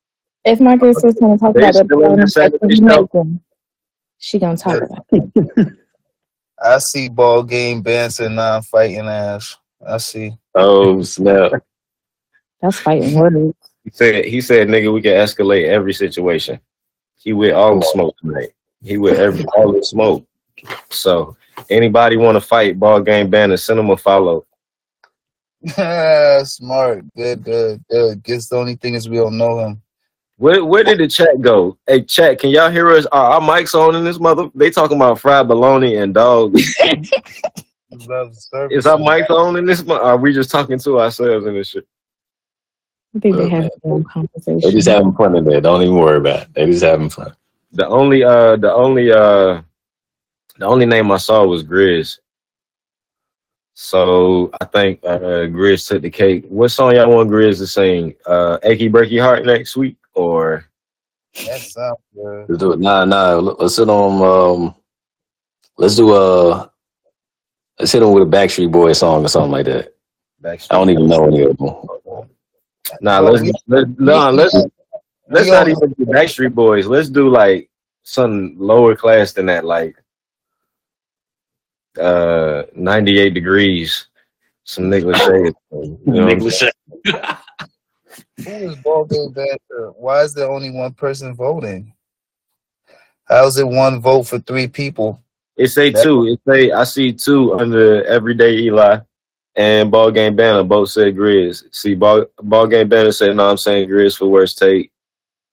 If my girl says gonna talk They about the still in the bonus second that show. you making, she gonna talk about. it. I see ball game Benson non uh, fighting ass. I see. Oh snap! That's fighting words. He said he said nigga we can escalate every situation. He with all the smoke tonight. He with every all the smoke. So anybody want to fight ball game banner, send him a follow. Smart. Good, good, good. Guess the only thing is we don't know him. Where where did the chat go? Hey chat, can y'all hear us? Are our mics on in this mother? They talking about fried bologna and dogs. Love. Is our mics on in this? mo- Are we just talking to ourselves in this shit? I think they have man. their own They conversation. just having fun in there. Don't even worry about it. They just having fun. The only uh the only uh the only name I saw was Grizz. So I think uh Grizz took the cake. What song y'all want Grizz to sing? Uh Achy Breaky Heart next week or That sounds good. Let's do it. Nah, nah. let- Let's sit on. Um, let's do a. Let's hit them with a Backstreet Boys song or something like that. Backstreet? I don't even know any of them. Nah, let's let's nah, let's let's not even do Backstreet Boys. Let's do like something lower class than that, like uh 98 degrees. Some Nicholas Shade. You know what Who is ball game Banter? Why is there only one person voting? How's it one vote for three people? It say two. It say I see two under Everyday Eli and Ball Game Banner both said Grizz. See, Ball Ball Game Banner said, "No, I'm saying Grizz for worst take."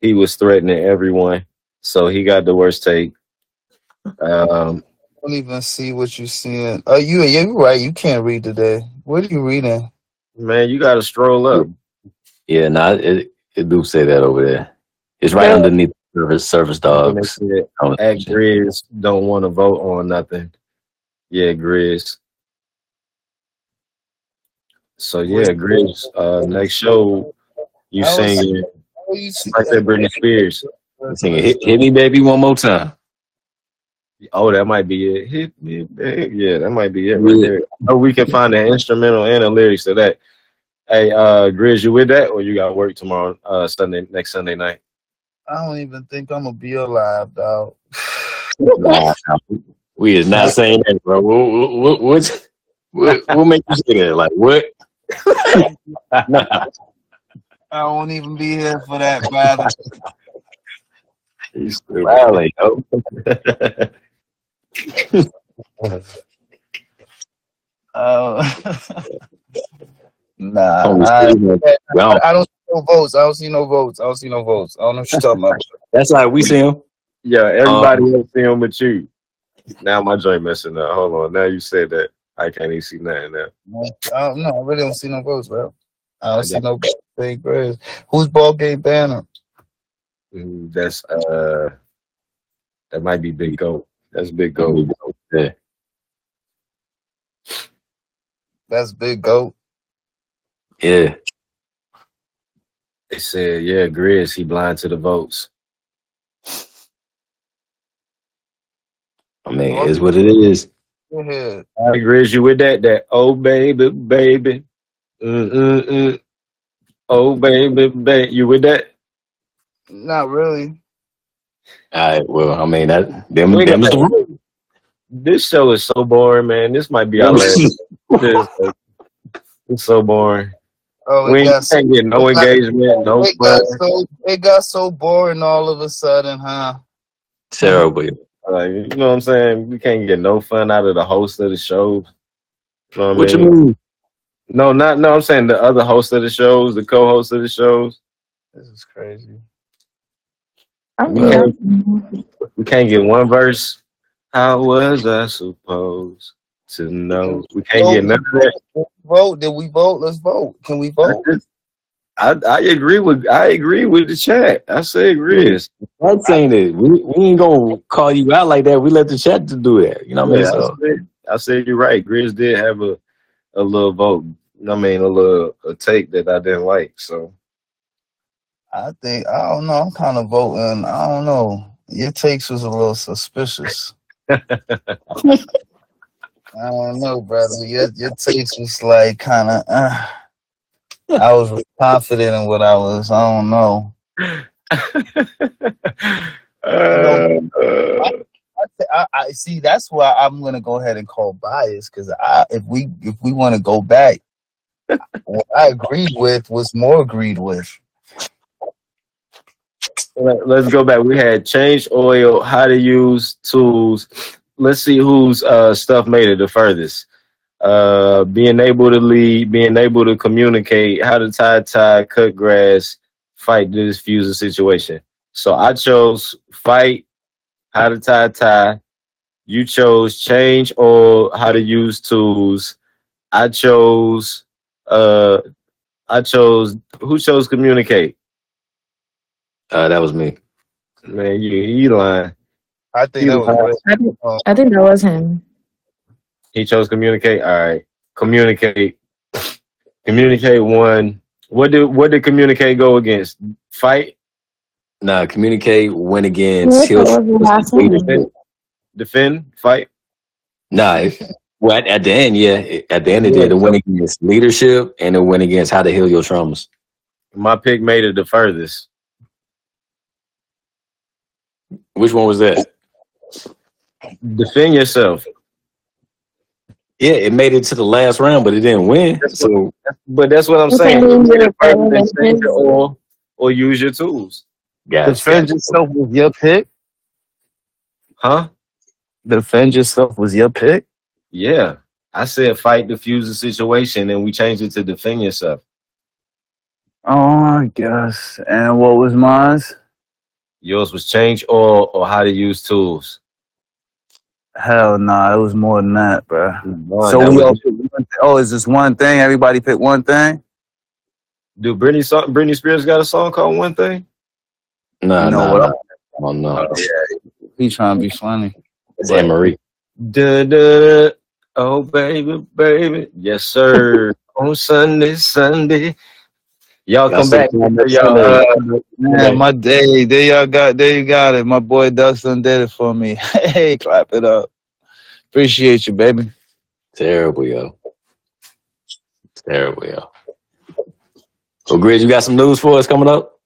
He was threatening everyone, so he got the worst take. Um, I don't even see what you're seeing. Oh, you you're right. You can't read today. What are you reading? man, you got to stroll up. Yeah, nah. It, it do say that over there. It's right Yeah. underneath service service And they dogs. said, At Grizz don't want to vote on nothing. Yeah, Grizz. So yeah, Grizz. Uh, next show, you I was- singing you like that Britney Spears. Sing it. Hit, hit me, baby, one more time. Oh, that might be it. Hit me, baby. Yeah, that might be it right there. Oh, we can find the instrumental and the lyrics to that. Hey, uh, Grizz, you with that, or you got work tomorrow, uh, Sunday, next Sunday night? I don't even think I'm gonna be alive, dog. Nah, nah, we is not saying that, bro. What, what, what's, what, what make you say that? Like what? nah, I won't even be here for that, brother. He's stupid. Rally, yo. Uh, nah, Holy I, shit, I don't see no votes. I don't see no votes. I don't see no votes. I don't know what you're talking about. that's like we see him. Yeah, everybody else see him but you. Now my joint messing up. Hold on. Now you said that. I can't even see nothing now. I don't know. I really don't see no votes, bro. I don't see no big Grizz. Who's ball game banner? Mm, That's uh, that might be Big Goat. That's Big Goat. Yeah. That's big goat. Yeah. They said, yeah, Grizz, he blind to the votes. I mean, it's what it is. Go ahead. All right, Grizz, you with that? That oh baby, baby, mm mm mm. Oh baby, baby, you with that? Not really. All right. Well, I mean that them Wait a them the rule. This show is so boring, man. This might be our last. this. It's so boring. Oh, We ain't so, can't get no it got- engagement, no it fun. got so it got so boring all of a sudden, huh? Terrible. Like, you know what I'm saying? We can't get no fun out of the host of the show. You know what, What I you mean? mean? No, not no. I'm saying the other host of the shows, the co-host of the shows. This is crazy. I'm Yeah. yeah. We can't get one verse. How was I supposed to know? We can't get none of that. Vote? Did we vote? Let's vote. Can we vote? I, I agree with I agree with the chat. I say agree. That's ain't it. We, we ain't gonna call you out like that. We let the chat to do that. You know what I mean? Yeah, I, said, I said you're right. Grizz did have a, a little vote. I mean a little a take that I didn't like. So I think I don't know. I'm kind of voting. I don't know. Your takes was a little suspicious. I don't know, brother. Your your takes was like kind of. Uh, I was confident in what I was. I don't know. uh, I, I, I see. That's why I'm gonna go ahead and call bias because I, if we if we want to go back, what I agreed with was more agreed with. Let- Let's go back. We had change oil, how to use tools. Let's see whose uh, stuff made it the furthest. Uh, being able to lead, being able to communicate, how to tie tie, cut grass, fight diffuse a situation. So I chose fight, how to tie tie. You chose change oil, how to use tools. I chose uh I chose who chose communicate. Uh, that was me. Man, you you lying. I think that was. I think, I think that was him. He chose communicate. All right, communicate. Communicate one. What did what did communicate go against? Fight, Nah, communicate, win against, What heal. was the last one? defend, defend, fight. Nah, if, well, at, at the end, yeah, at the end of the day, the win against leadership and it went against how to heal your traumas. My pick made it the furthest. Which one was that? Defend yourself. Yeah, it made it to the last round, but it didn't win. So But that's what I'm saying. then it further than better than change his. or or use your tools. guys, Defend yourself was your pick. Huh? Defend yourself was your pick. Yeah. I said fight, diffuse the situation, and we changed it to defend yourself. Oh, I guess. And what was mine? Yours was change or or how to use tools. Hell nah, it was more than that, bro. One, so that we was- all pick one thing. Oh, is this one thing? Everybody pick one thing? do Britney song Britney Spears got a song called One Thing? nah, You know nah, what nah. I'm- Oh, no. He trying to be funny. It's Anne Marie. Da, da, da. Oh baby, baby, yes sir. On Sunday, Sunday. Y'all come back. Y'all, uh, Man, my day, there y'all got, there you got it. My boy Dustin did it for me. Hey, clap it up. Appreciate you, baby. Terrible, yo. Terrible, yo. So, Grizz, you got some news for us coming up?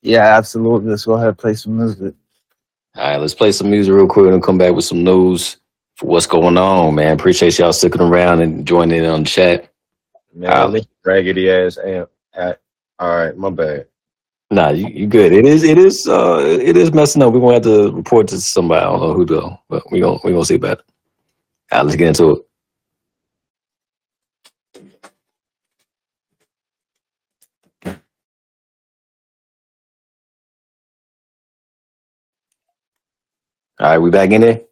Yeah, absolutely. Let's go ahead and play some music. All right, let's play some music real quick and come back with some news for what's going on, man. Appreciate y'all sticking around and joining in on the chat. man, leave raggedy ass amp. At, all right, my bad. Nah, you, you good. It is, it is, uh, it is messing up. We're gonna have to report to somebody. I don't know who though, but we gonna we gonna see about it. All right, let's get into it. All right, we back in there.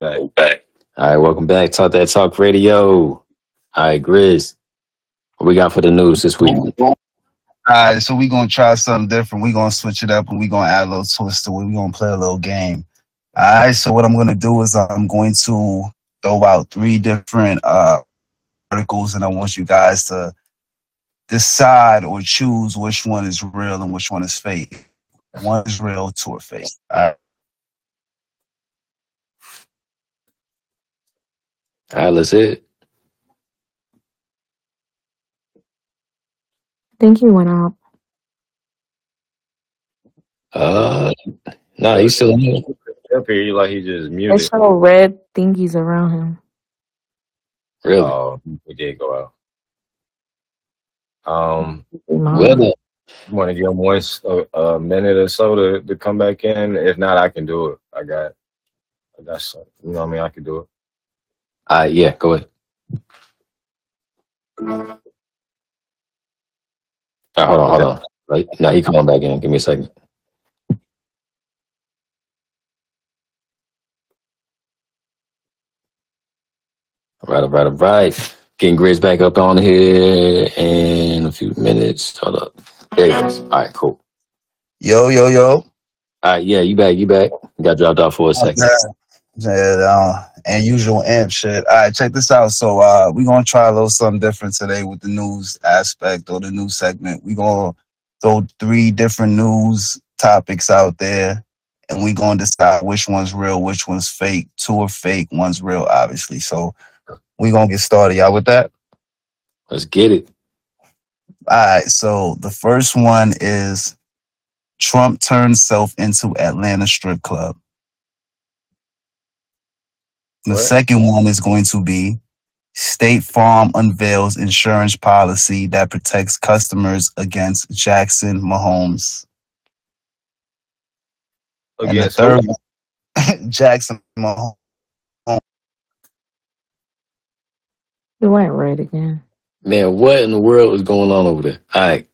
Back. back. All right, welcome back. Talk that talk radio. All right, Grizz. What we got for the news this week? All right, so we're gonna try something different. We're gonna switch it up and we're gonna add a little twist to it. We're gonna play a little game. All right, so what I'm gonna do is I'm going to throw out three different uh articles and I want you guys to decide or choose which one is real and which one is fake. One is real, two are fake. All right. All right, let's it. Think he went out. Uh, no, he's still in here. Up here, you like he just They muted. show red thingies around him. Really? Oh, we did go out. Um, Well done. want to give him one s- a, a minute or so to, to come back in. If not, I can do it. I got, I got some. You know what I mean? I can do it. All right, yeah, go ahead. All right, hold on, hold on. Right now, he coming back in. Give me a second. All right, all right, all right. Getting Grizz back up on here in a few minutes. Hold up. There he is. All right, cool. Yo, yo, yo. All right, yeah, you back, you back. You got dropped off for a second. Yeah, uh, and usual amp shit. All right, check this out. So uh we're gonna try a little something different today with the news aspect or the news segment. We're gonna throw three different news topics out there and we're gonna decide which one's real, which one's fake. Two are fake, one's real, obviously. So we're gonna get started. Y'all with that? Let's get it. All right, so the first one is Trump turned self into Atlanta strip club. The What? second one is going to be State Farm unveils insurance policy that protects customers against Jackson Mahomes. And the third one, Jackson Mahomes. It went right again. Man, what in the world is going on over there? All right.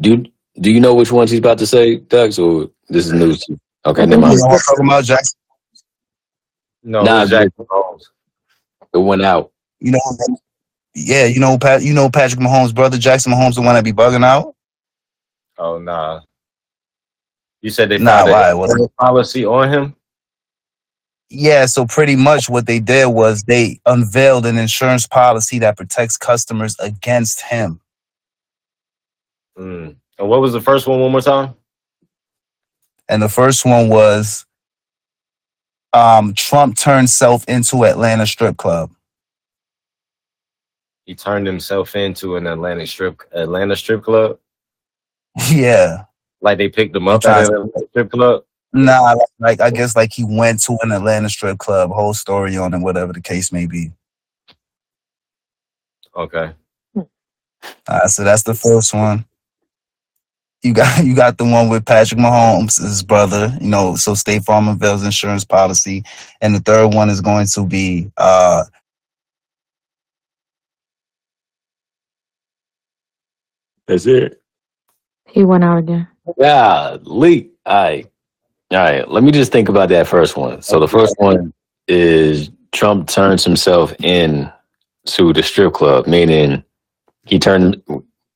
Do do you know which ones he's about to say, Doug? Or this is news to you? Okay, never mind. know what I'm talking about, Jackson? No, Nah, it was Jackson Mahomes. It went out. You know, yeah, you know, Pat, you know Patrick Mahomes' brother, Jackson Mahomes, the one that be bugging out. Oh nah. You said they Nah, found why? a What- insurance policy on him. Yeah, so pretty much what they did was they unveiled an insurance policy that protects customers against him. Mm. And what was the first one? One more time. And the first one was um, Trump turned self into Atlanta strip club. He turned himself into an Atlanta strip Atlanta strip club. yeah. Like they picked him up at Atlanta strip club. Nah, like I guess like he went to an Atlanta strip club, whole story on it, whatever the case may be. Okay. Uh, so that's the first one. You got you got the one with Patrick Mahomes, his brother. You know, so State Farm unveils insurance policy, and the third one is going to be uh, That's it. He went out again. Yeah, leak. All right. All right. Let me just think about that first one. So the first one is Trump turns himself in to the strip club, meaning he turned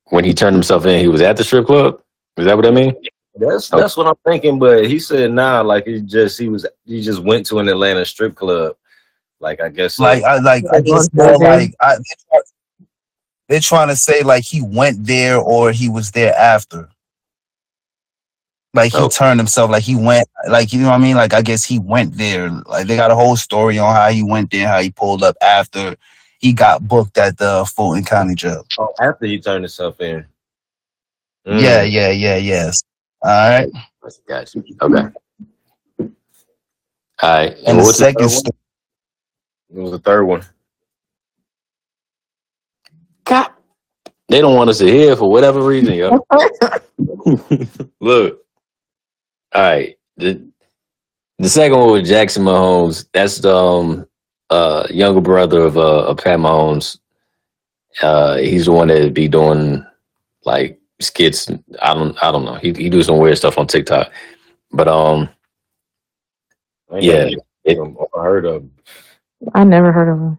when he turned himself in, he was at the strip club. Is that what I mean? That's that's what I'm thinking. But he said nah, like he just he was he just went to an Atlanta strip club. Like I guess like I like I Like guess more like I, they're, trying to say like he went there or he was there after. Like he Oh. turned himself, like he went, like you know what I mean. Like I guess he went there. Like they got a whole story on how he went there, how he pulled up after he got booked at the Fulton County Jail. oh, after he turned himself in. Mm. Yeah, yeah, yeah, yes. All right. Gotcha. Okay. All right. And the second third story, It was the third one. God, they don't want us to hear for whatever reason, yo. Look, all right. The the second one with Jackson Mahomes. That's the um, uh, younger brother of uh, of Pat Mahomes. Uh, he's the one that be doing like skits. I don't I don't know. He he do some weird stuff on TikTok, but um I ain't Yeah, never it- heard of. I never heard of him.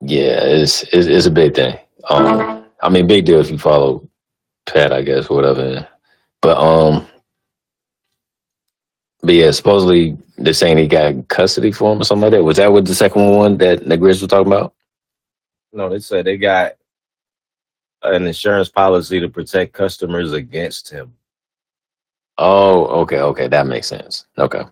yeah, it's it's, it's a big thing. Um, I mean, big deal if you follow Pat, I guess, whatever. But um, but yeah, supposedly they're saying he got custody for him or something like that. Was that what the second one that the Grizz was talking about? No, they said they got an insurance policy to protect customers against him. Oh, okay, okay, that makes sense. Okay,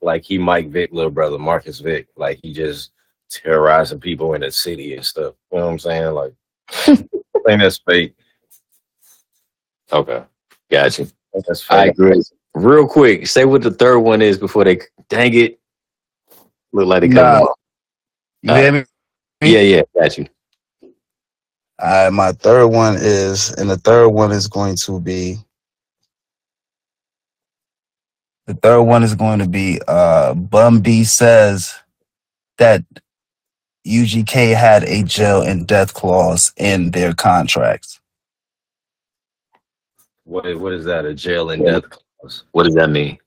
Like he Mike Vick, little brother Marcus Vick. Like he just terrorizing people in the city and stuff. You know what I'm saying? Like I think that's fake. okay, got you. I think that's All right, fake. Grizz. Real quick, say what the third one is before they dang it. Look like they Nah. coming. off. you hear uh, me? Yeah, yeah, got you. All right, my third one is, and the third one is going to be, the third one is going to be, uh, Bun B says that UGK had a jail and death clause in their contracts. What what is that? A jail and death clause? What does that mean?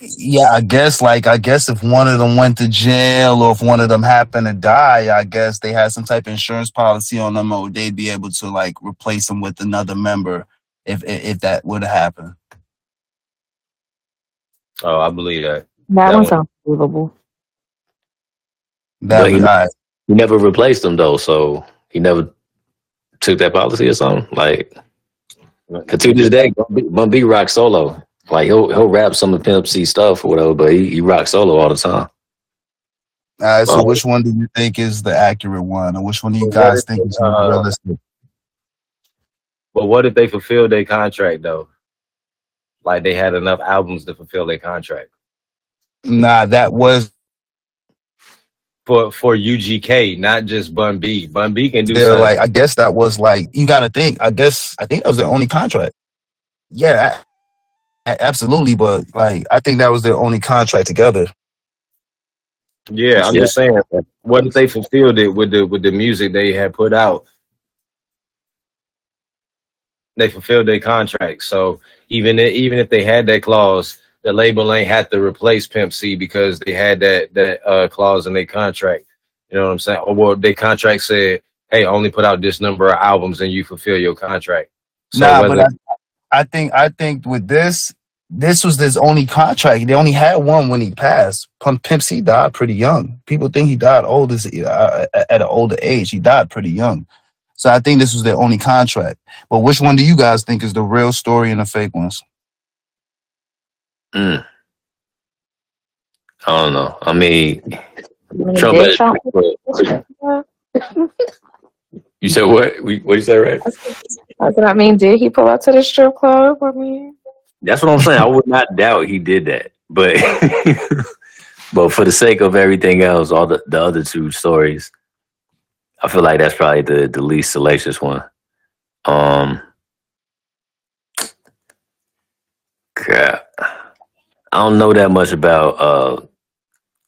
Yeah, I guess like I guess if one of them went to jail or if one of them happened to die, I guess they had some type of insurance policy on them or they'd be able to like replace them with another member if if, if that would happen. Oh, I believe that. That That one one. sounds believable. That But he- was all right. He never replaced them though, so he never took that policy or something. Like, cause to this day, Bun Bun B rock solo. Like he'll he'll rap some of Pimp C stuff or whatever, but he, he rock solo all the time. All right, so Well- which one do you think is the accurate one, or which one do you guys think if, is more uh, realistic? But what if they fulfilled their contract though? Like they had enough albums to fulfill their contract Nah, that was for for UGK, not just Bun B. Bun B can do they're something. like I guess that was like you got to think. I guess I think that was the only contract. Yeah, a- a- absolutely. But like I think that was their only contract together. yeah, I'm Yeah. just saying. What if they fulfilled it with the with the music they had put out? They fulfilled their contract, so even i- even if they had that clause, the label ain't had to replace Pimp C because they had that that uh, clause in their contract. You know what I'm saying? Or well, their contract said, "Hey, only put out this number of albums and you fulfill your contract." So nah, whether- but I, I think I think with this, this was his only contract. They only had one when he passed. Pimp, Pimp C died pretty young. People think he died old as uh, at an older age. He died pretty young. So I think this was their only contract. But which one do you guys think is the real story and the fake ones? Mm. I don't know. I mean, You Trump. Dead Trump? You said what? What you say, right? Does I mean did he pull up to the strip club? I mean, That's what I'm saying. I would not doubt he did that, but but for the sake of everything else, all the, the other two stories, I feel like that's probably the the least salacious one. Um, crap. I don't know that much about uh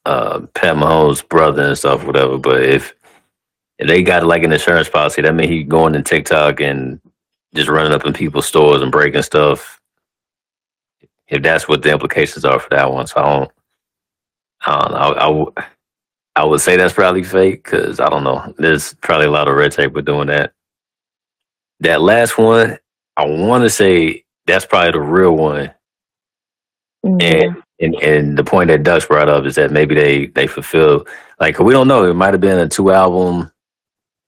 uh Pat Mahomes' brother and stuff, whatever. But if if they got like an insurance policy, that means he going to TikTok and just running up in people's stores and breaking stuff if that's what the implications are for that one. So I don't, I don't know. I, I, w- I would say that's probably fake because I don't know. There's probably a lot of red tape with doing that. That last one, I want to say that's probably the real one. yeah. And, and and the point that Dux brought up is that maybe they they fulfill like we don't know. It might have been a two album,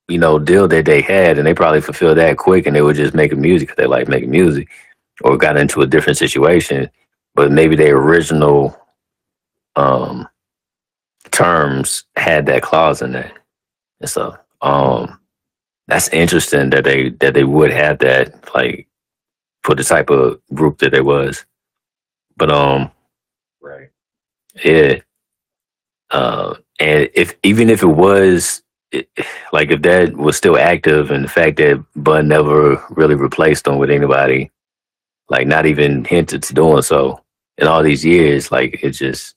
you know, deal that they had, and they probably fulfilled that quick, and they were just making music 'cause they like making music, or got into a different situation. But maybe their original um terms had that clause in there, and so um that's interesting that they that they would have that like for the type of group that they was. But um right. yeah. Uh, and if even if it was it, like if that was still active and the fact that Bun never really replaced them with anybody, like not even hinted to doing so in all these years, like it just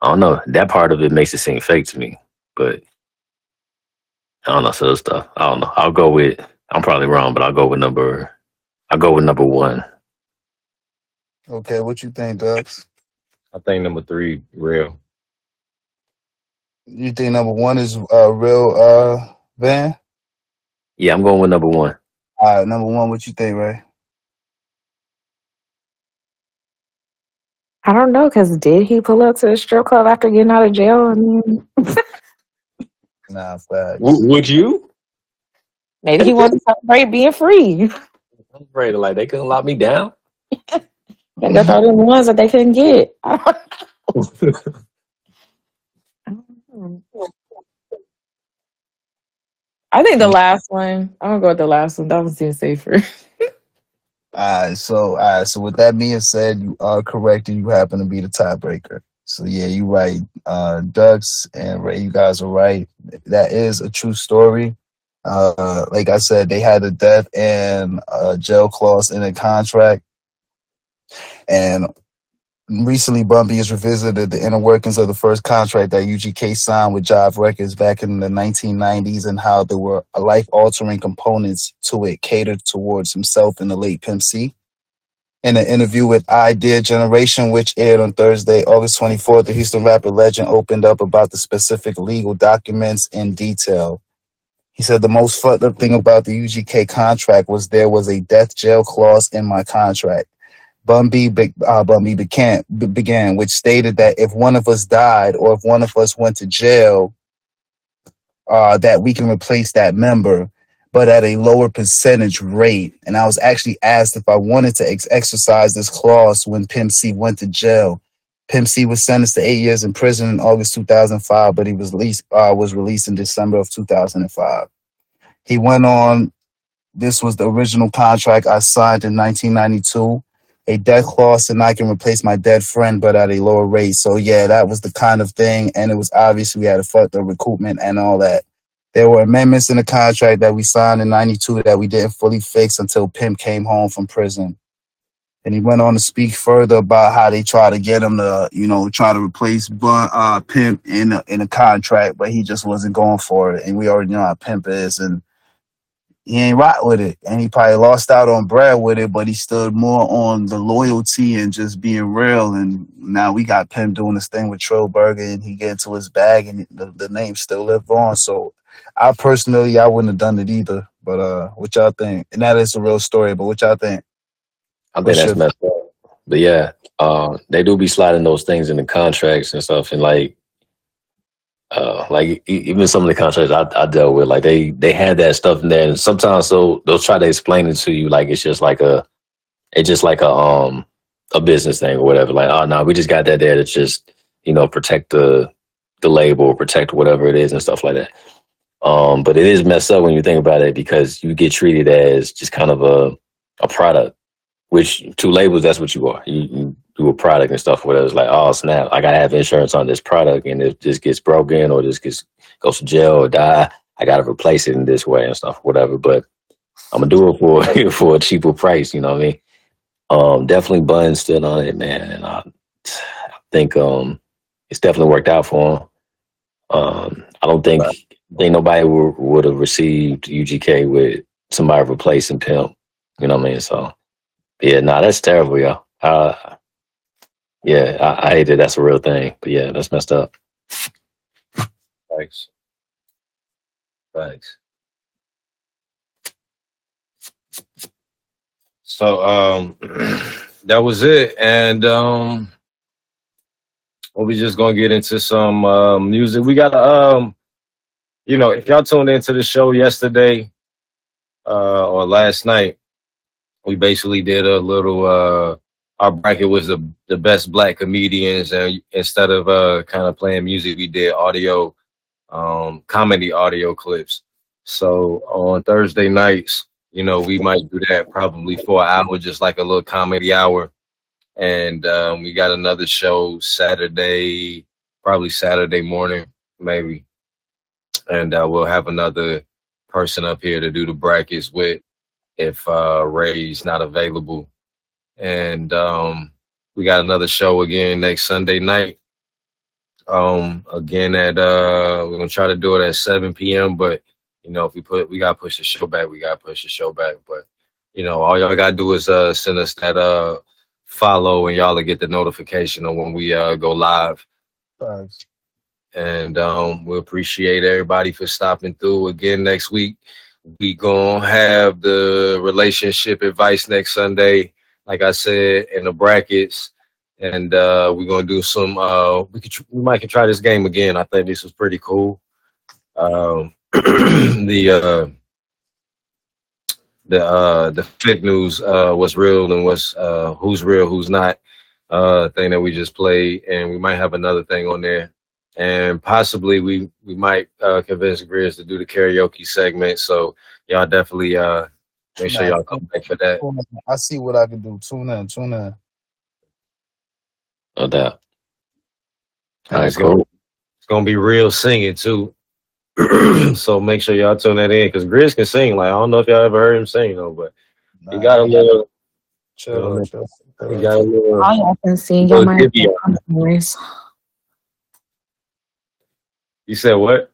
I don't know. That part of it makes it seem fake to me. But I don't know, so other stuff. I don't know. I'll go with I'm probably wrong, but I'll go with number I'll go with number one. Okay, what you think, Dux? I think number three, real. You think number one is uh real uh Van? Yeah, I'm going with number one. All right, number one, what you think, Ray? I don't know, cause did he pull up to the strip club after getting out of jail? I mean, Nah, fact. would you? maybe he wanted to celebrate being free. I'm afraid like they couldn't lock me down. They got all them ones that they couldn't get. I don't know. I think the last one. I'm gonna go with the last one. That one seems safer. All right, so all right, so with that being said, you are correct, and you happen to be the tiebreaker. So yeah, you're right. Uh, Dux and Ray, you guys are right. That is a true story. Uh, like I said, they had a death and a jail clause in the contract, and recently Bun B has revisited the inner workings of the first contract that UGK signed with Jive Records back in the 1990s and how there were life altering components to it catered towards himself and the late Pimp C. In an interview with Idea Generation, which aired on Thursday, August 24th, the Houston rapper legend opened up about the specific legal documents in detail. He said the most fucked up thing about the UGK contract was there was a death jail clause in my contract. Bun B, be- uh, began, began, which stated that if one of us died or if one of us went to jail, uh, that we can replace that member, but at a lower percentage rate. And I was actually asked if I wanted to ex- exercise this clause when Pimp C went to jail. Pimp C was sentenced to eight years in prison in August 2005, but he was released, uh, was released in December of 2005. He went on. This was the original contract I signed in 1992 a death clause and I can replace my dead friend, but at a lower rate. So yeah, that was the kind of thing, and it was obvious we had to fuck the recoupment and all that. There were amendments in the contract that we signed in '92 that we didn't fully fix until Pimp came home from prison. And he went on to speak further about how they try to get him to, you know, try to replace Bun, uh, Pimp in a, in a contract, but he just wasn't going for it. And we already know how Pimp is, and he ain't rock with it. And he probably lost out on Brad with it, but he stood more on the loyalty and just being real. And now we got Pimp doing this thing with Trill Burger and he get into his bag and the, the name still live on. So I personally, I wouldn't have done it either. But uh, what y'all think? And that is a real story, but what y'all think? I think What's that's your- messed up. But yeah, uh, they do be sliding those things in the contracts and stuff, and like, uh, like even some of the contracts I, I dealt with, like they they had that stuff in there, and sometimes so they'll try to explain it to you like it's just like a, it's just like a um a business thing or whatever. Like, oh no, we just got that there to just you know protect the the label, protect whatever it is and stuff like that. Um, but it is messed up when you think about it because you get treated as just kind of a a product which to labels that's what you are you, you do a product and stuff whatever it's like oh snap i gotta have insurance on this product and if this gets broken or this gets goes to jail or die. I gotta replace it in this way and stuff whatever but i'm gonna do it for for a cheaper price you know what i mean? Um definitely bun stood on it man and i, I think um it's definitely worked out for him. Um i don't think think nobody would, would have received ugk with somebody replacing pimp you know what i mean? So yeah, nah, that's terrible, yo. Uh, yeah, I, I hate it. That's a real thing. But yeah, that's messed up. Thanks. Thanks. So um that was it. And um well, we just gonna get into some uh, music. We got um you know, if y'all tuned into the show yesterday uh or last night, we basically did a little uh our bracket was the the best black comedians and instead of uh kind of playing music we did audio um comedy audio clips. So on thursday nights you know we might do that probably for an hour just like a little comedy hour. And um we got another show saturday probably saturday morning maybe. And uh, we'll have another person up here to do the brackets with if uh Ray's not available. And um we got another show again next Sunday night. Um again at uh we're gonna try to do it at 7 p.m. But you know if we put we gotta push the show back, we gotta push the show back. But you know, all y'all gotta do is uh send us that uh follow and y'all will get the notification of when we uh go live. Thanks. And um we appreciate everybody for stopping through again next week we gonna have the relationship advice next Sunday, like I said, in the brackets, and uh, we're gonna do some. Uh, we could we might can try this game again. I think this was pretty cool. Um, the uh, the uh, the fake news uh, what's real and what's uh, who's real, who's not uh, thing that we just played, and we might have another thing on there and possibly we we might uh, convince Grizz to do the karaoke segment. So y'all definitely uh, make sure y'all come back for that. I see what I can do. Tune in, tune in. No doubt. All right, It's gonna, cool. it's gonna be real singing too. so make sure y'all tune that in because Grizz can sing. Like I don't know if y'all ever heard him sing though, but he got a little Chill, out, chill. We got a little, All y'all can sing. little might divvy up. voice. You said what?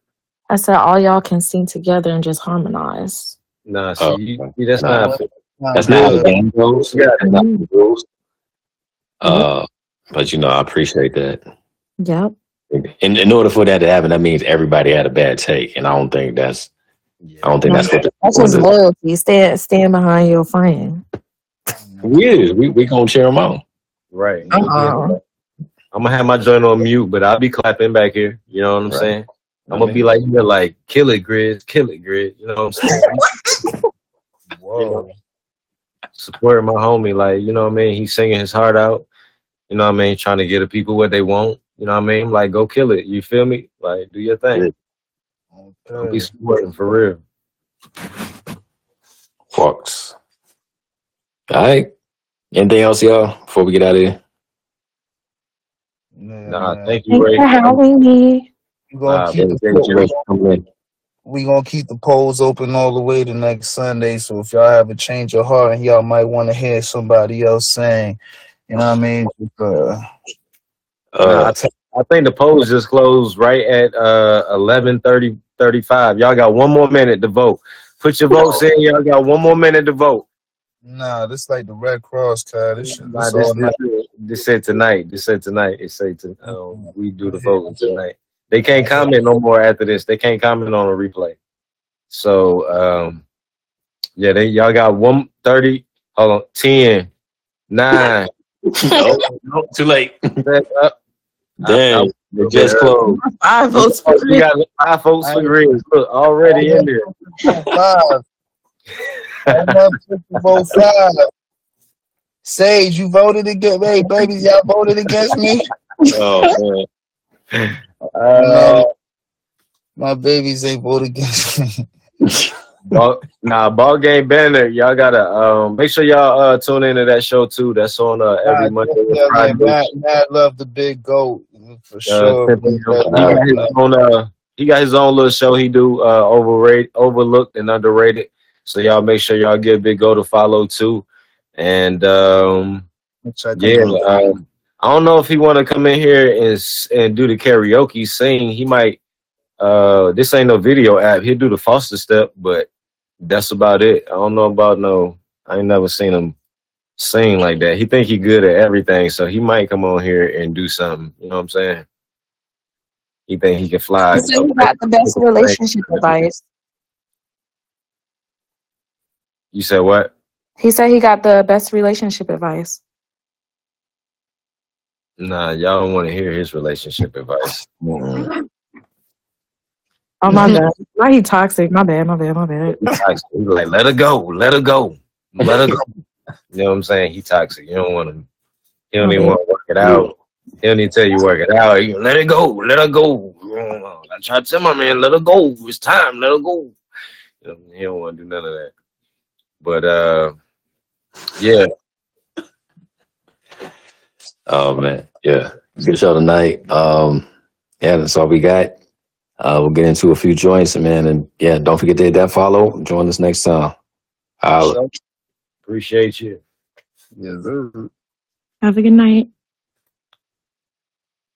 I said all y'all can sing together and just harmonize. Nah, see, Oh, you, see that's Nah. not. That's not how the game goes. Yeah. Not the rules. Uh, but you know, I appreciate that. Yep. In, in order for that to happen, that means everybody had a bad take, and I don't think that's. I don't think that's what. The, That's just loyalty. Stand stand behind your friend. we is. We we gonna cheer them on. Right. Uh-uh. I'm gonna have my joint on mute, but I'll be clapping back here. You know what I'm Right. saying? I'm gonna be like, you're like, kill it, Grizz, kill it, Grizz. You know what I'm saying? Whoa. Support my homie, like, you know what I mean? He's singing his heart out. You know what I mean? Trying to get the people what they want. You know what I mean? Like, go kill it. You feel me? Like, do your thing. Don't be supporting for real. Fox. All right. Anything else, y'all? Before we get out of here. Yeah, Nah, thank you, Thanks Ray. for having me. We gonna keep the thank you. Thanks coming in. we gonna keep the polls open all the way to next Sunday. So if y'all have a change of heart and y'all might want to hear somebody else saying, you know what I mean? Uh, Uh, I, t- I think the polls just closed right at uh 11 35. Y'all got one more minute to vote. Put your votes in. Y'all got one more minute to vote. nah, this like the Red Cross card. This shit. Nah, This this, all night. this, this said tonight. This said tonight. It said to, um, we do the voting tonight. They can't comment no more after this. They can't comment on a replay. So um, yeah, they y'all got one thirty. Hold on, 10, 9, no, no, too late. set up. Damn, they just closed. Five votes for We got five folks for Grizz. Look, already in there. Five. That motherfucker vote five. Sage, you voted against me. Hey, babies, y'all voted against me. Oh man. Uh, My babies ain't voted against me. ball, nah, ball game banner. Y'all gotta um make sure y'all uh tune into that show too. That's on uh, every Monday yeah, Friday. man, Matt, love the big goat for Uh, sure. he got his own uh he got his own little show he do uh overrated overlooked and underrated. So y'all make sure y'all give Big Go to follow too. And um yeah, um, I don't know if he want to come in here and and do the karaoke sing. He might. Uh, this ain't no video app. He'll do the Foster step, but that's about it. I don't know about no. I ain't never seen him sing like that. He think he good at everything, so he might come on here and do something. You know what I'm saying? He think he can fly. He said he got the best relationship advice. You said what? He said he got the best relationship advice. Nah, y'all don't want to hear his relationship advice. Mm-mm. Oh my bad. Why he toxic? My bad, my bad, my bad. He toxic. He like, let her go, let her go, let her go. you know what I'm saying? He toxic. You don't want to. He don't even want to work it out. He don't even tell you work it out. You let it go, let her go. I try to tell my man, let her go. It's time, let her go. You know, he don't want to do none of that. But uh, yeah, Oh man, yeah, good show tonight. Um, yeah, that's all we got. Uh, we'll get into a few joints, man, and yeah, don't forget to hit that follow. Join us next time. Holla. appreciate you. Yes, sir. Have a good night.